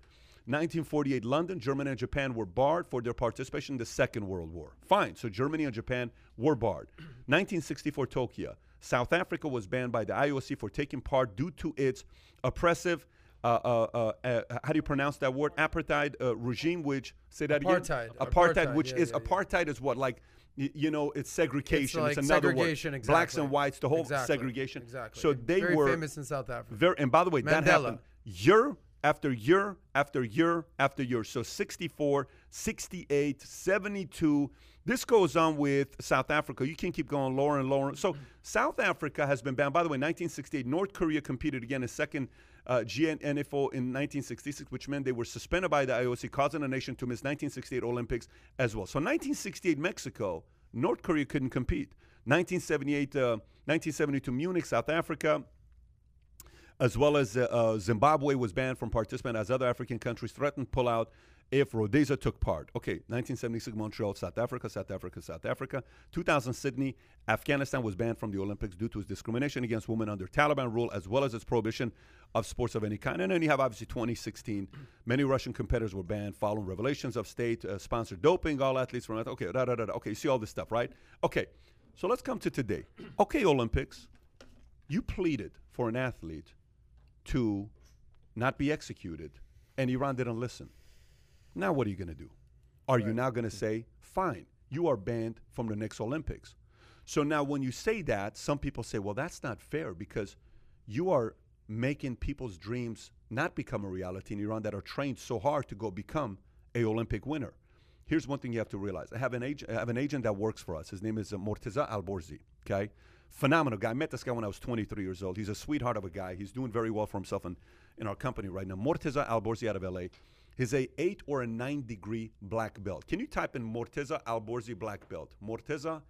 1948, London, Germany, and Japan were barred for their participation in the Second World War. Fine. So Germany and Japan were barred. 1964, Tokyo. South Africa was banned by the IOC for taking part due to its oppressive uh, uh, uh, how do you pronounce that word? Apartheid regime, which say that apartheid. again. Apartheid. Apartheid, which yeah, is yeah, apartheid is what like y- you know it's segregation. It's, like another segregation, word. exactly. Blacks and whites, the whole Exactly, segregation. Exactly. So they Very were famous in South Africa. Very, and by the way, that happened year after year after year after year. So 64, 68, 72. This goes on with South Africa. You can keep going lower and lower. So South Africa has been banned. By the way, 1968, North Korea competed again in second uh, GANEFO in 1966, which meant they were suspended by the IOC, causing the nation to miss 1968 Olympics as well. So 1968 Mexico, North Korea couldn't compete. 1978, uh, 1972 Munich, South Africa, as well as uh, uh, Zimbabwe was banned from participation as other African countries threatened pull out if Rhodesia took part. Okay, 1976 Montreal, South Africa, South Africa, South Africa. 2000 Sydney, Afghanistan was banned from the Olympics due to its discrimination against women under Taliban rule, as well as its prohibition of sports of any kind. And then you have obviously 2016, many Russian competitors were banned following revelations of state-sponsored uh, doping. All athletes from okay, da, da, da, da. okay, you see all this stuff, right? Okay, so let's come to today. Okay, Olympics, you pleaded for an athlete to not be executed, and Iran didn't listen. Now, what are you going to do? Are you now going to say, fine, you are banned from the next Olympics? So now, when you say that, some people say, well, that's not fair because you are making people's dreams not become a reality in Iran that are trained so hard to go become a Olympic winner. Here's one thing you have to realize. I have an agent, I have an agent that works for us. His name is uh, Morteza Alborzi. Okay, phenomenal guy. I met this guy when I was 23 years old. He's a sweetheart of a guy. He's doing very well for himself in, in our company right now. Morteza Alborzi out of LA. He's a eight or a nine degree black belt. Can you type in Morteza Alborzi black belt? Morteza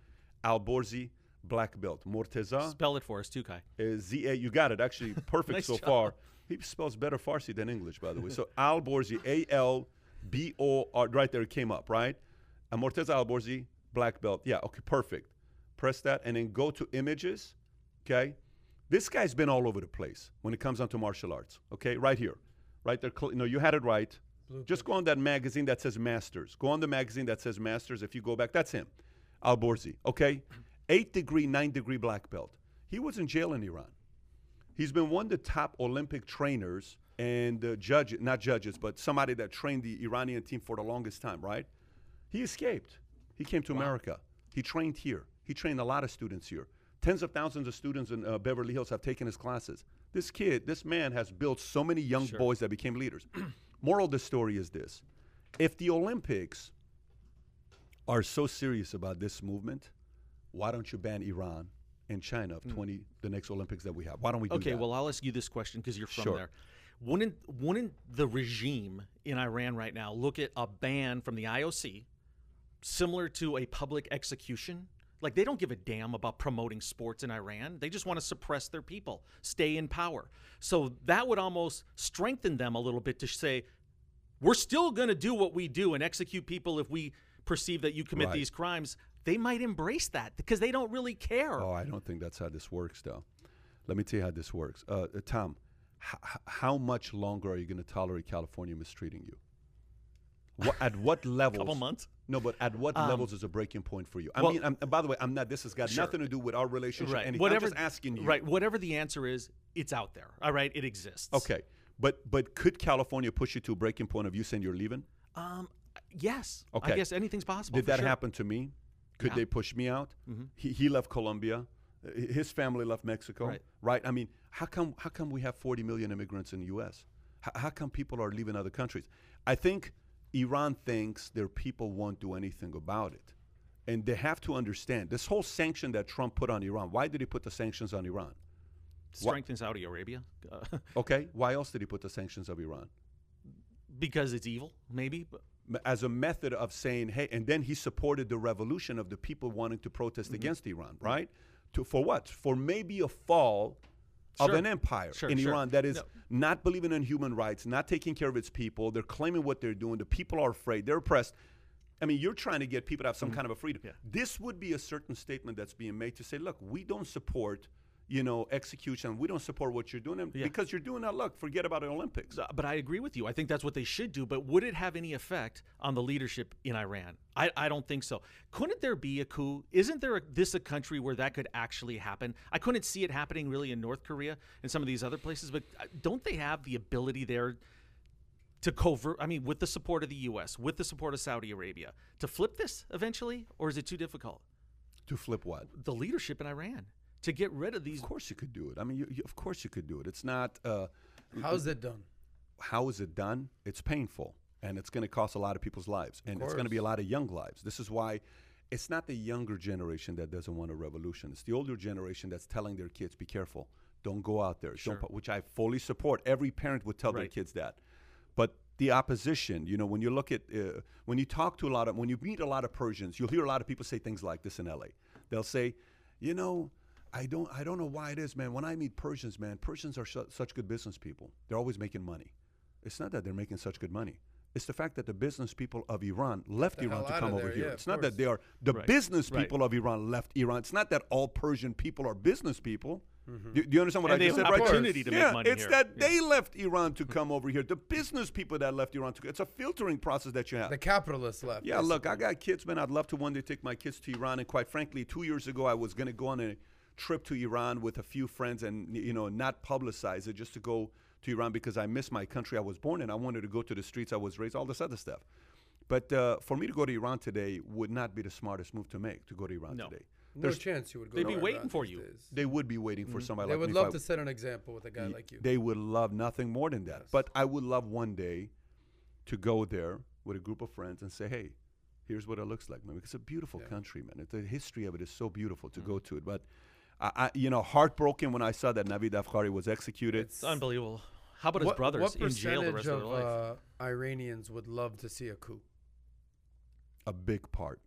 Alborzi black belt. Morteza. Spell it for us too, Kai. Z A. You got it. Actually, perfect Nice so job. far. He spells better Farsi than English, by the way. So Alborzi, A L B O R. Right there, it came up, right? And Morteza Alborzi black belt. Yeah. Okay. Perfect. Press that and then go to images. Okay. This guy's been all over the place when it comes down to martial arts. Okay, right here, right there. cl- No, you had it right. Just go on that magazine that says Masters. Go on the magazine that says Masters. If you go back, that's him, Al Borzi. Okay, eight degree, nine degree black belt. He was in jail in Iran. He's been one of the top Olympic trainers and uh, judge, not judges, but somebody that trained the Iranian team for the longest time. Right? He escaped. He came to America. He trained here. He trained a lot of students here. Tens of thousands of students in uh, Beverly Hills have taken his classes. This kid, this man has built so many young Sure. boys that became leaders. Moral of the story is this if the Olympics are so serious about this movement, why don't you ban Iran and China of hmm. 20, the next Olympics that we have? Why don't we do. Okay, that? well, I'll ask you this question because you're from Sure. there. Wouldn't wouldn't the regime in Iran right now look at a ban from the IOC similar to a public execution? Like they don't give a damn about promoting sports in Iran. They just want to suppress their people, stay in power. So that would almost strengthen them a little bit to say, we're still going to do what we do and execute people if we perceive that you commit Right. these crimes. They might embrace that because they don't really care. Oh, I don't think that's how this works, though. Let me tell you how this works. Uh, uh, Tom, h- how much longer are you going to tolerate California mistreating you? What, at what levels? Couple months? No, but at what Um, levels is a breaking point for you? I well- mean, I'm, and by the way, I'm not. This has got Sure. nothing to do with our relationship. Right. Anything. Whatever. I'm just asking you. Right. Whatever the answer is, it's out there. All right. It exists. Okay. But but could California push you to a breaking point of you saying you're leaving? Um. Yes. Okay. I guess anything's possible. Did that sure. happen to me? Could Yeah. they push me out? Mhm. He, he left Colombia. His family left Mexico. Right. right. I mean, how come how come we have 40 million immigrants in the U.S.? How, how come people are leaving other countries? I think Iran thinks their people won't do anything about it, and they have to understand this whole sanction that Trump put on Iran. Why did he put the sanctions on Iran? Strengthen Saudi Arabia. Okay. Why else did he put the sanctions of Iran? because it's evil, maybe. But as a method of saying, hey, and then he supported the revolution of the people wanting to protest Mm-hmm. against Iran, right? To for what? For maybe a fall of Sure. an empire Sure, in sure. Iran that is No. not believing in human rights, not taking care of its people. They're claiming what they're doing. The people are afraid. They're oppressed. I mean, you're trying to get people to have some Mm-hmm. kind of a freedom. This would be a certain statement that's being made to say, look, we don't support, you know, execution. We don't support what you're doing and Yeah. because you're doing that. Look, forget about the Olympics. Uh, But I agree with you. I think that's what they should do. But would it have any effect on the leadership in Iran? I, I don't think so. Couldn't there be a coup? Isn't there a, this a country where that could actually happen? I couldn't see it happening really in North Korea and some of these other places. But uh, don't they have the ability there to covert? I mean, with the support of the U.S., with the support of Saudi Arabia, to flip this eventually, or is it too difficult? To flip what? The leadership in Iran to get rid of these. Of course you could do it. I mean, you, you, of course you could do it. It's not. Uh, How's it done? How is it done? It's painful, and it's going to cost a lot of people's lives, and it's going to be a lot of young lives. This is why it's not the younger generation that doesn't want a revolution. It's the older generation that's telling their kids, "Be careful, don't go out there." Sure. Don't, which I fully support. Every parent would tell their kids that. But the opposition, you know, when you look at, uh, when you talk to a lot of, when you meet a lot of Persians, you'll hear a lot of people say things like this in LA. They'll say, you know, I don't, I don't know why it is, man. When I meet Persians, man, Persians are su- such good business people. They're always making money. It's not that they're making such good money. It's the fact that the business people of Iran left The Iran to come over there, here. yeah, it's of not that they are the Right. business Right. people of Iran left Iran. It's not that all Persian people are business people. Mm-hmm. Do, do you understand what And I they just have said? an right? opportunity to make yeah, money it's here. that Yeah. they left Iran to come over here. The business people that left Iran to. It's a filtering process that you have. The capitalists left. Yeah, look, I got kids, man. I'd love to one day take my kids to Iran. And quite frankly, two years ago, I was going to go on a trip to Iran with a few friends and, you know, not publicize it just to go to Iran because I miss my country I was born in. I wanted to go to the streets I was raised, all this other stuff. But uh, for me to go to Iran today would not be the smartest move to make to go to Iran No. today. No There's- chance you would go. They'd to be Iran waiting for you. days. They would be waiting for somebody They like would me. if love I- to set an example with a guy Y- like you. They would love nothing more than that. But I would love one day to go there with a group of friends and say, hey, here's what it looks like, man. It's a beautiful country, man. It, the history of it is so beautiful to go to it. But, I, I, you know, heartbroken when I saw that Navid Afkari was executed. It's unbelievable. How about his what, brothers what in jail the rest percentage of their life? Uh, Iranians would love to see a coup? a big part.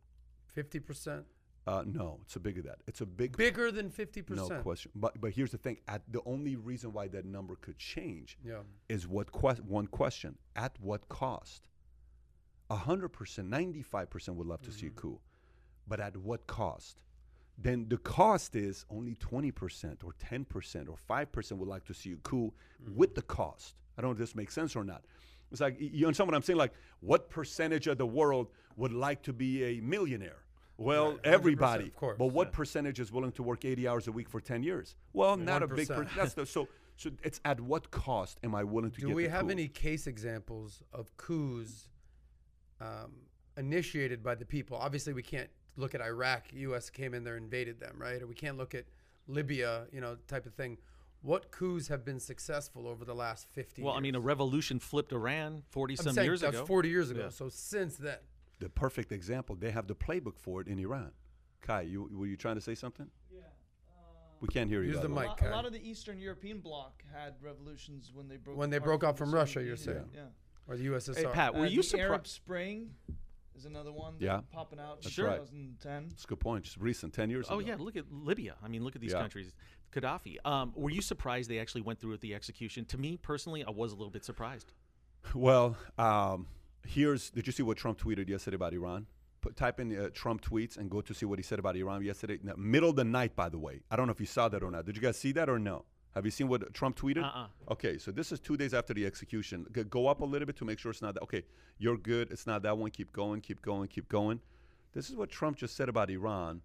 Fifty percent. Uh, no, it's a bigger that. It's a big Bigger than fifty percent. No question. But but here's the thing: at the only reason why that number could change Yeah. is what que- one question: at what cost? hundred percent, ninety-five percent would love to see a coup, but at what cost? Then the cost is only twenty percent, or ten percent, or five percent would like to see a coup with the cost. I don't know if this makes sense or not. It's like you understand what I'm saying? Like, what percentage of the world would like to be a millionaire? Well, Right, everybody. of course, But what percentage is willing to work 80 hours a week for 10 years? Well, not a big. Per- 1%. that's the so. So it's at what cost am I willing to Do we have coup? any case examples of coups um, initiated by the people? Obviously, we can't look at Iraq. U.S. came in there, invaded them, right? Or we can't look at Libya, you know, type of thing. What coups have been successful over the last 50 Well, years? I mean, a revolution flipped Iran 40 I'm some saying years that ago. was 40 years ago. Yeah. So since then, the perfect example? They have the playbook for it in Iran. Kai, you were you trying to say something? Yeah. We can't hear you. Use the mic, A lot, a lot of the Eastern European bloc had revolutions when they broke When they broke off from Russia, you're saying. Yeah. or the USSR. Hey, Pat, were Uh, you the Arab surprised? Spring is another one. Yeah. popping out. That's in right. 2010. It's a good point. Just recent, 10 years ago. Oh ago. yeah, look at Libya. I mean, look at these Yeah. countries. Gaddafi. Um, were you surprised they actually went through with the execution? To me personally, I was a little bit surprised. Well, um, here's. Did you see what Trump tweeted yesterday about Iran? Put, type in uh, Trump tweets and go to see what he said about Iran yesterday. No, middle of the night, by the way. I don't know if you saw that or not. Did you guys see that or no? Have you seen what Trump tweeted? Uh-uh. Okay, so this is two days after the execution. G- go up a little bit to make sure it's not that. Okay, you're good. It's not that one. Keep going, keep going, keep going. This is what Trump just said about Iran.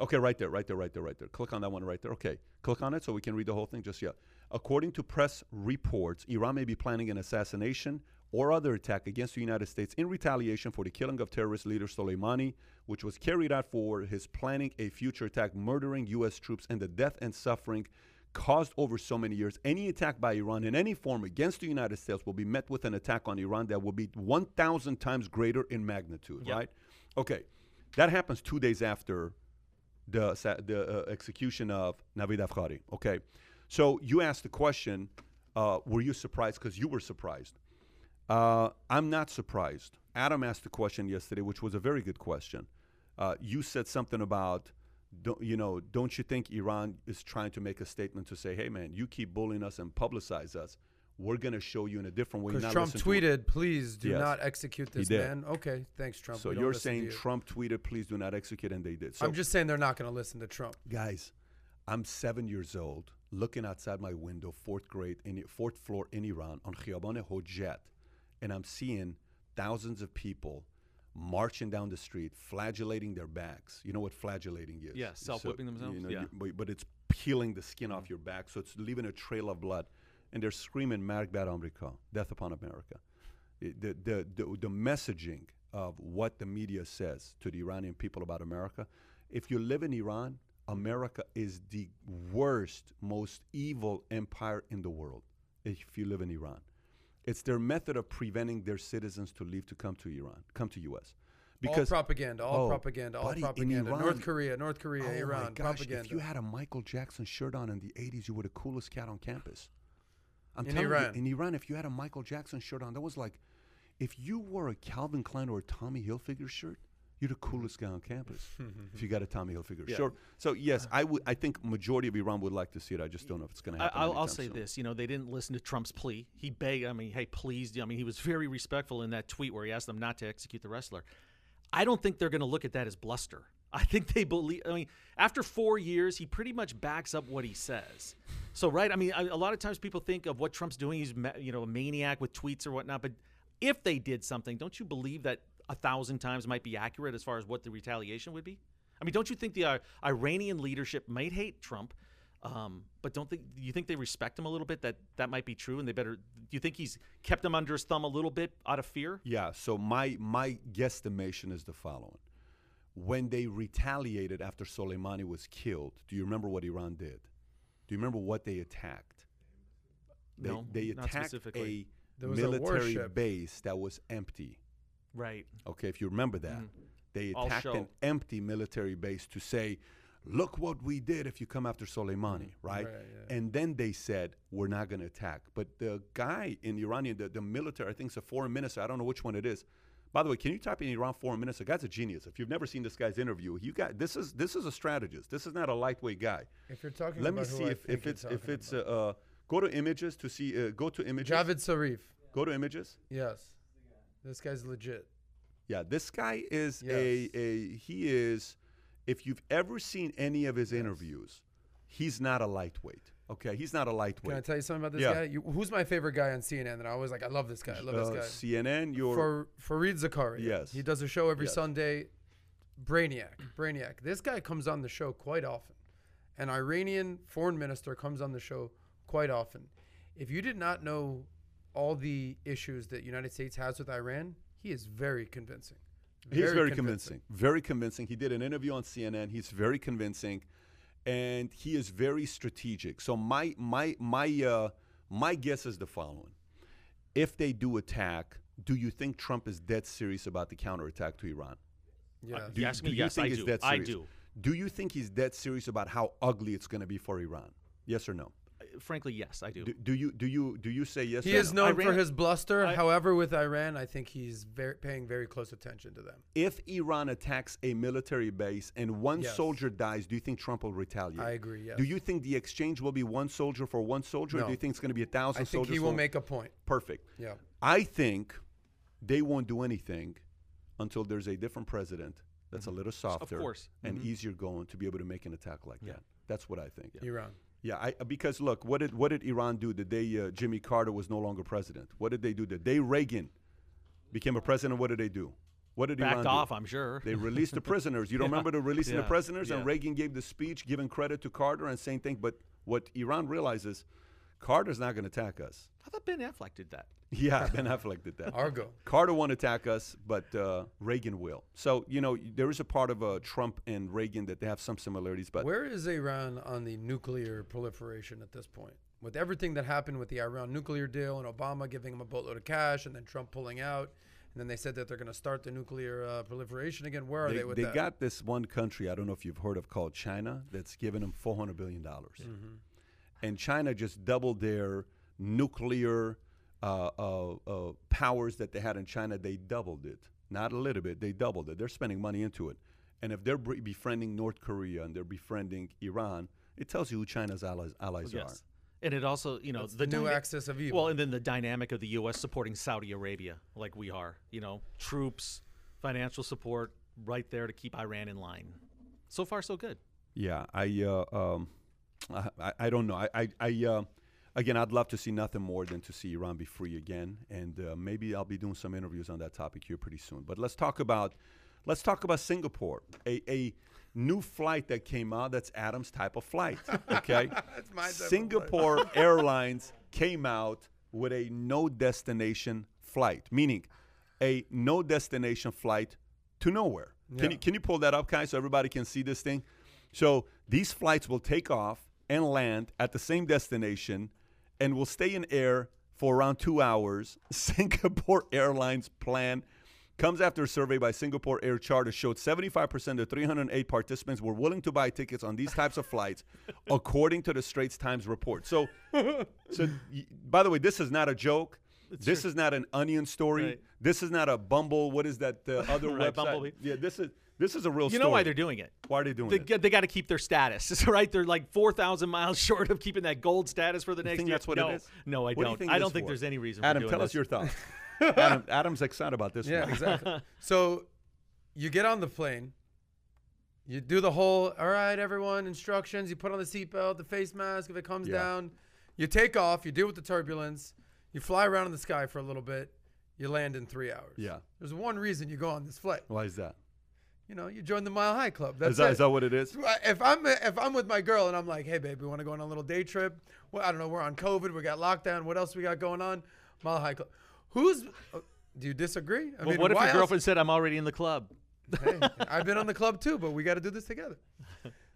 Okay, right there, right there, right there, right there. Click on that one right there. Okay, click on it so we can read the whole thing just yet. According to press reports, Iran may be planning an assassination or other attack against the United States in retaliation for the killing of terrorist leader Soleimani, which was carried out for his planning a future attack, murdering U.S. troops, and the death and suffering caused over so many years. Any attack by Iran in any form against the United States will be met with an attack on Iran that will be 1,000 times greater in magnitude, Yep. right? Okay, that happens two days after the the uh, execution of Navid Afkari. Okay, so you asked the question, uh, were you surprised? Because you were surprised. Uh, I'm not surprised. Adam asked the question yesterday, which was a very good question. Uh, you said something about, don't, you know, don't you think Iran is trying to make a statement to say, hey man, you keep bullying us and publicize us, we're going to show you in a different way. Because Trump listen to what-" tweeted, "Please do Yes. not execute this man." Okay, thanks, Trump. So We you're saying you. Trump tweeted, please do not execute, and they did. So I'm just saying they're not going to listen to Trump. guys, I'm seven years old, looking outside my window, fourth grade, in fourth floor in Iran on Khiyabane Hojet, and I'm seeing thousands of people marching down the street, flagellating their backs. You know what flagellating is? Yeah, self-whipping themselves? You know, Yeah. you- but, it's peeling the skin off mm-hmm. your back, so it's leaving a trail of blood, and they're screaming "Marg bar America," death upon America. It- the, the, the, the messaging of what the media says to the Iranian people about America. If you live in Iran, America is the worst, most evil empire in the world. If you live in Iran, it's their method of preventing their citizens to leave to come to Iran, come to U.S. all propaganda, all Oh, propaganda, all buddy, propaganda. Iran- North Korea, North Korea, Oh Iran, gosh, propaganda. If you had a Michael Jackson shirt on in the 80s, you were the coolest cat on campus. I'm In telling Iran. you, in Iran, if you had a Michael Jackson shirt on, that was like, if you wore a Calvin Klein or a Tommy Hilfiger shirt, you're the coolest guy on campus. if you got a Tommy Hilfiger Yeah. shirt. So yes, uh-huh. I would. I think majority of Iran would like to see it. I just don't know if it's going to happen. I'll, I'll say soon. this: you know, they didn't listen to Trump's plea. He begged. I mean, hey, please. I mean, he was very respectful in that tweet where he asked them not to execute the wrestler. I don't think they're going to look at that as bluster. I think they believe. I mean, after four years, he pretty much backs up what he says. So, right? I mean, a, a lot of times people think of what Trump's doing. He's, you know, a maniac with tweets or whatnot. But if they did something, don't you believe that a thousand times might be accurate as far as what the retaliation would be? I mean, don't you think the uh, Iranian leadership might hate Trump, um, but don't think you think they respect him a little bit? That that might be true, and they better. Do you think he's kept them under his thumb a little bit out of fear? Yeah. So my my guesstimation is the following: when they retaliated after Soleimani was killed, do you remember what Iran did? Do you remember what they attacked? They, No, they not attacked specifically. a There was a military warship. base that was empty. Right. Okay, if you remember that, Mhm. they attacked an empty military base to say, "Look what we did if you come after Soleimani," right? Right, yeah. And then they said, "We're not going to attack." But the guy in Iranian, the, the military, I think it's a foreign minister. I don't know which one it is. By the way, can you type in Iran foreign minister? Guy's a genius. If you've never seen this guy's interview, you got this is this is a strategist. This is not a lightweight guy. If you're talking Let me about who see I if, if it's if it's uh, uh, go to images to see uh, go to images. Javad Zarif. Go to images. Yes, this guy's legit. Yeah, this guy is a, Yes. a he is if you've ever seen any of his interviews, he's not a lightweight. Okay, he's not a lightweight. Can I tell you something about this Yeah. guy? You, who's my favorite guy on CNN? That I always like. I love this guy. I love Uh, this guy. CNN, you're For Fareed Zakaria. Yes. He does a show every Yes. Sunday. Brainiac. Brainiac. This guy comes on the show quite often. An Iranian foreign minister comes on the show quite often. If you did not know all the issues that United States has with Iran, he is very convincing. He's very, convincing. Very convincing. He did an interview on CNN. He's very convincing, and he is very strategic. So my my my uh, my guess is the following: If they do attack, do you think Trump is dead serious about the counterattack to Iran? Yeah. Do, You ask me, yes, think I he's do. dead I do. Do you think he's dead serious about how ugly it's going to be for Iran? Yes or no? Frankly, yes, I do. Do, do you do you do you say yes? He or is no? known for his bluster. I- However, with Iran, I think he's very, paying very close attention to them. If Iran attacks a military base and one Yes. soldier dies, do you think Trump will retaliate? I agree, yes. Do you think the exchange will be one soldier for one soldier, or No. do you think it's going to be a thousand I think soldiers? he will for- make a point. perfect. Yeah. I think they won't do anything until there's a different president that's a little softer course. and Mhm. easier going to be able to make an attack like that. That's what I think. Iran. Yeah, I, because look, what did what did Iran do the day uh, Jimmy Carter was no longer president? What did they do the day Reagan became a president? What did they do? What did Backed Iran do? off, I'm sure. They released the prisoners. You don't Yeah. remember the releasing the Yeah. prisoners? And Reagan gave the speech giving credit to Carter and saying things. But what Iran realizes, Carter's not going to attack us. I thought Ben Affleck did that. Yeah, Ben Affleck did that. Argo. Carter won't attack us, but uh, Reagan will. So you know there is a part of uh, Trump and Reagan that they have some similarities. But Where is Iran on the nuclear proliferation at this point? With everything that happened with the Iran nuclear deal and Obama giving them a boatload of cash and then Trump pulling out, and then they said that they're going to start the nuclear uh, proliferation again. Where are they, they, with they that? They got this one country I don't know if you've heard of called China that's giving them four hundred billion dollars, Mhm. And China just doubled their nuclear uh, uh, uh, powers that they had in China. They doubled it, not a little bit. They doubled it. They're spending money into it, and if they're bre- befriending North Korea and they're befriending Iran, it tells you who China's allies, allies are. Yes. And it also, you know, That's the the new dyna- axis of evil. Well, and then the dynamic of the U.S. supporting Saudi Arabia, like we are, you know, troops, financial support, right there to keep Iran in line. So far, so good. Yeah, I uh, um, I, I- I don't know. I I, I uh, again, I'd love to see nothing more than to see Iran be free again, and uh, maybe I'll be doing some interviews on that topic here pretty soon. But let's talk about let's talk about Singapore. A a new flight that came out that's Adam's type of flight. Okay, That's my type of flight. Singapore Airlines came out with a no destination flight, meaning a no destination flight to nowhere. Can you can you pull that up, Kai, so everybody can see this thing? So these flights will take off and land at the same destination, and will stay in air for around two hours. Singapore Airlines plan comes after a survey by Singapore Air Charter showed 75% of 308 participants were willing to buy tickets on these types of flights, according to the Straits Times report. So, so by the way, this is not a joke. this is not an onion story. Right. This is not a Bumble. What is that uh, other Right, website? Bumblebee. Yeah, this is this is a real. Story. You story. know why they're doing it? Why are they doing They, it? they got to keep their status, right? They're like 4,000 miles short of keeping that gold status for the You next think year. that's what no, it is? No, I What do you don't. think I it don't think for? there's any reason Adam, for doing tell this. us your thoughts. Adam, Adam's excited about this Yeah, one. exactly. so you get on the plane. You do the whole, all right, everyone, instructions. You put on the seatbelt, the face mask if it comes Yeah. down. You take off. You deal with the turbulence. You fly around in the sky for a little bit. You land in three hours. Yeah. There's one reason you go on this flight. Why is that? You know, you join the Mile High Club. That's Is that, it. is that what it is? If I'm if I'm with my girl and I'm like, hey babe, we want to go on a little day trip. Well, I don't know, we're on COVID, we got lockdown. What else we got going on? Mile High Club. Who's? uh, do you disagree? I well, what if why your else- girlfriend said, I'm already in the club? hey, I've been on the club too, but we got to do this together.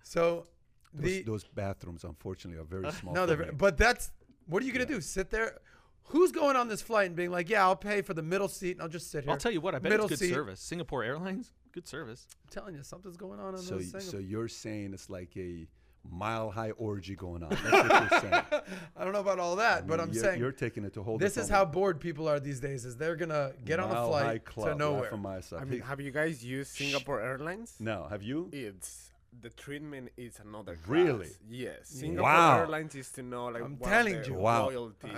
So Those, the those bathrooms, unfortunately, are very small. no, they're, but that's what are you gonna do? Sit there? Who's going on this flight and being like, yeah, I'll pay for the middle seat and I'll just sit here. I'll tell you what, I bet middle it's good seat. service. Singapore Airlines, good service. I'm telling you, something's going on in so, those y- things. so you're saying it's like a mile high orgy going on. That's what you're saying. I don't know about all that, but mean, I'm you're- saying you're taking it to a whole This is how bored people are these days. Is they're gonna get on a Mile High flight Club, to right nowhere. from my side. I mean, have you guys used Singapore Airlines? No, have you? It's the treatment is another class. Really? Yes. Singapore Wow. Airlines is to know like I'm what telling their you. Wow. Uh-huh. loyalty,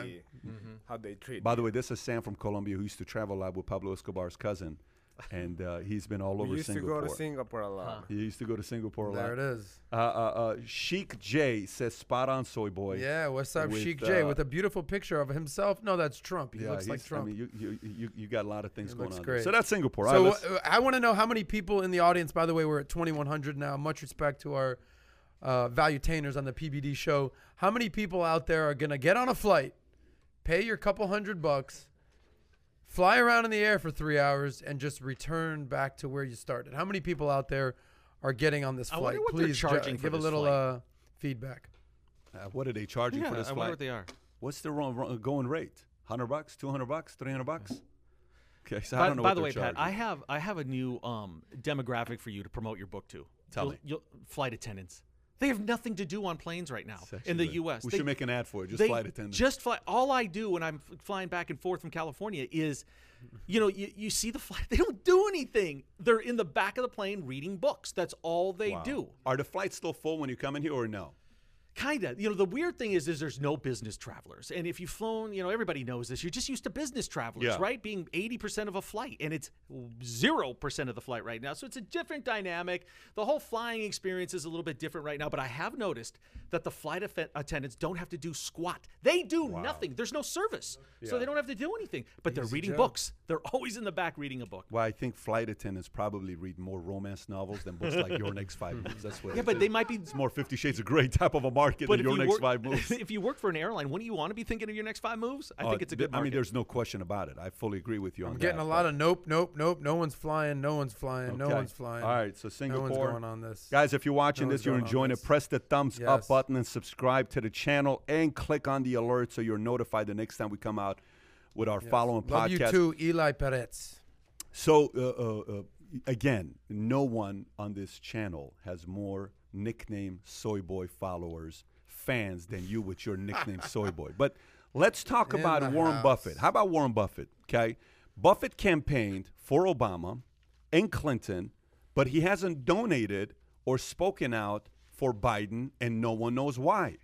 I'm- how they treat. By the way, this is Sam from Colombia who used to travel a lot with Pablo Escobar's cousin, and uh, he's been all we over used Singapore. to go to Singapore a lot. He used to go to Singapore a lot. There it is. Uh, uh, uh, Chic J says, "Spot on, soy boy." Yeah, what's up, With, Chic J, uh, with a beautiful picture of himself. No, that's Trump. He yeah, looks like Trump. I mean, you, you, you, you got a lot of things He going on. great. So that's Singapore. So right, let's- uh, I want to know how many people in the audience. By the way, we're at 2,100 now. Much respect to our uh, valuetainers on the PBD show. How many people out there are gonna get on a flight, pay your couple hundred bucks, fly around in the air for three hours, and just return back to where you started? How many people out there are getting on this I flight? wonder what they're Please ju- charging for give a this little flight. uh, feedback. uh, what are they charging Yeah, for this flight? I flight? wonder what they are. What's the wrong, wrong going rate? Hundred bucks, two hundred bucks, three hundred bucks. Okay, so I by, don't know by what the they're way, Pat, charging. I have I have a new um, demographic for you to promote your book to. Tell You'll- me. you'll- flight attendants. They have nothing to do on planes right now in the U.S. We They- should make an ad for it. Just flight attendants. Just fly. All I do when I'm flying back and forth from California is, you know, you, you see the flight. They don't do anything. They're in the back of the plane reading books. That's all they Wow. do. Are the flights still full when you come in here, or no? Kinda. You know, the weird thing is, is there's no business travelers, and if you've flown, you know, everybody knows this. You're just used to business travelers, Yeah. right? Being 80% of a flight, and it's zero percent of the flight right now. So it's a different dynamic. The whole flying experience is a little bit different right now. But I have noticed that the flight aff- attendants don't have to do squat. They do nothing. There's no service, so they don't have to do anything. But they're reading job. books. They're always in the back reading a book. Well, I think flight attendants probably read more romance novels than books like Your Next Five Moves. That's what. Yeah, but is. they might be It's more Fifty Shades of Grey type of a market But than if Your you Next work, Five Moves. if you work for an airline, wouldn't you want to be thinking of your next five moves? I Uh, think it's a th- good I mean, there's no question about it. I fully agree with you on I'm that. getting a lot of nope, nope, nope. No one's flying. No one's flying. No one's flying. All right, so Singapore. No one's going on this. Guys, if you're watching No this, you're enjoying it, press the thumbs up button and subscribe to the channel and click on the alert so you're notified the next time we come out with our following Love you too, Eli Perez. So, uh, uh, uh, again, no one on this channel has more nickname Soy Boy followers, fans than you with your nickname Soy Boy. But let's talk In about Warren house. Buffett. How about Warren Buffett? Okay. Buffett campaigned for Obama and Clinton, but he hasn't donated or spoken out for Biden, and no one knows why.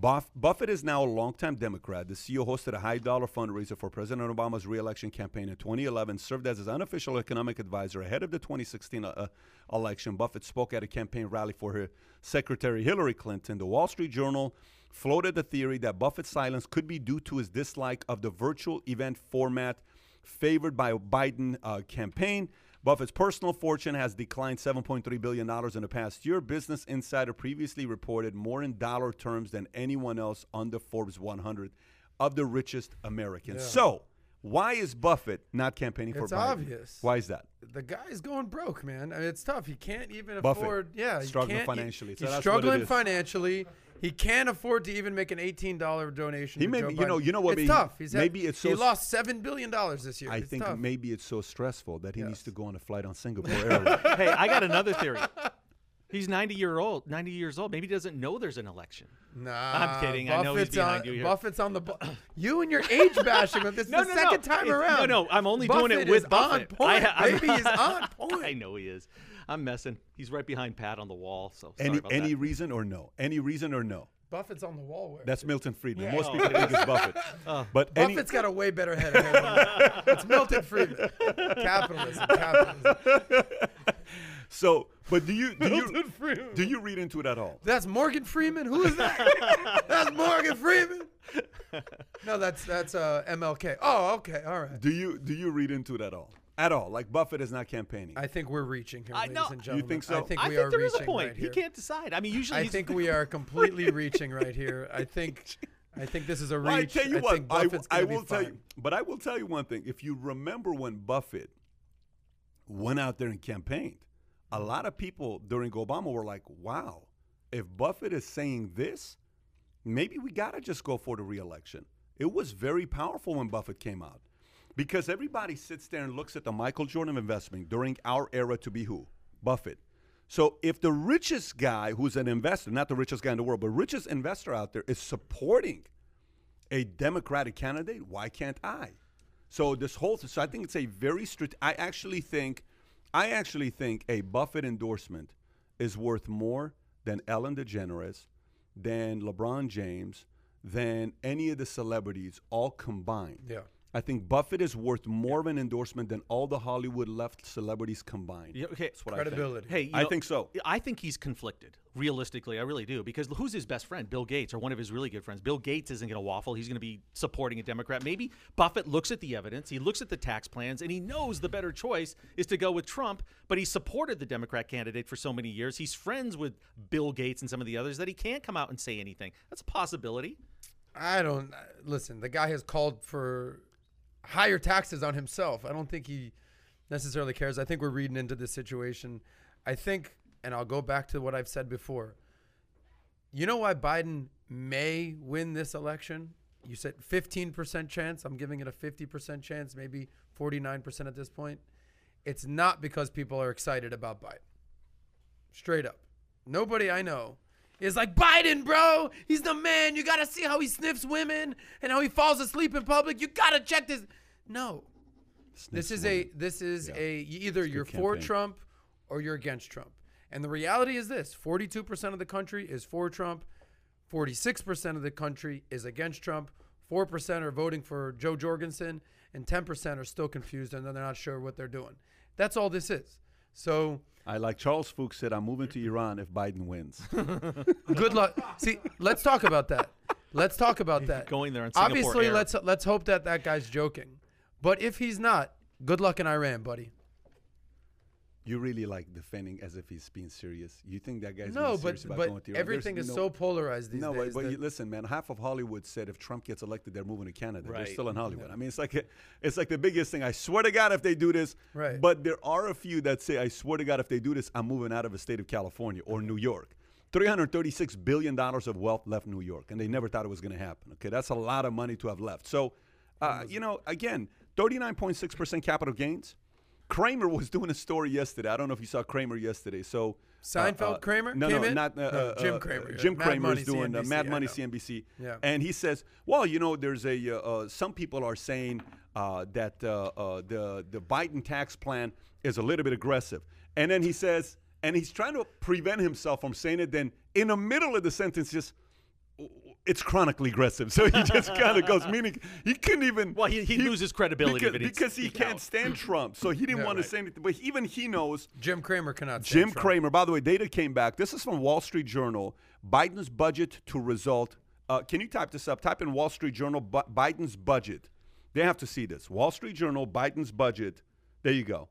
Buff- Buffett is now a longtime Democrat. The CEO hosted a high dollar fundraiser for President Obama's reelection campaign in 2011, served as his unofficial economic advisor ahead of the 2016 uh, election. Buffett spoke at a campaign rally for her Secretary Hillary Clinton. The Wall Street Journal floated the theory that Buffett's silence could be due to his dislike of the virtual event format favored by Biden uh, campaign. Buffett's personal fortune has declined $7.3 billion in the past year. Business Insider previously reported more in dollar terms than anyone else on the Forbes 100 of the richest Americans. So, why is Buffett not campaigning for It's Biden? obvious. Why is that? The guy's going broke, man. I mean, it's tough. He can't even Buffett, afford. Yeah, struggling he- financially. So he's struggling financially. He can't afford to even make an eighteen dollar donation. He to may Joe you know- you know what, It's maybe- tough. He's had- it's so he lost seven billion dollars this year. I It's think tough. maybe it's so stressful that he needs to go on a flight on Singapore Airlines. hey, I got another theory. He's 90 year old, 90 years old. Maybe he doesn't know there's an election. Nah, I'm kidding. I know he's Buffett's behind on, you here. Buffett's on the. Bu- you and your age bashing. But this is No, the no, no. second time It's- around. No, no, I'm only doing it with is Buffett. on point. I, I'm- Baby is on point. I know he is. I'm messing. He's right behind Pat on the wall. So sorry any about any that. reason or no? Any reason or no? Buffett's on the wall. Where? That's Milton Friedman. Yeah. Most Oh, people think it's Buffett. but any, Buffett's got a way better head. of hair than that. it's Milton Friedman. Capitalism. Capitalism. so, but do you do you Milton Friedman. do you read into it at all? That's Morgan Freeman. Who is that? that's Morgan Freeman. No, that's that's uh, MLK. Oh, okay, all right. Do you do you read into it at all? At all? Like Buffett is not campaigning. I think we're reaching here, I ladies know- and You think so? I think I we think are there is reaching a point. right he can't decide. I mean, usually I he's think we are completely reaching right here. I think, I think this is a Well, I reach. tell you what, think I, Buffett's I gonna be will tell fine. you, but I will tell you one thing. If you remember when Buffett went out there and campaigned, a lot of people during Obama were like, "Wow, if Buffett is saying this, maybe we gotta just go for the reelection." It was very powerful when Buffett came out because everybody sits there and looks at the Michael Jordan of investing during our era to be who? Buffett. So if the richest guy who's an investor, not the richest guy in the world, but richest investor out there is supporting a Democratic candidate, why can't I? So this whole so I think it's a very strict I actually think I actually think a Buffett endorsement is worth more than Ellen DeGeneres, than LeBron James, than any of the celebrities all combined. Yeah. I think Buffett is worth more of an endorsement than all the Hollywood left celebrities combined. Yeah, okay. That's what I think. Credibility. Hey, you I know, think so. I think he's conflicted. Realistically, I really do. Because who's his best friend? Bill Gates, or one of his really good friends. Bill Gates isn't going to waffle. He's going to be supporting a Democrat. Maybe Buffett looks at the evidence, he looks at the tax plans, and he knows the better choice is to go with Trump. But he supported the Democrat candidate for so many years. He's friends with Bill Gates and some of the others that he can't come out and say anything. That's a possibility. I don't uh, listen. The guy has called for higher taxes on himself. I don't think he necessarily cares. I think we're reading into this situation. I think, and I'll go back to what I've said before. You know why Biden may win this election? You said 15% chance. I'm giving it a 50% chance, maybe 49% at this point. It's not because people are excited about Biden. Straight up. Nobody I know is like Biden, bro. He's the man. You got to see how he sniffs women and how he falls asleep in public. You got to check this. No. This is a this is a either you're for campaign. Trump or you're against Trump. And the reality is this, 42% of the country is for Trump. 46% of the country is against Trump, 4% are voting for Jo Jorgensen, and 10% are still confused and they're not sure what they're doing. That's all this is. So I like Charles Fuchs said, I'm moving to Iran if Biden wins. good luck. See, let's talk about that. Let's talk about that. Going there on Singapore Obviously, Air. let's let's hope that that guy's joking. But if he's not, good luck in Iran, buddy. You really like defending as if he's being serious. You think that guy's No, but serious about but going to Iran? everything is no- so polarized these no, days. but, but listen, man. Half of Hollywood said if Trump gets elected, they're moving to Canada. Right. They're still in Hollywood. I mean, it's like it's like the biggest thing. I swear to God, if they do this, Right. But there are a few that say, I swear to God, if they do this, I'm moving out of the state of California or New York. Three hundred thirty-six billion dollars of wealth left New York, and they never thought it was going to happen. Okay, that's a lot of money to have left. So, uh, you know, again, thirty-nine point six percent capital gains. Cramer was doing a story yesterday. I don't know if you saw Cramer yesterday. So uh, Seinfeld Kramer No, no, in? not uh, No, uh, Jim uh, Cramer. Jim Mad Cramer Money is doing uh, CNBC, Mad Money. CNBC, Yeah. and he says, "Well, you know, there's a uh, uh, some people are saying uh, that uh, uh, the the Biden tax plan is a little bit aggressive," and then he says, and he's trying to prevent himself from saying it. Then in the middle of the sentence, just it's chronically aggressive. So he just kind of goes, meaning he couldn't even. Well, he- he'd lose his credibility because, he because he can't out. stand Trump. So he didn't Yeah, want right. to say anything. But even he knows Jim Cramer cannot. stand Jim Trump. Cramer, by the way, data came back. This is from Wall Street Journal. Biden's budget to result. Uh, can you type this up? Type in Wall Street Journal, Bu- Biden's budget. They have to see this. Wall Street Journal, Biden's budget. There you go.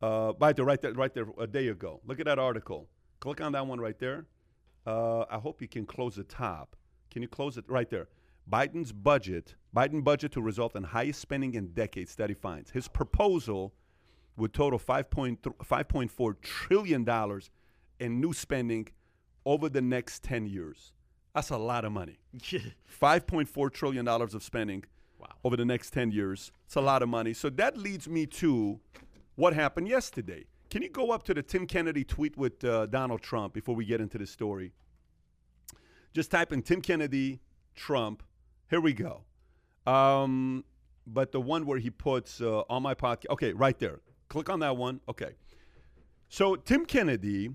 Uh, right there, right there, right there. A day ago. Look at that article. Click on that one right there. Uh, I hope you can close the top. Can you close it right there? Biden's budget, Biden budget to result in highest spending in decades, study finds. His proposal would total 5.3 $5.4 trillion in new spending over the next 10 years. That's a lot of money. $5.4 trillion of spending over the next 10 years. It's a lot of money. So that leads me to what happened yesterday. Can you go up to the Tim Kennedy tweet with uh, Donald Trump before we get into the story? Just type in Tim Kennedy, Trump. Here we go. Um, but the one where he puts uh, on my podcast. Okay, right there. Click on that one. Okay. So Tim Kennedy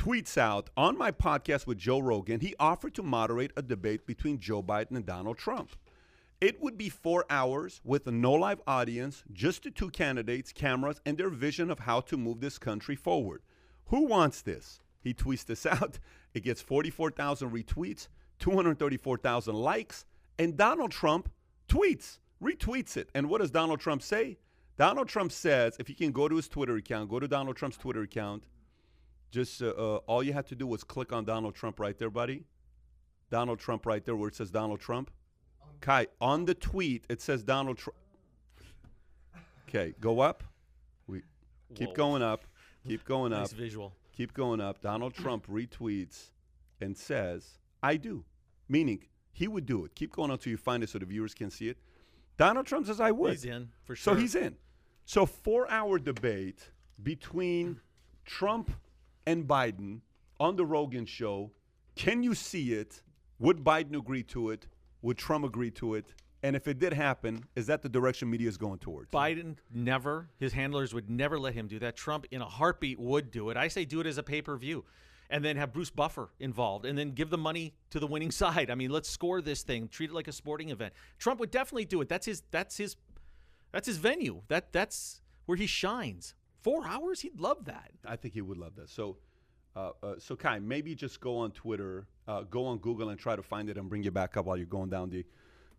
tweets out on my podcast with Joe Rogan, he offered to moderate a debate between Joe Biden and Donald Trump. It would be four hours with a no live audience, just the two candidates, cameras, and their vision of how to move this country forward. Who wants this? He tweets this out. It gets 44,000 retweets, 234,000 likes, and Donald Trump tweets, retweets it. And what does Donald Trump say? Donald Trump says, if you can go to his Twitter account, go to Donald Trump's Twitter account. Just uh, uh, all you had to do was click on Donald Trump right there, buddy. Donald Trump right there where it says Donald Trump. Kai, on the tweet, it says Donald Trump. Okay, go up. We keep Whoa. going up. Keep going Nice up. visual. Keep going up. Donald mm. Trump retweets and says, I do. Meaning, he would do it. Keep going until you find it so the viewers can see it. Donald Trump says, I would. He's in, for sure. So he's in. So, four hour debate between Trump and Biden on the Rogan show. Can you see it? Would Biden agree to it? Would Trump agree to it? And if it did happen, is that the direction media is going towards? Biden never, his handlers would never let him do that. Trump, in a heartbeat, would do it. I say do it as a pay per view and then have Bruce Buffer involved and then give the money to the winning side. I mean, let's score this thing, treat it like a sporting event. Trump would definitely do it. That's his, that's his, that's his venue. That, that's where he shines. Four hours? He'd love that. I think he would love that. So, uh, uh, so Kai, maybe just go on Twitter, uh, go on Google, and try to find it and bring it back up while you're going down the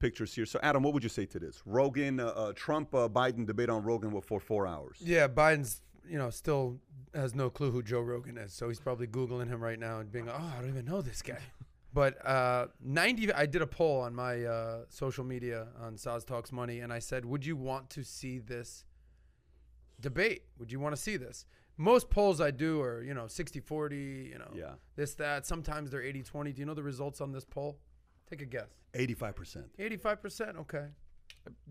pictures here. So, Adam, what would you say to this? Rogan, uh, uh, Trump, uh, Biden debate on Rogan for four hours. Yeah, Biden's you know still has no clue who Joe Rogan is, so he's probably googling him right now and being like, "Oh, I don't even know this guy." But uh, 90, I did a poll on my uh, social media on Saz Talks Money, and I said, "Would you want to see this debate? Would you want to see this?" Most polls I do are you know 60-40, you know, Yeah. this that. Sometimes they're 80-20. Do you know the results on this poll? Take a guess. 85%. 85%. Okay.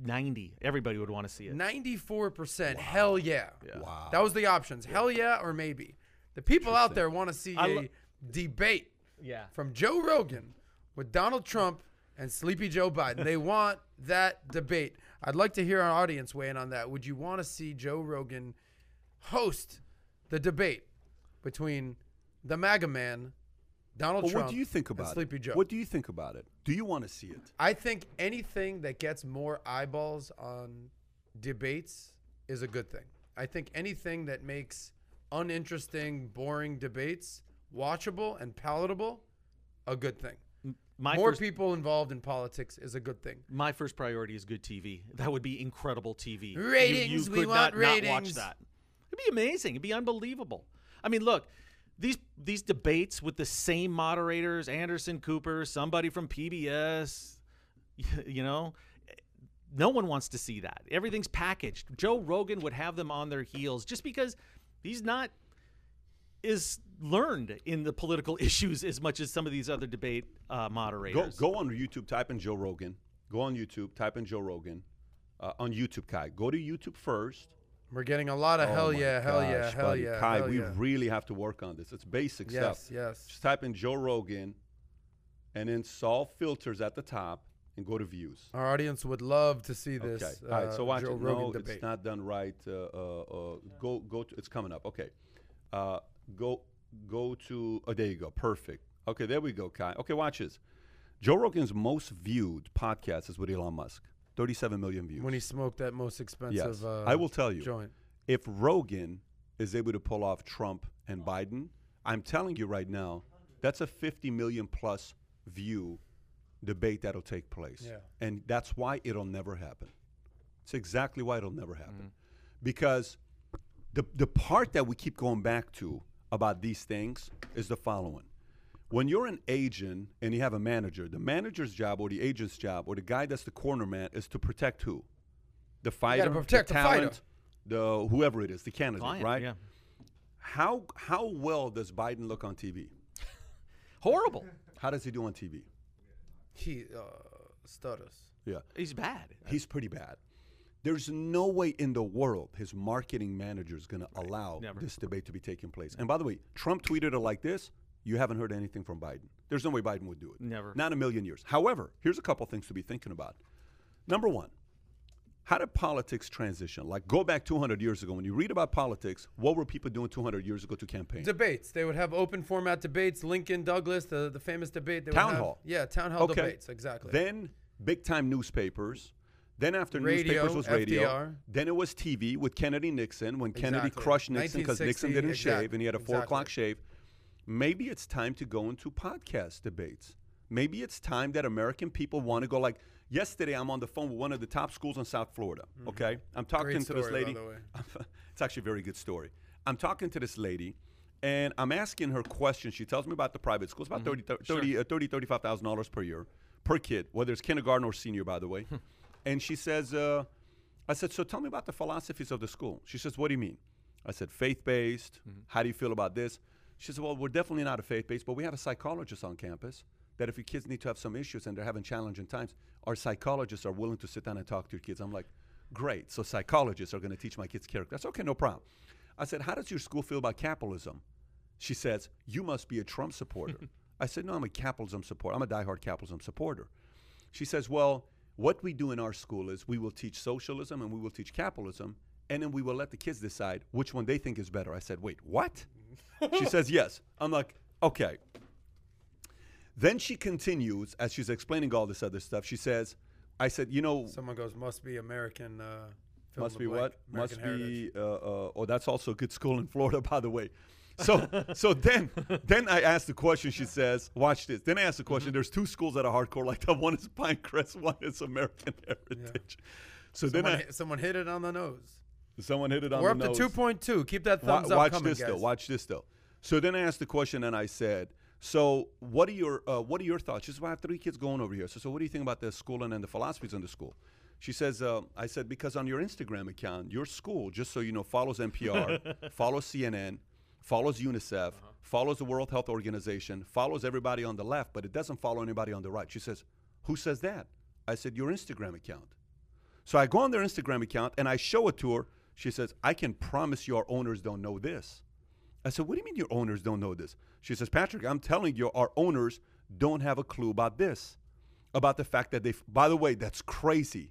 90. Everybody would want to see it. 94%. Hell yeah. Wow. That was the options. Hell yeah or maybe. The people out there want to see I a lo- debate Yeah. from Joe Rogan with Donald Trump and Sleepy Joe Biden. they want that debate. I'd like to hear our audience weigh in on that. Would you want to see Joe Rogan host the debate between the MAGA man, Donald Well, Trump. what do you think about Sleepy it? Joe. What do you think about it? Do you want to see it? I think anything that gets more eyeballs on debates is a good thing. I think anything that makes uninteresting, boring debates watchable and palatable, a good thing. My more first, people involved in politics is a good thing. my first priority is good TV. That would be incredible TV. You- Ratings, you, we could want not, not watch that. It'd be amazing. It'd be unbelievable. I mean, look, these these debates with the same moderators, Anderson Cooper, somebody from PBS, you know, no one wants to see that. Everything's packaged. Joe Rogan would have them on their heels just because he's not is learned in the political issues as much as some of these other debate uh, Go, moderators. go on YouTube, type in Joe Rogan. Go on YouTube, type in Joe Rogan. Uh, on YouTube, Kai. Go to YouTube first. We're getting a lot of Oh hell yeah, hell yeah, hell buddy. yeah, Kai, hell we yeah. really have to work on this. It's basic Yes, stuff. yes. Yes. Just type in Joe Rogan and then solve filters at the top and go to views. Our audience would love to see this. Okay. All right. So uh, watch Joe it. Rogan no, debate. it's not done right. Uh, uh, uh, go go to. It's coming up. Okay. Uh, go go to. Oh, there you go. Perfect. Okay, there we go, Kai. Okay, watch this. Joe Rogan's most viewed podcast is with Elon Musk. 37 million views. when he smoked that most expensive. yes. Uh, I will tell you. joint. If Rogan is able to pull off Trump and Biden, I'm telling you right now, that's a 50 million plus view debate that'll take place. Yeah. And that's why it'll never happen. It's exactly why it'll never happen. Because the, the part that we keep going back to about these things is the following. When you're an agent and you have a manager, the manager's job or the agent's job or the guy that's the corner man is to protect who? The fighter, protect the the fighter. talent, the whoever it is, the candidate, Client, right? yeah. How how well does Biden look on TV? Horrible. How does he do on TV? He uh, stutters. Yeah. He's bad. He's pretty bad. There's no way in the world his marketing manager is going to allow Never. this debate to be taking place. And by the way, Trump tweeted it like this. You haven't heard anything from Biden. There's no way Biden would do it. Never. Not a million years. However, here's a couple things to be thinking about. Number one, how did politics transition? Like, go back 200 years ago. When you read about politics, what were people doing 200 years ago to campaign? Debates. They would have open format debates. Lincoln Douglas, the, the famous debate. They would town have- hall. Yeah, town hall debates. Exactly. Then big time newspapers. Then after Radio, newspapers was radio. FDR. Then it was TV with Kennedy Nixon when Kennedy crushed Nixon because Nixon didn't exact- shave and he had a four exactly. o'clock shave. Maybe it's time to go into podcast debates. Maybe it's time that American people want to go like yesterday I'm on the phone with one of the top schools in South Florida. Okay? I'm talking Mm-hmm. Great to this story, by lady. it's actually a very good story. I'm talking to this lady and I'm asking her questions. She tells me about the private schools, about Mm-hmm. 30, 30, uh, 30 $35,000 per year per kid, whether it's kindergarten or senior, by the way. and she says, uh, I said, so tell me about the philosophies of the school. She says, what do you mean? I said, faith based. How do you feel about this? She said, well, we're definitely not a faith based, but we have a psychologist on campus that if your kids need to have some issues and they're having challenging times, our psychologists are willing to sit down and talk to your kids. I'm like, great. So psychologists are going to teach my kids character. That's okay, no problem. I said, how does your school feel about capitalism? She says, you must be a Trump supporter. I said, no, I'm a capitalism supporter. I'm a diehard capitalism supporter. She says, well, what we do in our school is we will teach socialism and we will teach capitalism, and then we will let the kids decide which one they think is better. I said, wait, what? She says, yes. I'm like, okay. Then she continues, as she's explaining all this other stuff, she says, I said, you know, Someone goes, must be American. Uh, must be what? American must heritage. be. Uh, uh, oh, that's also a good school in Florida, by the way. So, so then, then I asked the question. She says, "Watch this." Then I asked the question. Mm-hmm. There's two schools that are hardcore like that. One is Pinecrest. One is American Heritage. So someone, then I, someone hit it on the nose. Someone hit it on We're the up nose. to 2.2. Keep that Wa- thumbs up watch coming, this guys. though. Watch this though. So then I asked the question, and I said, "So what are your uh, what are your thoughts?" She says, "Well, I have three kids going over here. So, so what do you think about the school and, and the philosophies in the school?" She says, uh, "I said because on your Instagram account, your school, just so you know, follows NPR, follows CNN, follows UNICEF, follows the World Health Organization, follows everybody on the left, but it doesn't follow anybody on the right." She says, "Who says that?" I said, "Your Instagram account." So I go on their Instagram account and I show it to her. She says, I can promise you our owners don't know this. I said, What do you mean your owners don't know this? She says, Patrick, I'm telling you, our owners don't have a clue about this. About the fact that they, by the way, that's crazy.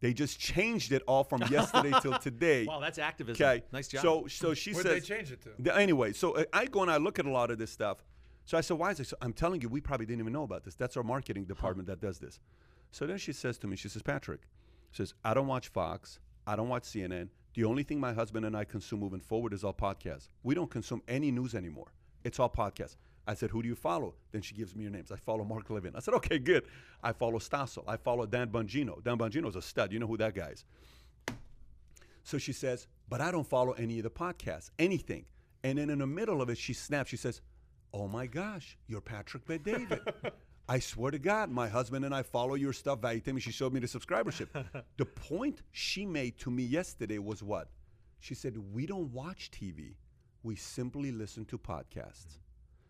They just changed it all from yesterday till today. Wow, that's activism. Okay. Nice job. So, so she Where'd says. they change it to? Anyway, so uh, I go and I look at a lot of this stuff. So I said, why is it? So I'm telling you, we probably didn't even know about this. That's our marketing department that does this. So then she says to me, she says, Patrick, she says, I don't watch Fox. I don't watch CNN. The only thing my husband and I consume moving forward is all podcasts. We don't consume any news anymore. It's all podcasts. I said, who do you follow? Then she gives me your names. I follow Mark Levin. I said, okay, good. I follow Stasso. I follow Dan Bongino. Dan Bongino is a stud. You know who that guy is. So she says, but I don't follow any of the podcasts, anything. And then in the middle of it, she snaps. She says, oh my gosh, you're Patrick Bet David. I swear to God, my husband and I follow your stuff. Vaitemi, she showed me the subscribership. the point she made to me yesterday was what? She said, we don't watch TV. We simply listen to podcasts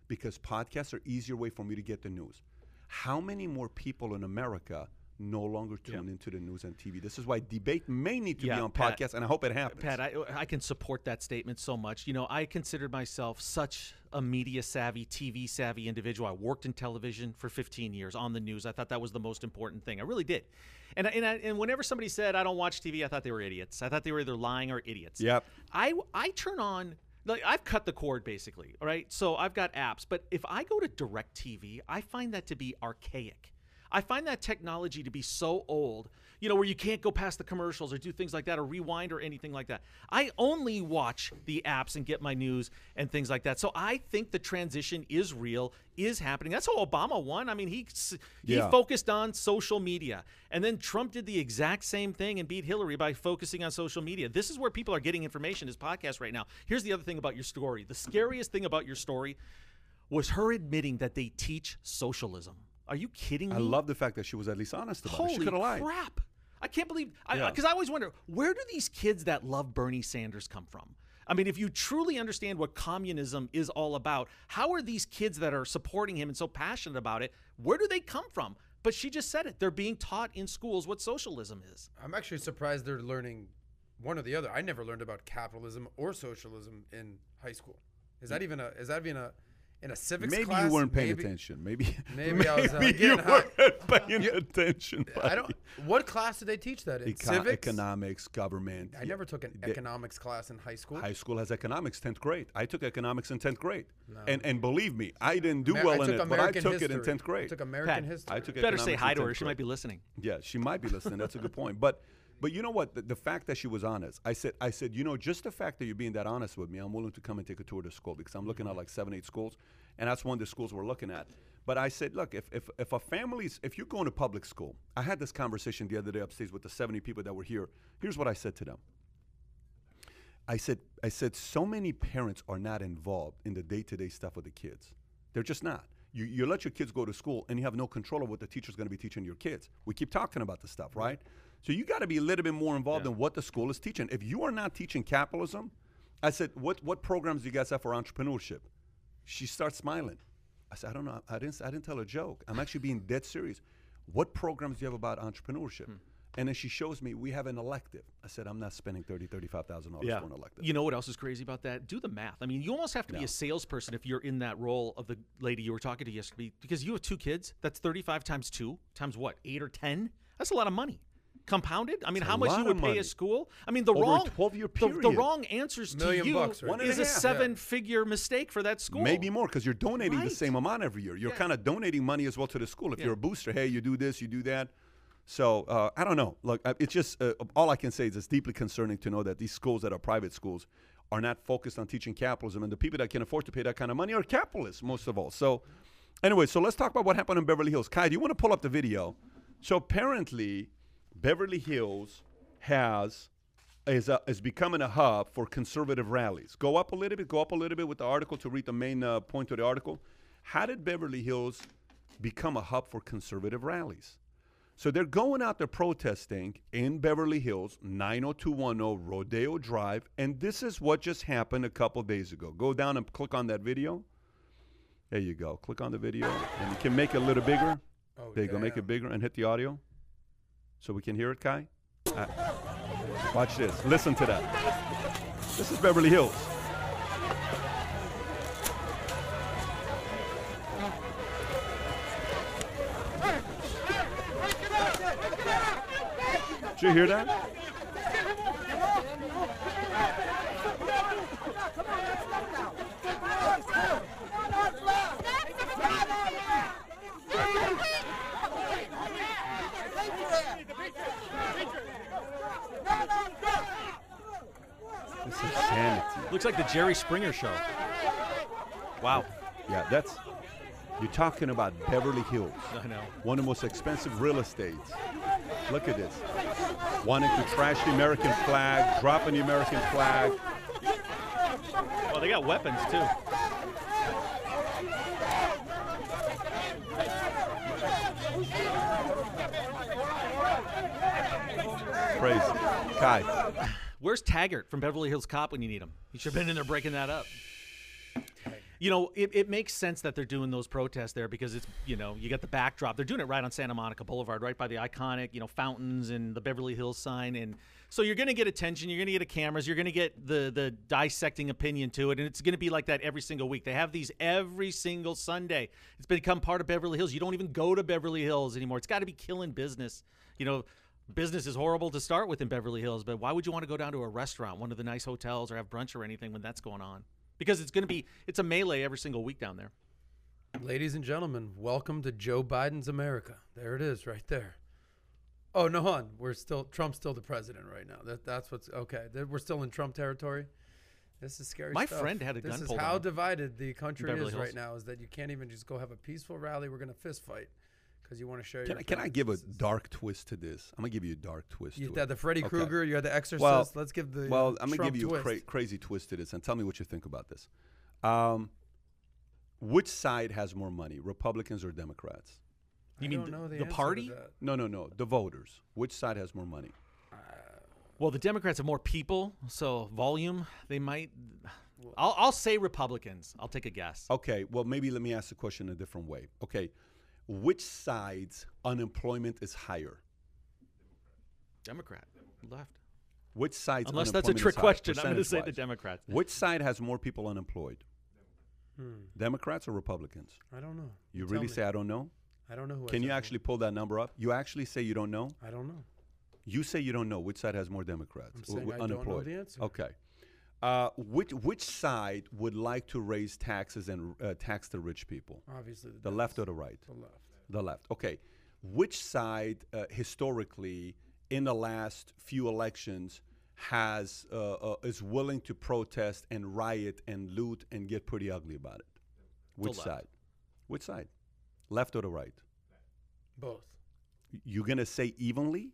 because podcasts are easier way for me to get the news. How many more people in America no longer tune into the news and TV? This is why debate may need to be on Pat- podcasts, and I hope it happens. Pat, I, I can support that statement so much. You know, I considered myself such a media savvy, TV savvy individual. I worked in television for 15 years on the news. I thought that was the most important thing. I really did. And and I, and whenever somebody said I don't watch TV, I thought they were idiots. I thought they were either lying or idiots. Yep. I I turn on like I've cut the cord basically, all right? So I've got apps, but if I go to DirecTV, I find that to be archaic. I find that technology to be so old, you know, where you can't go past the commercials or do things like that or rewind or anything like that. I only watch the apps and get my news and things like that. So I think the transition is real, is happening. That's how Obama won. I mean, he he Yeah. focused on social media. And then Trump did the exact same thing and beat Hillary by focusing on social media. This is where people are getting information is podcasts right now. Here's the other thing about your story. The scariest thing about your story was her admitting that they teach socialism. Are you kidding me? I love the fact that she was at least honest about it. She Holy could have lied. crap! I can't believe Yeah. because I, always wonder where do these kids that love Bernie Sanders come from? I mean, if you truly understand what communism is all about, how are these kids that are supporting him and so passionate about it? Where do they come from? But she just said it. They're being taught in schools what socialism is. I'm actually surprised they're learning one or the other. I never learned about capitalism or socialism in high school. Is that mm. even a? Is that even a? In a civics Maybe class? you weren't paying Maybe- attention. Maybe Maybe I was, uh, maybe you weren't paying attention. I don't. What class did they teach that in? Eco- civics. economics, government. I never took an They- economics class in high school. High school has economics, tenth grade. I took economics in tenth grade, No. and and believe me, I didn't do Amer- well in took it, but I American took it in history. tenth I grade. took American Pat, history. I took Better say hi to 10th her. She might be listening. Yeah, she might be listening. That's a good point. But but you know what? The, the fact that she was honest, I said, I said, you know, just the fact that you're being that honest with me, I'm willing to come and take a tour of the school because I'm looking at mm-hmm. like seven, eight schools, and that's one of the schools we're looking at. But I said, look, if if if a family's if you're going to public school, I had this conversation the other day upstairs with the 70 people that were here. Here's what I said to them. I said, I said, so many parents are not involved in the day-to-day stuff of the kids. They're just not. You, you let your kids go to school and you have no control of what the teacher's going to be teaching your kids. We keep talking about this stuff, right? So you got to be a little bit more involved in what the school is teaching. If you are not teaching capitalism, I said, what what programs do you guys have for entrepreneurship? She starts smiling. I said, I don't know. I didn't I didn't tell a joke. I'm actually being dead serious. What programs do you have about entrepreneurship? Hmm. And then she shows me we have an elective. I said, I'm not spending thirty, thirty-five thousand dollars for an elective. You know what else is crazy about that? Do the math. I mean, you almost have to be a salesperson if you're in that role of the lady you were talking to yesterday because you have two kids. That's 35 times two times what? Eight or 10? That's a lot of money. Compounded? I mean, It's how much you would pay a school? I mean, the Over wrong 12-year the- The, wrong answers to you bucks, right? Is a a yeah. seven-figure mistake for that school. Maybe more because you're donating the same amount every year. You're Yeah. kind of donating money as well to the school. If Yeah. you're a booster, hey, you do this, you do that. So uh, I don't know. Look, uh, it's just uh, all I can say is it's deeply concerning to know that these schools that are private schools are not focused on teaching capitalism, and the people that can afford to pay that kind of money are capitalists most of all. So anyway, so let's talk about what happened in Beverly Hills. Kai, do you want to pull up the video? So apparently, Beverly Hills has is, a, is becoming a hub for conservative rallies. Go up a little bit, go up a little bit with the article to read the main uh, point of the article. How did Beverly Hills become a hub for conservative rallies? So they're going out there protesting in Beverly Hills, 90210 Rodeo Drive, and this is what just happened a couple days ago. Go down and click on that video. There you go. Click on the video, and you can make it a little bigger. Oh, there you go. Make it bigger and hit the audio, so we can hear it, Kai. Uh, watch this. Listen to that. This is Beverly Hills. Did you hear that? Looks like the Jerry Springer show. Wow. Yeah, that's. You're talking about Beverly Hills. I know. One of the most expensive real estates. Look at this. Wanting to trash the American flag, dropping the American flag. Well, they got weapons too. Crazy. Kai. Where's Taggart from Beverly Hills Cop when you need him? He should have been in there breaking that up. You know, it, it makes sense that they're doing those protests there because it's, you know, you got the backdrop. They're doing it right on Santa Monica Boulevard, right by the iconic, you know, fountains and the Beverly Hills sign. And so you're going to get attention. You're going to get a cameras. You're going to get the, the dissecting opinion to it. And it's going to be like that every single week. They have these every single Sunday. It's become part of Beverly Hills. You don't even go to Beverly Hills anymore. It's got to be killing business. You know, business is horrible to start with in Beverly Hills, but why would you want to go down to a restaurant, one of the nice hotels, or have brunch or anything when that's going on? Because it's going to be it's a melee every single week down there. Ladies and gentlemen, welcome to Joe Biden's America. There it is, right there. Oh no, hon, we're still Trump's still the president right now. That that's what's okay. We're still in Trump territory. This is scary. My stuff. friend had a This gun is pulled how divided the country is Hills. right now. Is that you can't even just go have a peaceful rally. We're gonna fist fight because you want to share. Can your I, can I give a dark twist to this? I'm gonna give you a dark twist. You to had it. the Freddy Okay. Krueger. You had the Exorcist. Well, Let's give the well. I'm gonna Trump give you a cra- crazy twist to this, and tell me what you think about this. Um, which side has more money, Republicans or Democrats? I You mean don't the- know the answer party? that. No, no, no. The voters. Which side has more money? Well, the Democrats have more people, so volume they might. I'll, I'll say Republicans. I'll take a guess. Okay. Well, maybe let me ask the question a different way. Okay, which side's unemployment is higher? Democrat, left. Which side's Unless that's a trick question, I'm going to say the? Democrats. Which side has more people unemployed? Hmm. Democrats or Republicans? I don't know. You Tell really me. say I don't know? I don't know who. I Can you said who. actually pull that number up? You actually say you don't know? I don't know. You say you don't know which side has more Democrats I'm saying w- I don't know unemployed. the answer. Okay. Uh, which which side would like to raise taxes and uh, tax the rich people? Obviously, the, The left or the right? The left. The left. Okay. Which side uh, historically in the last few elections has uh, uh, is willing to protest and riot and loot and get pretty ugly about it? Which left. side? Which side? Left or the right? Both. You're gonna say evenly?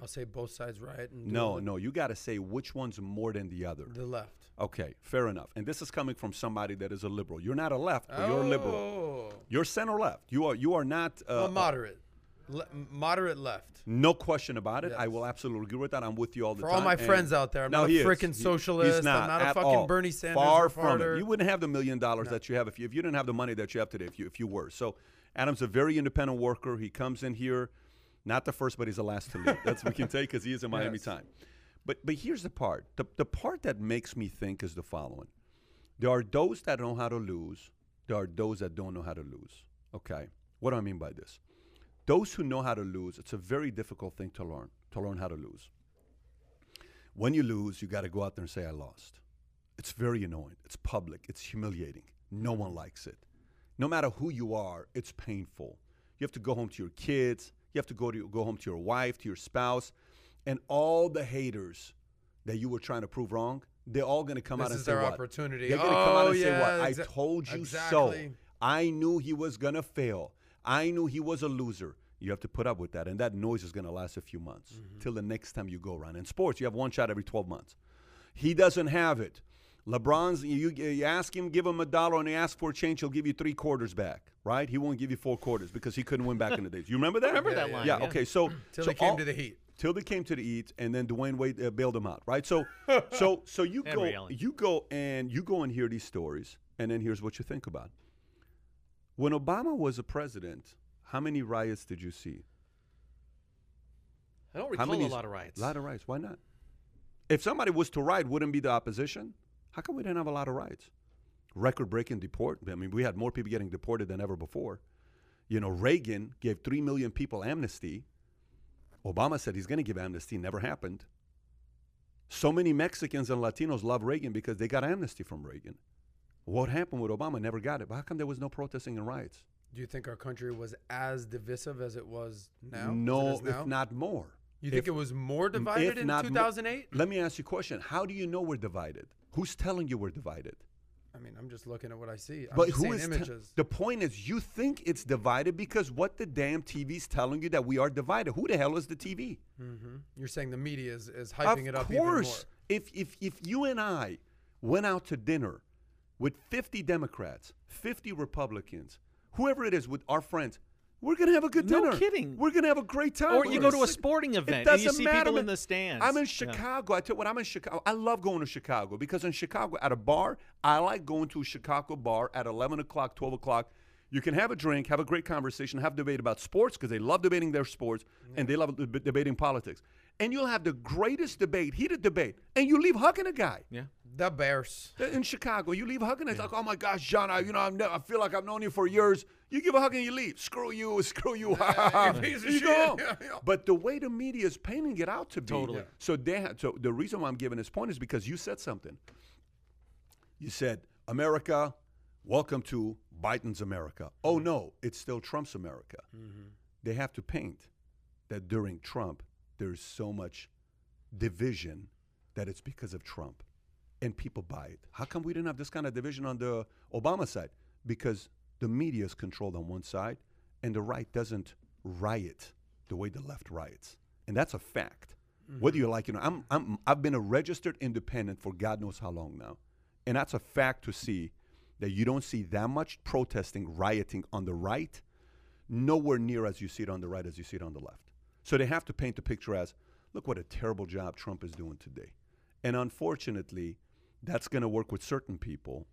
I'll say both sides right. And No, the- no. You got to say which one's more than the other. The left. Okay, fair enough. And this is coming from somebody that is a liberal. You're not a left, but you're a liberal. Oh. You're center left. You are. You are not. Uh, Well, moderate. Le- moderate left. No question about it. I will absolutely agree with that. I'm with you all the For time. all my And- friends out there, I'm no, not a he is. frickin' He- socialist. He's I'm not, not a fucking all. Bernie Sanders Far from it. You wouldn't have the million dollars No. that you have if you if you didn't have the money that you have today. If you if you were so, Adam's a very independent worker. He comes in here, not the first, but he's the last to leave. That's what we can take because he is in Miami Yes. time. But but here's the part. The the part that makes me think is the following. There are those that know how to lose. There are those that don't know how to lose. Okay. What do I mean by this? Those who know how to lose, it's a very difficult thing to learn, to learn how to lose. When you lose, you got to go out there and say, I lost. It's very annoying. It's public. It's humiliating. No one likes it. No matter who you are, it's painful. You have to go home to your kids. You have to go, to, go home to your wife, to your spouse. And all the haters that you were trying to prove wrong, they're all going to come This out and is say their what? opportunity. They're going to come out Oh, and say what? I told you exactly. so. I knew he was going to fail. I knew he was a loser. You have to put up with that. And that noise is going to last a few months Mm-hmm. till the next time you go around. In sports, you have one shot every 12 months. He doesn't have it. LeBron's, you, you ask him, give him a dollar, and he asks for a change, he'll give you three quarters back, right? He won't give you four quarters because he couldn't win back in the days. You remember that? remember that line, Yeah, yeah. okay. So, Till so they came all- to the Heat. till they came to the Heat, and then Dwyane Wade uh, bailed him out, right? So, so, so you go, Allen. you go, and you go and hear these stories, and then here's what you think about. When Obama was a president, how many riots did you see? I don't How recall many? a lot of riots. A lot of riots. Why not? If somebody was to riot, wouldn't be the opposition. How come we didn't have a lot of riots? Record-breaking deport. I mean, we had more people getting deported than ever before. You know, Reagan gave three million people amnesty. Obama said he's going to give amnesty. Never happened. So many Mexicans and Latinos love Reagan because they got amnesty from Reagan. What happened with Obama? Never got it. But how come there was no protesting and riots? Do you think our country was as divisive as it was now? no, now? if not more. You think it was more divided in not mo- 2008? Let me ask you a question. How do you know we're divided? Who's telling you we're divided? I mean, I'm just looking at what I see. I'm But who seeing images. the point is you think it's divided because what the damn TV's telling you that we are divided. Who the hell is the TV? hmm You're saying the media is, is hyping of it up Of course. even more. If if if you and I went out to dinner with 50 Democrats, 50 Republicans, whoever it is with our friends, we're gonna have a good No dinner. No kidding. We're gonna have a great time. Or you go to a sporting It event and you doesn't see matter, people in the stands. I'm in Yeah. Chicago. I tell you when I'm in Chicago, I love going to Chicago because in Chicago at a bar, I like going to a Chicago bar at 11 o'clock, 12 o'clock. You can have a drink, have a great conversation, have debate about sports because they love debating their sports and they love deb- debating politics. And you'll have the greatest debate, heated debate, and you leave hugging a guy. Yeah. The Bears. In Chicago, you leave hugging. It's like, oh my gosh, John, I, you know, I'm ne- I feel like I've known you for years. You give a hug and you leave. Screw you, screw you. piece you go Yeah, yeah. But the way the media is painting it out to be, Totally. Yeah. So they had, so the reason why I'm giving this point is because you said something. You said, America, welcome to Biden's America. Oh mm-hmm. no, it's still Trump's America. Mm-hmm. They have to paint that during Trump, there's so much division that it's because of Trump. And people buy it. How come we didn't have this kind of division on the Obama side? Because the media is controlled on one side and the right doesn't riot the way the left riots. And that's a fact. Whether mm-hmm. you like it or not, I'm, I'm, I've been a registered independent for God knows how long now. And that's a fact to see that you don't see that much protesting, rioting on the right, nowhere near as you see it on the right as you see it on the left. So they have to paint the picture as look what a terrible job Trump is doing today. And unfortunately, that's going to work with certain people.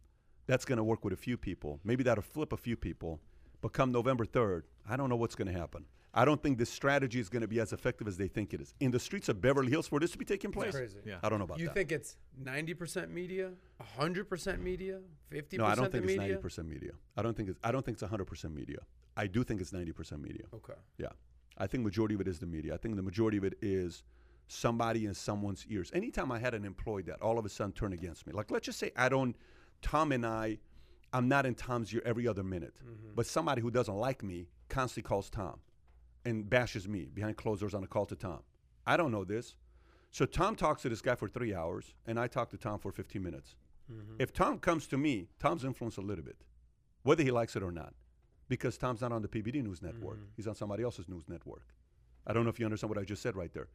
That's going to work with a few people. Maybe that'll flip a few people. But come November 3rd, I don't know what's going to happen. I don't think this strategy is going to be as effective as they think it is. In the streets of Beverly Hills for this to be taking place, crazy. Yeah. I don't know about You that. You think it's 90% media, 100% media, 50% no, I don't think it's media? 90% media. I don't think it's I don't think it's 100% media. I do think it's 90% media. Okay. Yeah. I think majority of it is the media. I think the majority of it is somebody in someone's ears. Anytime I had an employee that all of a sudden turned against me, like let's just say I don't, Tom and I, I'm not in Tom's ear every other minute, mm-hmm. but somebody who doesn't like me constantly calls Tom and bashes me behind closed doors on a call to Tom. I don't know this. So Tom talks to this guy for three hours, and I talk to Tom for 15 minutes. Mm-hmm. If Tom comes to me, Tom's influenced a little bit, whether he likes it or not, because Tom's not on the PBD News Network. Mm-hmm. He's on somebody else's news network. I don't know if you understand what I just said right there.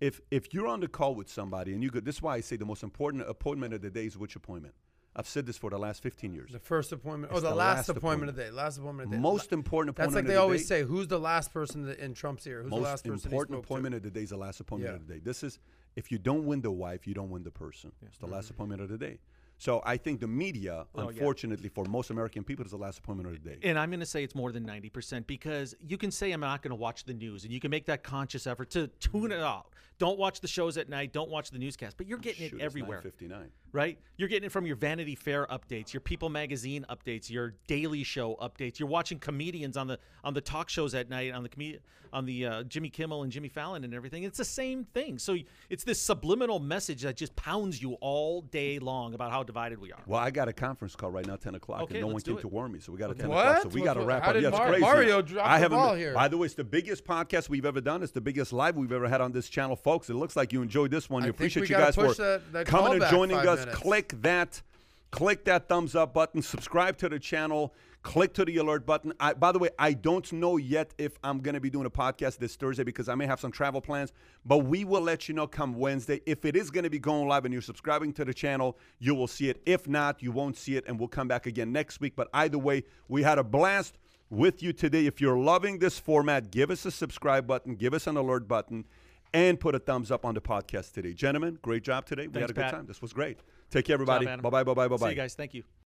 If if you're on the call with somebody and you go, this is why I say the most important appointment of the day is which appointment. I've said this for the last 15 years. The first appointment. Oh, the, the last, last appointment, appointment. of the day. Last appointment of the day. Most important appointment. That's like they of the always day. say. Who's the last person in Trump's ear? Who's the most last person he important spoke to? appointment of the day is the last appointment Yeah. of the day. This is if you don't win the wife, you don't win the person. It's the mm-hmm. last appointment of the day. So I think the media, Oh, yeah. unfortunately, for most American people, is the last appointment of the day. And I'm going to say it's more than 90% because you can say I'm not going to watch the news and you can make that conscious effort to tune mm-hmm. it out. Don't watch the shows at night, don't watch the newscast, but you're getting Shoot, it everywhere. Fifty nine. Right? You're getting it from your Vanity Fair updates, your People magazine updates, your Daily Show updates. You're watching comedians on the on the talk shows at night on the comedi- on the uh, Jimmy Kimmel and Jimmy Fallon and everything. It's the same thing. So it's this subliminal message that just pounds you all day long about how divided we are. Well, I got a conference call right now, 10 o'clock, Okay, and no one came it. to warn me. So we got a 10 What? o'clock. So we got to what- wrap how up. did Yeah, it's Mar- crazy. Mario drop I the ball here? By the way, it's the biggest podcast we've ever done. It's the biggest live we've ever had on this channel, folks. It looks like you enjoyed this one. We appreciate you guys for that- that coming and joining us. minutes. Click that. Click that thumbs up button. Subscribe to the channel. Click to the alert button. I, by the way, I don't know yet if I'm going to be doing a podcast this Thursday because I may have some travel plans, but we will let you know come Wednesday. If it is going to be going live and you're subscribing to the channel, you will see it. If not, you won't see it, and we'll come back again next week. But either way, we had a blast with you today. If you're loving this format, give us a subscribe button, give us an alert button, and put a thumbs up on the podcast today. Gentlemen, great job today. We Thanks, had a good Pat. time. This was great. Take care, everybody. Adam. Bye bye, bye bye, bye See you guys. Thank you.